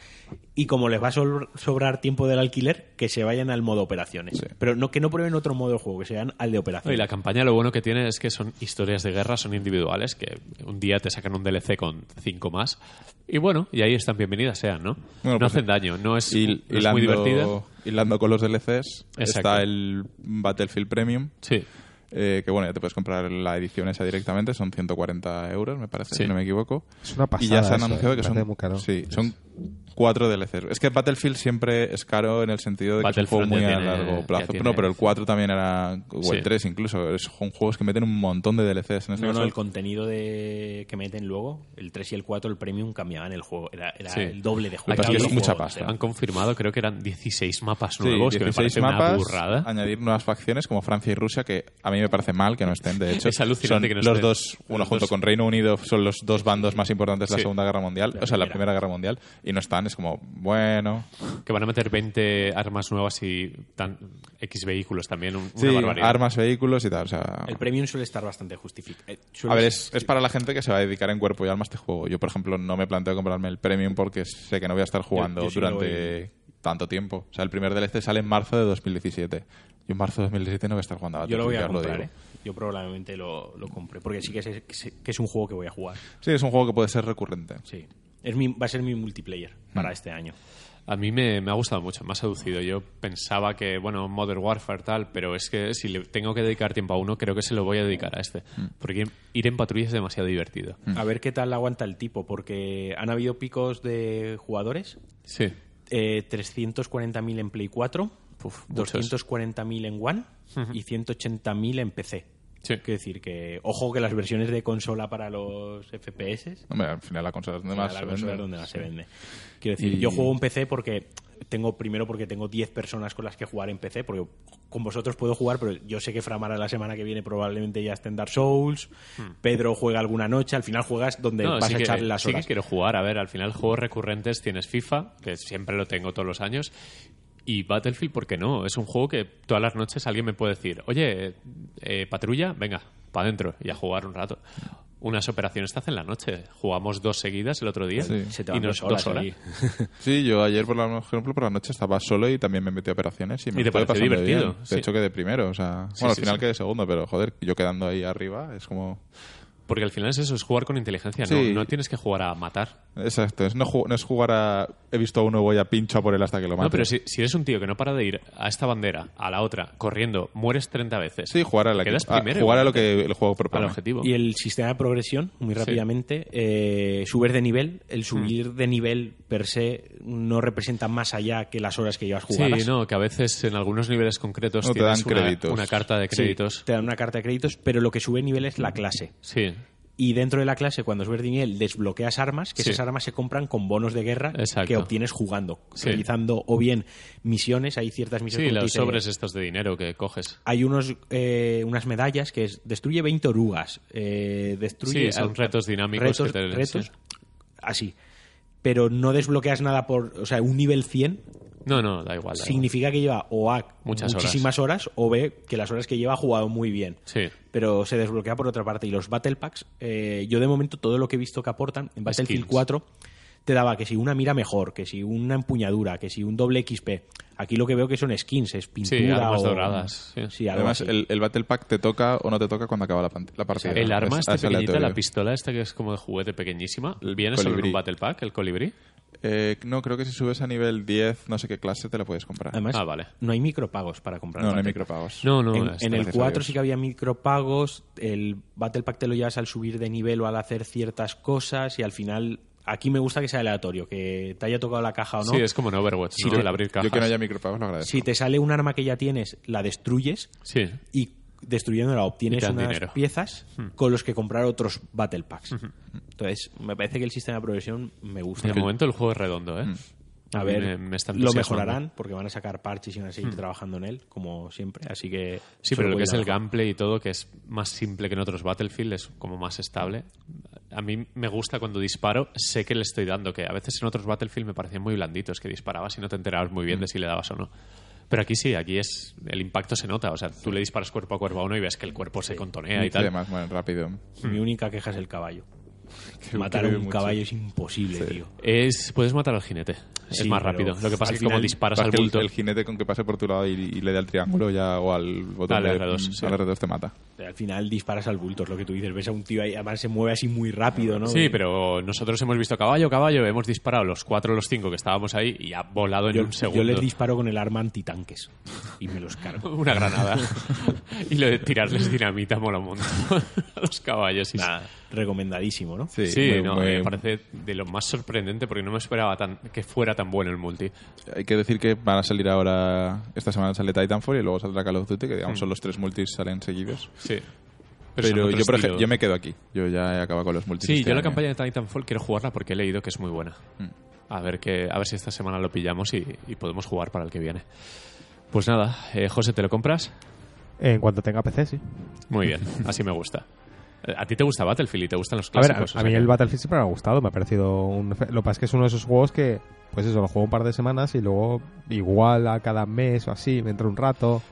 y como les va a sobr- sobrar tiempo del alquiler, que se vayan al modo operaciones. Sí. Pero no que no prueben otro modo de juego, que se vayan al de No, operaciones. Y la campaña lo bueno que tiene es que son historias de guerra, son individuales, que un día te sacan un DLC con cinco más. Y bueno, y ahí están bienvenidas sean, ¿no? Bueno, no pues, hacen daño, no es, Y, es hilando, muy divertida. Hilando con los DLCs Exacto. está el Battlefield Premium, Sí. eh, que bueno, ya te puedes comprar la edición esa directamente, son 140 euros, me parece, Sí. si no me equivoco. Es una y ya pasada se han eso, anunciado eh, que son, parece muy caro. sí, son cuatro DLCs. Es que Battlefield siempre es caro en el sentido de que es un juego muy a largo plazo. tiene- No, pero el 4 también era, o Sí. el 3 incluso, es- son juegos que meten un montón de DLCs. En este No, no, caso. el contenido de que meten luego, el 3 y el 4, el premium cambiaban el juego. Era, era Sí. el doble de Lo juego. que pasa es que Aquí es mucha pasta. Han confirmado, creo que eran 16 mapas Sí, nuevos, que me 16 parece mapas, una burrada. añadir nuevas facciones como Francia y Rusia, que a mí me parece mal que no estén. De *laughs* hecho, Es alucinante son que no los dos, uno Los junto dos. con Reino Unido, son los dos bandos más importantes de la Sí. Segunda Guerra Mundial, o sea, la. Primera Guerra Mundial, y no están. Es como, bueno. Que van a meter 20 armas nuevas y tan, X vehículos también, un- una Sí, barbaridad. armas, vehículos y tal. O sea, El premium suele estar bastante justificado. Eh, a ver, es, es para la gente que se va a dedicar en cuerpo y alma a este juego. Yo, por ejemplo, no me planteo comprarme el Premium porque sé que no voy a estar jugando yo sí lo durante tanto tiempo. O sea, el primer DLC sale en marzo de 2017. Yo en marzo de 2017 no voy a estar jugando a Yo lo voy a comprar, digo. ¿eh? Yo probablemente lo, lo compre, porque sí que es, que es un juego que voy a jugar. Sí, es un juego que puede ser recurrente. Sí. Es mi, va a ser mi multiplayer Mm. para este año. A mí me, me ha gustado mucho, me ha seducido. Yo pensaba que, bueno, Modern Warfare tal, pero es que si le tengo que dedicar tiempo a uno, creo que se lo voy a dedicar a este. Mm. Porque ir en patrulla es demasiado divertido. A ver qué tal aguanta el tipo, porque han habido picos de jugadores. Sí. Eh, 340.000 en Play 4, Uf, muchos. 240.000 en One y 180.000 en PC. Sí. Quiero decir que, ojo que las versiones de consola para los FPS Hombre, al final la consola es donde más la se consola vende. es donde más se vende. Quiero decir, Y- yo juego en PC porque tengo primero porque tengo 10 personas con las que jugar en PC, porque con vosotros puedo jugar, pero yo sé que Framara la semana que viene probablemente ya esté en Dark Souls, Pedro juega alguna noche, al final juegas donde Hmm. No, vas sí a echarle las sí que horas. quiero jugar. A ver, al final juegos recurrentes tienes FIFA, que siempre lo tengo todos los años, y Battlefield, ¿por qué no? Es un juego que todas las noches alguien me puede decir, oye, eh, patrulla, venga, para adentro y a jugar un rato. Unas operaciones te hacen la noche. Jugamos dos seguidas el otro día Sí. Se te y nos dos horas. *laughs* Sí, yo ayer, por, la, por ejemplo, por la noche estaba solo y también me metí a operaciones y me Y te pasando divertido, bien. De sí. hecho, quedé primero. O sea, Sí, bueno, al sí, final sí. quedé segundo, pero joder, yo quedando ahí arriba es como... Porque al final es eso, es jugar con inteligencia. No, no tienes que jugar a matar. Exacto, es no, no es jugar a... He visto a uno, voy a pincho a por él hasta que lo mate. No, pero si, si eres un tío que no para de ir a esta bandera, a la otra, corriendo, mueres 30 veces. Sí, jugar a, la Quedas que- a- primero jugar a lo que el juego al propone. objetivo. Y el sistema de progresión, muy rápidamente, eh, subir de nivel. El subir Hmm. de nivel per se no representa más allá que las horas que llevas jugadas. Sí, no, que a veces en algunos niveles concretos No te tienes dan una, créditos. una carta de Sí, créditos. te dan una carta de créditos, pero lo que sube de nivel es la clase. Sí, Y dentro de la clase, cuando subes de nivel, desbloqueas armas, que Sí. esas armas se compran con bonos de guerra Exacto. que obtienes jugando, Sí. realizando o bien misiones, hay ciertas misiones sí los dice, sobres estos de dinero que coges. Hay unos, eh, unas medallas que es destruye 20 orugas, eh, destruye... Sí, son retos dinámicos retos, que te- retos, sí. así. Pero no desbloqueas nada por... O sea, un nivel 100 No, no, da igual. da igual. significa que lleva o A Muchas muchísimas horas. o B que las horas que lleva ha jugado muy bien. Sí. Pero se desbloquea por otra parte. Y los Battle Packs, eh, yo de momento todo lo que he visto que aportan en Battlefield Skills. 4 te daba que si una mira mejor, que si una empuñadura, que si un doble XP. Aquí lo que veo que son skins, es pintura Sí, armas o- doradas. sí. Además, el, el Battle Pack te toca o no te toca cuando acaba la, partida. El arma Es- esta es pequeñita, aleatorio. la pistola esta que es como de juguete pequeñísima, ¿viene solo en colibrí. un Battle Pack, el colibrí? Eh, no, creo que si subes a nivel 10, no sé qué clase, te la puedes comprar. Además, Ah, vale. no hay micropagos para comprar. no, no hay micropagos. No, no, en, el gracias a 4 Dios. sí que había micropagos, el Battle Pack te lo llevas al subir de nivel o al hacer ciertas cosas y al final aquí me gusta que sea aleatorio, que te haya tocado la caja o no. Sí, es como en Overwatch, ¿no? te- el abrir cajas. Yo que no haya micropagos lo agradezco. Si te sale un arma que ya tienes, la destruyes Sí, y destruyéndola obtienes unas dinero. piezas con los que comprar otros Battle Packs. Entonces, me parece que el sistema de progresión me gusta. de momento el juego es redondo, ¿eh? A mí ver, me- me está lo mejorarán porque van a sacar parches y van a seguir trabajando en él, como siempre. Así que. Sí, pero lo que es a el gameplay y todo, que es más simple que en otros Battlefield, es como más estable. A mí me gusta cuando disparo, sé que le estoy dando, que a veces en otros Battlefield me parecían muy blanditos, que disparabas y no te enterabas muy bien de si le dabas o no. Pero aquí sí, aquí es el impacto se nota. O sea, tú le disparas cuerpo a cuerpo a uno y ves que el cuerpo se contonea y Y tal. además, bueno, rápido. Mi única queja es el caballo. *laughs* Que- Matar que a un mucho. caballo es imposible, tío. Es, puedes matar al jinete. Es más rápido. Lo que pasa al es que como final- disparas Para al el, bulto. el jinete con que pase por tu lado y, y le dé al triángulo ya o al botón Al de R2, sí. al R2 te mata. Al final disparas al bulto, es lo que tú dices. Ves a un tío ahí, además se mueve así muy rápido, ¿no? Sí, pero nosotros hemos visto caballo, caballo, hemos disparado los cuatro o los cinco que estábamos ahí y ha volado en Yo, un segundo. yo les disparo con el arma antitanques y me los cargo. *laughs* Una granada. *laughs* y lo de tirarles dinamita mola un montón a los caballos. y- Nada, recomendadísimo, ¿no? Sí, Sí, muy- no, muy- me parece de lo más sorprendente porque no me esperaba tan, que fuera tan bueno el multi. Hay que decir que van a salir ahora. Esta semana sale Titanfall y luego saldrá Call of Duty, que digamos son los tres multis salen seguidos. Sí. Pero, yo, por estilo. ejemplo, yo me quedo aquí. Yo ya he acabado con los multis. Sí, este yo la año. campaña de Titanfall quiero jugarla porque he leído que es muy buena. Mm. A ver que a ver si esta semana lo pillamos y, y podemos jugar para el que viene. Pues nada, eh, José, ¿te lo compras? En cuanto tenga PC, sí. Muy bien, así me gusta. ¿A ti te gusta Battlefield y te gustan los A ver, a, clásicos? A sea mí el Battlefield siempre me ha gustado, me ha parecido un... Lo que pasa es que es uno de esos juegos que, pues eso, lo juego un par de semanas y luego igual a cada mes o así, me entra un rato.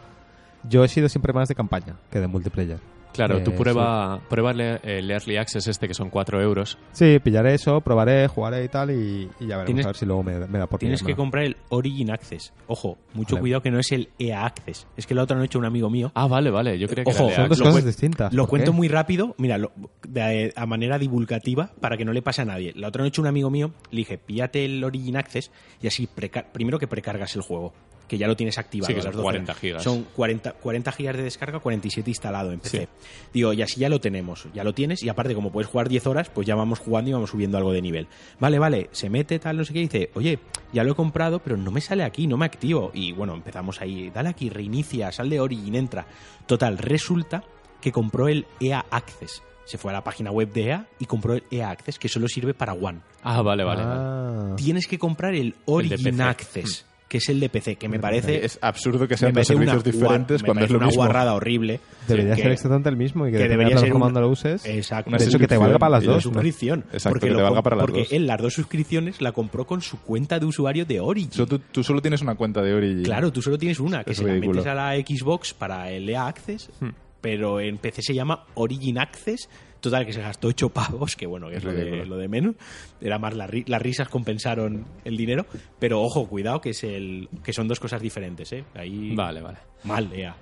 Yo he sido siempre más de campaña que de multiplayer. Claro, tú Eh, prueba, prueba el, el Early Access este que son 4 euros. Sí, pillaré eso, probaré, jugaré y tal y, y ya veremos Tienes- a ver si luego me, me da por Tienes que comprar el Origin Access. Ojo, mucho Vale. cuidado que no es el EA Access. Es que la otra noche un amigo mío Ah, vale, vale. Yo creía que Ojo, era de Son dos Lo cosas cuen- distintas. Lo ¿por cuento qué? muy rápido, mira, lo- de- a manera divulgativa para que no le pase a nadie. La otra noche un amigo mío le dije, píllate el Origin Access y así, preca- primero que precargas el juego, que ya lo tienes activado. Sí, que a son las 12 40 gigas. Son 40, 40 gigas de descarga, 47 instalado en PC. Digo, y así ya lo tenemos, ya lo tienes y aparte como puedes jugar 10 horas, pues ya vamos jugando y vamos subiendo algo de nivel. Vale, vale, se mete tal, no sé qué, y dice, oye, ya lo he comprado, pero no me sale aquí, no me activo. Y bueno, empezamos ahí, dale aquí, reinicia, sal de Origin, entra. Total, resulta que compró el EA Access. Se fue a la página web de EA y compró el EA Access, que solo sirve para One. Ah, vale, vale. vale. Ah. Tienes que comprar el Origin. Access, que es el de PC, que me parece... Es absurdo que sean dos servicios una diferentes me cuando es lo una mismo. guarrada horrible. Debería que- ser exactamente el mismo y que, que debería de la ser una- donde lo uses. Exacto. Una de hecho, que te valga para las dos. suscripción. Exacto, porque que te valga para las porque dos. él las dos suscripciones la compró con su cuenta de usuario de Origin. So, tú, tú solo tienes una cuenta de Origin. Claro, tú solo tienes una, que Es se la ridículo. metes a la Xbox para el EA Access, Hmm. pero en PC se llama Origin Access. Total, que se gastó 8 pavos, que bueno, que es, lo, de, lo de menos. Era más la ri- las risas compensaron el dinero. Pero ojo, cuidado, que es el que son dos cosas diferentes, ¿eh? Ahí Vale, vale. mal, EA.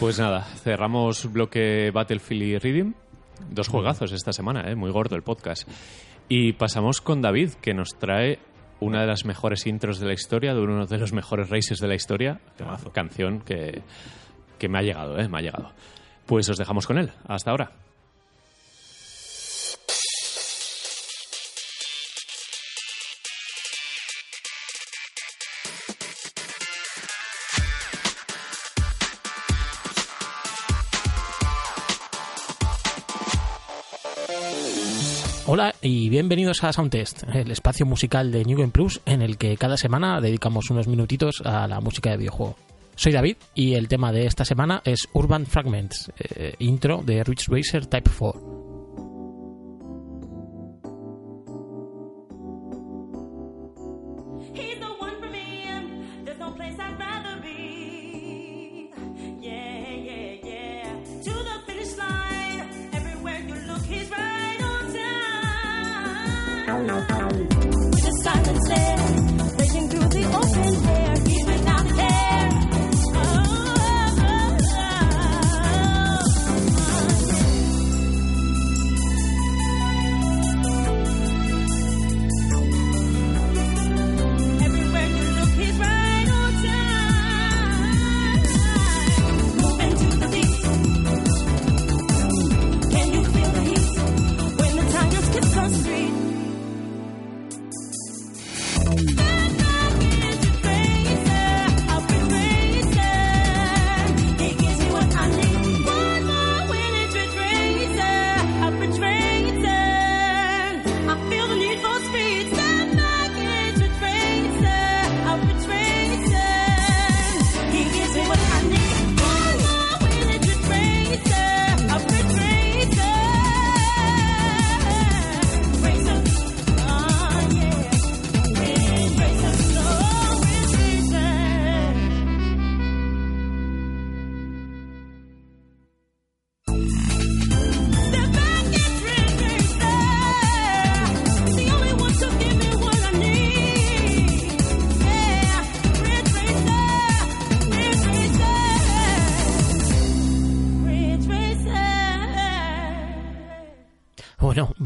Pues nada, cerramos bloque Battlefield y Reading. Dos juegazos esta semana, ¿eh? muy gordo el podcast. Y pasamos con David, que nos trae una de las mejores intros de la historia, de uno de los mejores races de la historia. Temazo. Canción que, que me ha llegado, ¿eh? me ha llegado. Pues os dejamos con él. Hasta ahora. Hola y bienvenidos a Soundtest, el espacio musical de New Game Plus en el que cada semana dedicamos unos minutitos a la música de videojuego. Soy David y el tema de esta semana es Urban Fragments, eh, intro de Ridge Racer Type 4.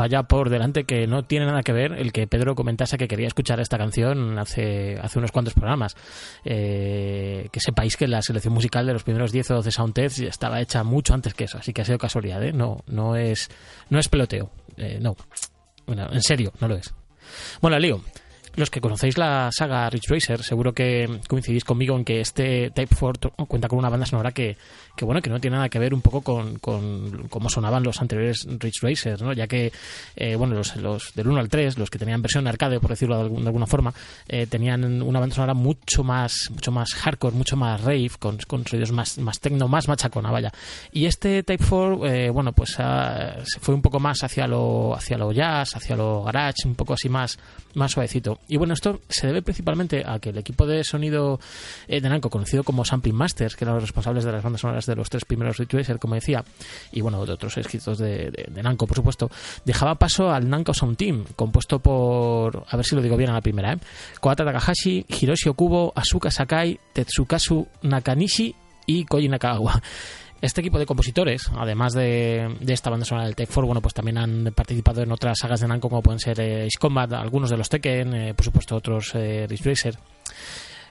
Vaya por delante que no tiene nada que ver el que Pedro comentase que quería escuchar esta canción hace, hace unos cuantos programas. Eh, que sepáis que la selección musical de los primeros 10 o 12 soundtests estaba hecha mucho antes que eso, así que ha sido casualidad, ¿eh? No, no es, no es peloteo. Eh, no. Bueno, en serio, no lo es. Bueno, lío. Los que conocéis la saga Ridge Racer, seguro que coincidís conmigo en que este Type 4 cuenta con una banda sonora que, que bueno, que no tiene nada que ver un poco con, con cómo sonaban los anteriores Ridge Racers, ¿no? Ya que, eh, bueno, los, los del 1 al 3, los que tenían versión arcade, por decirlo de, algún- alguna forma, eh, tenían una banda sonora mucho más, mucho más hardcore, mucho más rave, con, con sonidos más, más techno, más machacona, vaya. Y este Type 4, eh, bueno, pues ah, se fue un poco más hacia lo, hacia lo jazz, hacia lo garage, un poco así más, más suavecito. Y bueno, esto se debe principalmente a que el equipo de sonido eh, de Namco, conocido como Sampling Masters, que eran los responsables de las bandas sonoras de los tres primeros Ridge Racer, como decía, y bueno, de otros escritos de, de, por supuesto, dejaba paso al Namco Sound Team, compuesto por, a ver si lo digo bien a la primera, ¿eh? Koata Takahashi, Hiroshi Okubo, Asuka Sakai, Tetsukazu Nakanishi y Koji Nakagawa. Este equipo de compositores, además de, esta banda sonora del Tech 4, bueno, pues también han participado en otras sagas de Namco como pueden ser eh, Ace Combat, algunos de los Tekken, eh, por supuesto otros eh, Racer.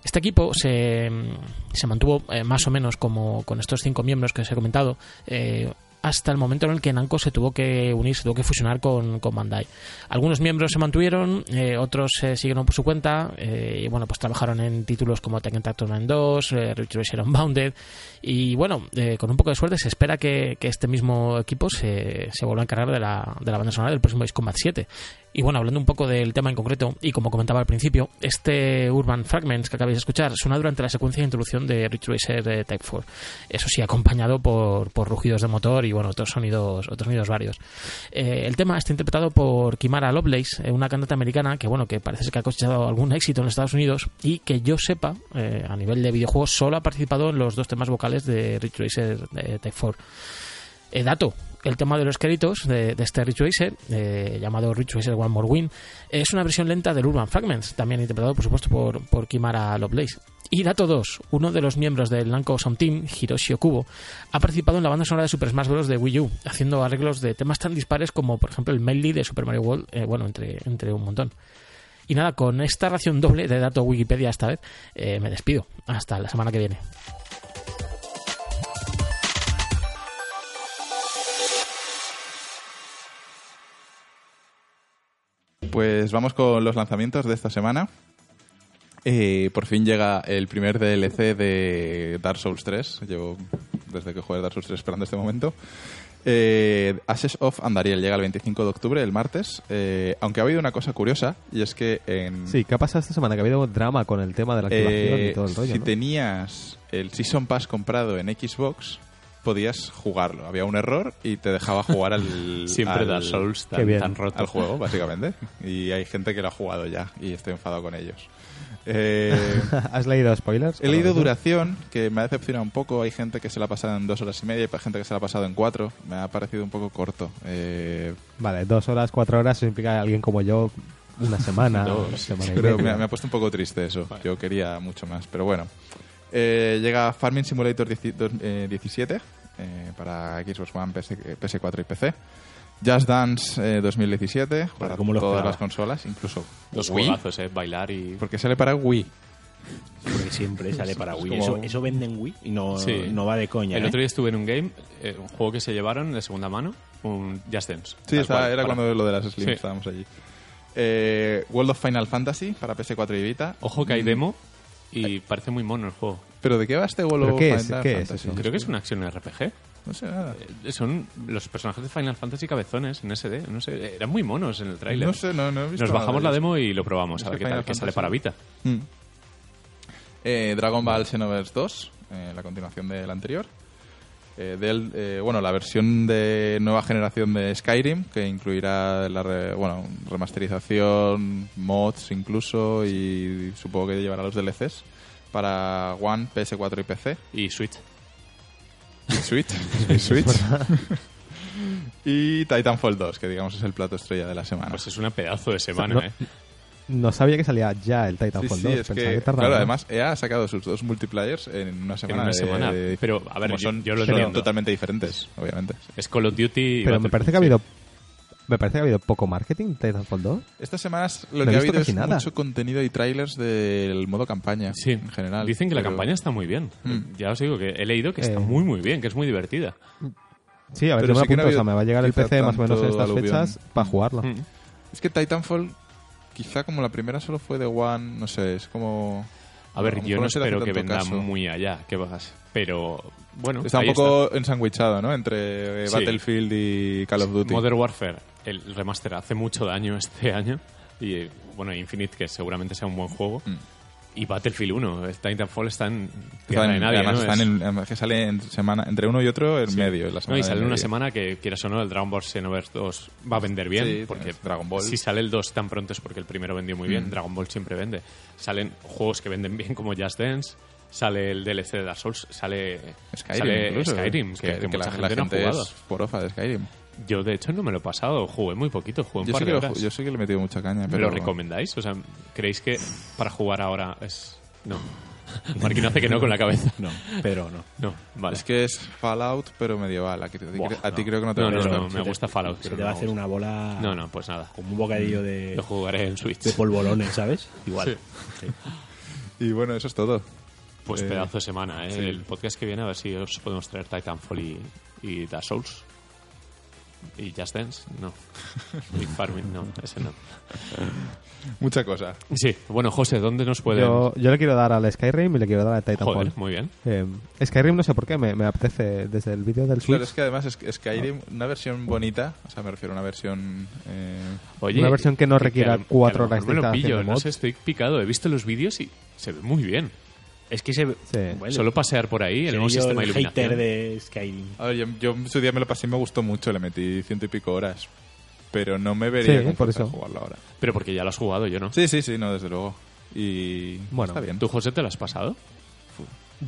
Este equipo se, se mantuvo eh, más o menos como con estos cinco miembros que os he comentado eh, hasta el momento en el que Namco se tuvo que unir, se tuvo que fusionar con, con Bandai. Algunos miembros se mantuvieron, eh, otros se siguieron por su cuenta eh, y bueno, pues trabajaron en títulos como Tekken Tag Tournament 2, eh, Racer Unbounded y bueno, eh, con un poco de suerte se espera que, que este mismo equipo se, se vuelva a encargar de la, de la banda sonora del próximo Ace Combat 7. Y bueno, hablando un poco del tema en concreto, y como comentaba al principio, este Urban Fragments que acabáis de escuchar suena durante la secuencia de introducción de Ridge Racer eh, Type 4. Eso sí, acompañado por, por rugidos de motor y bueno, otros sonidos, otros sonidos varios. Eh, el tema está interpretado por Kimara Lovelace, eh, una cantante americana que bueno, que parece que ha cosechado algún éxito en Estados Unidos y que yo sepa, eh, a nivel de videojuegos, solo ha participado en los dos temas vocales de Ridge Racer Type 4. Eh, dato, el tema de los créditos de, este Ridge Racer, eh, llamado Ridge Racer One More Win, es una versión lenta del Urban Fragments, también interpretado, por supuesto, por, por Kimara Lovelace. Y dato 2, uno de los miembros del Namco Sound Team, Hiroshi Okubo, ha participado en la banda sonora de Super Smash Bros. de Wii U, haciendo arreglos de temas tan dispares como, por ejemplo, el Medley de Super Mario World, eh, bueno, entre, entre un montón. Y nada, con esta ración doble de dato Wikipedia esta vez, eh, me despido. Hasta la semana que viene. Pues vamos con los lanzamientos de esta semana. Eh, por fin llega el primer DLC de Dark Souls 3. Llevo desde que jugué Dark Souls 3 esperando este momento. Eh, Ashes of Andariel llega el 25 de octubre, el martes. Eh, aunque ha habido una cosa curiosa, y es que en. Sí, ¿qué ha pasado esta semana? Que ha habido drama con el tema de la activación eh, y todo el rollo. si ¿no? tenías el Season Pass comprado en Xbox, podías jugarlo. Había un error y te dejaba jugar al. *laughs* Siempre al, Dark Souls tan, bien. tan roto. al juego, básicamente. Y hay gente que lo ha jugado ya y estoy enfadado con ellos. Eh, *laughs* ¿Has leído spoilers? He leído duración, que me ha decepcionado un poco. Hay gente que se la ha pasado en dos horas y media y hay gente que se la ha pasado en cuatro. Me ha parecido un poco corto. Eh, Vale, dos horas, cuatro horas, eso implica a alguien como yo una semana, *laughs* Dos. semana y pero me ha puesto un poco triste eso. Yo quería mucho más, pero bueno. Eh, llega Farming Simulator 10 dos- eh, 17 eh, para Xbox One, PS, eh, PS4 y PC. Just Dance eh, 2017 para ¿cómo lo todas esperaba? las consolas, incluso Wii, juegazos, ¿eh? Bailar y... porque sale para Wii. Porque siempre *laughs* sale para Wii. Eso, eso vende en Wii y no, Sí. no va de coña. El ¿eh? otro día estuve en un game, eh, un juego que se llevaron de segunda mano, un Just Dance. Sí, cual, era para- cuando lo de las Slim Sí. estábamos allí. Eh, World of Final Fantasy para PS4 y Vita. Ojo que hay demo y parece muy mono el juego. ¿Pero de qué va este World ¿Pero of qué es? Final ¿Qué es eso? Creo que es una acción RPG. No sé nada. Eh, Son los personajes de Final Fantasy cabezones en SD. No sé, eran muy monos en el tráiler. No sé, no, no he visto Nos bajamos la demo y lo probamos, a ver que qué tal, que sale para Vita. Mm. Eh, Dragon Ball Xenoverse 2, eh, la continuación del anterior. Eh, del, eh, bueno, la versión de nueva generación de Skyrim, que incluirá la re- bueno, remasterización, mods incluso, y supongo que llevará los DLCs para One, PS4 y PC. Y Switch. Y Switch. *laughs* y Switch. y Titanfall 2, que digamos es el plato estrella de la semana. Pues es una pedazo de semana, no- ¿eh? No sabía que salía ya el Titanfall sí, 2. es pensaba que, que tardaba claro, más. además EA ha sacado sus dos multiplayers en una semana. una de- semana. de- Pero, a ver, yo- son, yo lo son entiendo. totalmente diferentes, obviamente. Es Call of Duty Pero me parece que ha habido me parece que ha habido poco marketing en Titanfall 2. Estas semanas lo que ha habido es nada. mucho contenido y trailers del modo campaña Sí, en general. Dicen que la campaña está muy bien. Mm. Ya os digo que he leído que está Eh. muy, muy bien, que es muy divertida. Sí, a ver, Pero yo me sí no apunto, o sea, me va a llegar el PC más o menos en estas aluvión. fechas para jugarlo. Mm. Es que Titanfall, quizá como la primera solo fue de One, no sé, es como... A ver, yo no espero que venda caso. muy allá, que vas. Pero, bueno, Está un poco ensanguichado, ¿no? Entre eh, Sí. Battlefield y Call of Duty. Modern Warfare, el remaster hace mucho daño este *laughs* año. Y eh, bueno, Infinite, que seguramente sea un buen juego. Mm. Y Battlefield 1, el Titanfall está en Está tierra en- de nadie. además, ¿no? están Es- en- además que sale en semana, entre uno y otro en Sí. medio. la No, semana y de sale una medio. semana que, quieras o no, el Dragon Ball Xenoverse 2 va a vender bien. Sí, porque Dragon Ball. Si sale el 2 tan pronto es porque el primero vendió muy bien. Mm. Dragon Ball siempre vende. Salen juegos que venden bien como Just Dance. Sale el DLC de Dark Souls. Sale Skyrim, sale incluso. Skyrim, que, Skyrim, que que mucha la, gente, la no ha gente jugado. es forofa de Skyrim. Yo, de hecho, no me lo he pasado. Jugué muy poquito. Jugué un Yo par de que lo, yo sí que le he metido mucha caña. ¿Me Pero lo recomendáis? O sea, ¿creéis que *sighs* para jugar ahora es...? No. Marquino hace que no con la cabeza. *laughs* No, pero no. No, vale. Es que es Fallout, pero medieval. A, ti- a ti- Buah, a ti no. creo que no te No, va a no, gustar. no, me gusta Fallout. Se pero te no va a hacer una bola No, no, pues nada. como un bocadillo de, Lo jugaré en Switch. de polvorones, ¿sabes? Igual. Y bueno, eso es todo. Pues Eh, pedazo de semana, ¿eh? sí. El podcast que viene a ver si os podemos traer Titanfall y, y Dark Souls. Y Just Dance, no. *laughs* Big Farming, no, ese no. Mucha cosa. Sí, bueno, José, ¿dónde nos pueden...? Yo, yo le quiero dar al Skyrim y le quiero dar al Titanfall. Joder, muy bien. Eh, Skyrim no sé por qué, me, me apetece desde el vídeo del Switch. Claro, es que además es que Skyrim, una versión bonita, o sea, me refiero a una versión... eh, Oye, Una versión que no requiera a lo- cuatro que a horas me de lo pillo, no sé, estoy picado. He visto los vídeos y se ve muy bien. Es que se Sí. bueno, Solo pasear por ahí, el nuevo sistema de iluminación. hater de Skyrim. A ver, yo, yo en su día me lo pasé y me gustó mucho, le metí ciento y pico horas. Pero no me vería Sí, con por eso. jugarlo ahora. Pero porque ya lo has jugado, yo no. Sí, sí, sí, no, desde luego. Y Bueno, está bien. ¿Tú, José, te lo has pasado?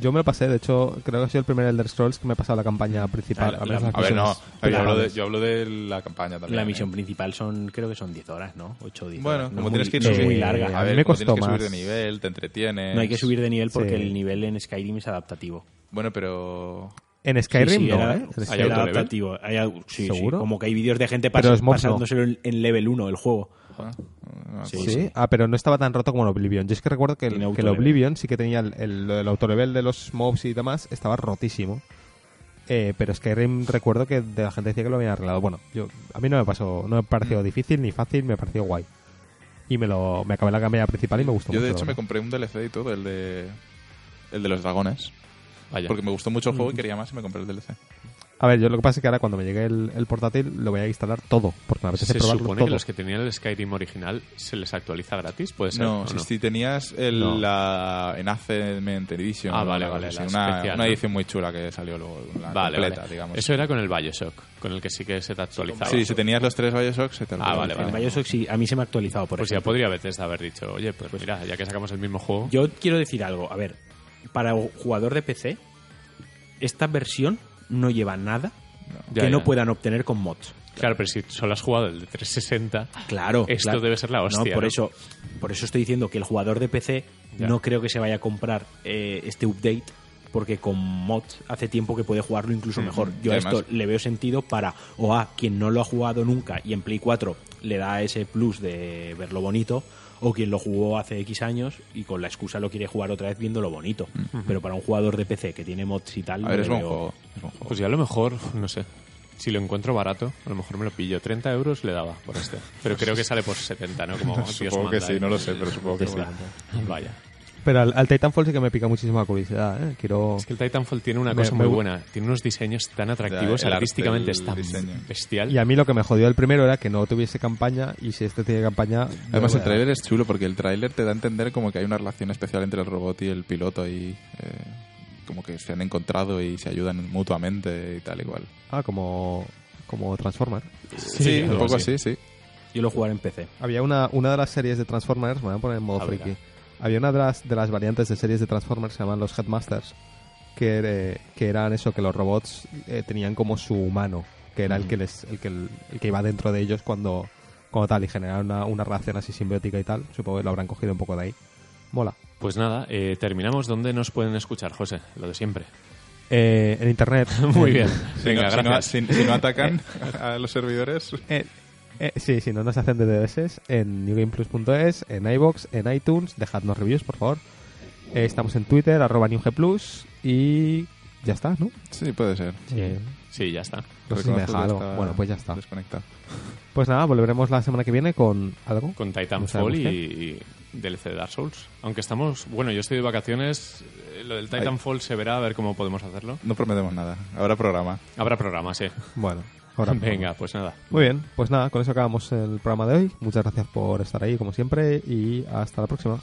Yo me lo pasé, de hecho, creo que ha sido el primer Elder Scrolls que me he pasado la campaña principal. Ah, la- las A ver, no, yo hablo, de, yo hablo de la campaña también. La ¿eh? misión principal son, creo que son 10 horas, ¿no? 8 o 10 Bueno, horas. No como es tienes muy- que ir no es muy Eh, larga. a A mí ver, me como tienes costó que subir de nivel, te entretienes. No hay que subir de nivel porque Sí. el nivel en Skyrim es adaptativo. Bueno, pero... En Skyrim Sí, sí, no, era, ¿eh? ¿Hay era adaptativo. Hay ¿Seguro? como que hay vídeos de gente pas- pasándoselo en, en level 1 el juego. ah, no Sí. Sí, ah, pero no estaba tan roto como el Oblivion. Yo es que recuerdo que el, que el. Oblivion sí que tenía el, el, el autolevel de los mobs y demás, estaba rotísimo. Eh, pero Skyrim recuerdo que de la gente decía que lo habían arreglado. Bueno, yo a mí no me pasó, no me pareció Mm. difícil ni fácil, me pareció guay. Y me lo me acabé la campaña principal y me gustó Yo mucho. de la hecho me compré un DLC y todo, el de... El de los dragones. Vaya. Porque me gustó mucho el juego Mm. y quería más y me compré el DLC. A ver, yo lo que pasa es que ahora cuando me llegue el, el portátil lo voy a instalar todo, porque me apetece Se probarlo supone todo. que los que tenían el Skyrim original se les actualiza gratis, ¿puede ser? No, ¿O si, si tenías el, No. la Enhancement Edition. Ah, vale, una vale, cosa la así, una, especial, una ¿no? edición muy chula que salió luego, la Vale, completa, vale. digamos. Eso era con el Bioshock, con el que sí que se te actualizaba. Sí, si tenías los tres Bioshock, se te Ah, vale, El vale. Bioshock sí, a mí se me ha actualizado, por Pues ya ejemplo. podría Bethesda haber dicho, oye, pues mira, ya que sacamos el mismo juego... Yo quiero decir algo. A ver, para jugador de PC, esta versión no lleva nada que no ya. puedan obtener con mods. Claro, pero si solo has jugado el de 360... Claro. Esto claro. debe ser la hostia, No, por ¿no? eso, por eso estoy diciendo que el jugador de PC Ya. no creo que se vaya a comprar eh, este update porque con mods hace tiempo que puede jugarlo incluso mejor. Yo a esto le veo sentido para o a quien no lo ha jugado nunca y en Play 4 le da ese plus de verlo bonito o quien lo jugó hace X años y con la excusa lo quiere jugar otra vez viéndolo bonito. Pero para un jugador de PC que tiene mods y tal, A ver, es buen juego. Es buen juego. Pues ya a lo mejor, no sé, si lo encuentro barato, a lo mejor me lo pillo. 30 euros le daba por este. Pero creo que sale por 70, ¿no? Como *laughs* Dios supongo que manda, sí, ¿eh? no lo sé, pero supongo que sí. Vaya. Pero al, al Titanfall sí que me pica muchísima curiosidad, ¿eh? Quiero... Es que el Titanfall tiene una Me- cosa me muy buena. Tiene unos diseños tan atractivos, el artísticamente es tan diseño. bestial. Y a mí lo que me jodió el primero era que no tuviese campaña y si este tiene campaña... Además, el tráiler es chulo porque el tráiler te da a entender como que hay una relación especial entre el robot y el piloto y eh, como que se han encontrado y se ayudan mutuamente y tal igual. Ah, como, como Transformer. Sí, un algo poco así. sí. Yo lo jugaré en PC. Había una, una de las series de Transformers, me voy a poner en modo friki. Había una de las, de las variantes de series de Transformers que se llaman los Headmasters, que, eh, que eran eso, que los robots eh, tenían como su humano, que era el que les, el que, el, que iba dentro de ellos cuando, cuando tal, y generaron una, una relación así simbiótica y tal. Supongo que lo habrán cogido un poco de ahí. Mola. Pues nada, eh, terminamos. ¿Dónde nos pueden escuchar, José? Lo de siempre. Eh, en internet. *laughs* Muy bien. *laughs* Si no- si no- gracias. Si, si no atacan *laughs* a los servidores, Eh, eh, sí, sí, no nos hacen DDoS en newgameplus.es, en iBox, en iTunes, dejadnos reviews, por favor. Eh, estamos en Twitter, arroba newgplus y ya está, ¿no? sí, puede ser. Sí, ya está. no sé si me deja algo. Bueno, pues ya está. Desconectado. Pues nada, volveremos la semana que viene con algo. Con Titanfall y, y DLC de Dark Souls. Aunque estamos... Bueno, yo estoy de vacaciones. eh, Lo del Titanfall se verá a ver cómo podemos hacerlo. No prometemos nada. Habrá programa. Habrá programa, sí. Bueno, *laughs* Venga, pues nada. Muy bien, pues nada, con eso acabamos el programa de hoy. Muchas gracias por estar ahí, como siempre, y hasta la próxima.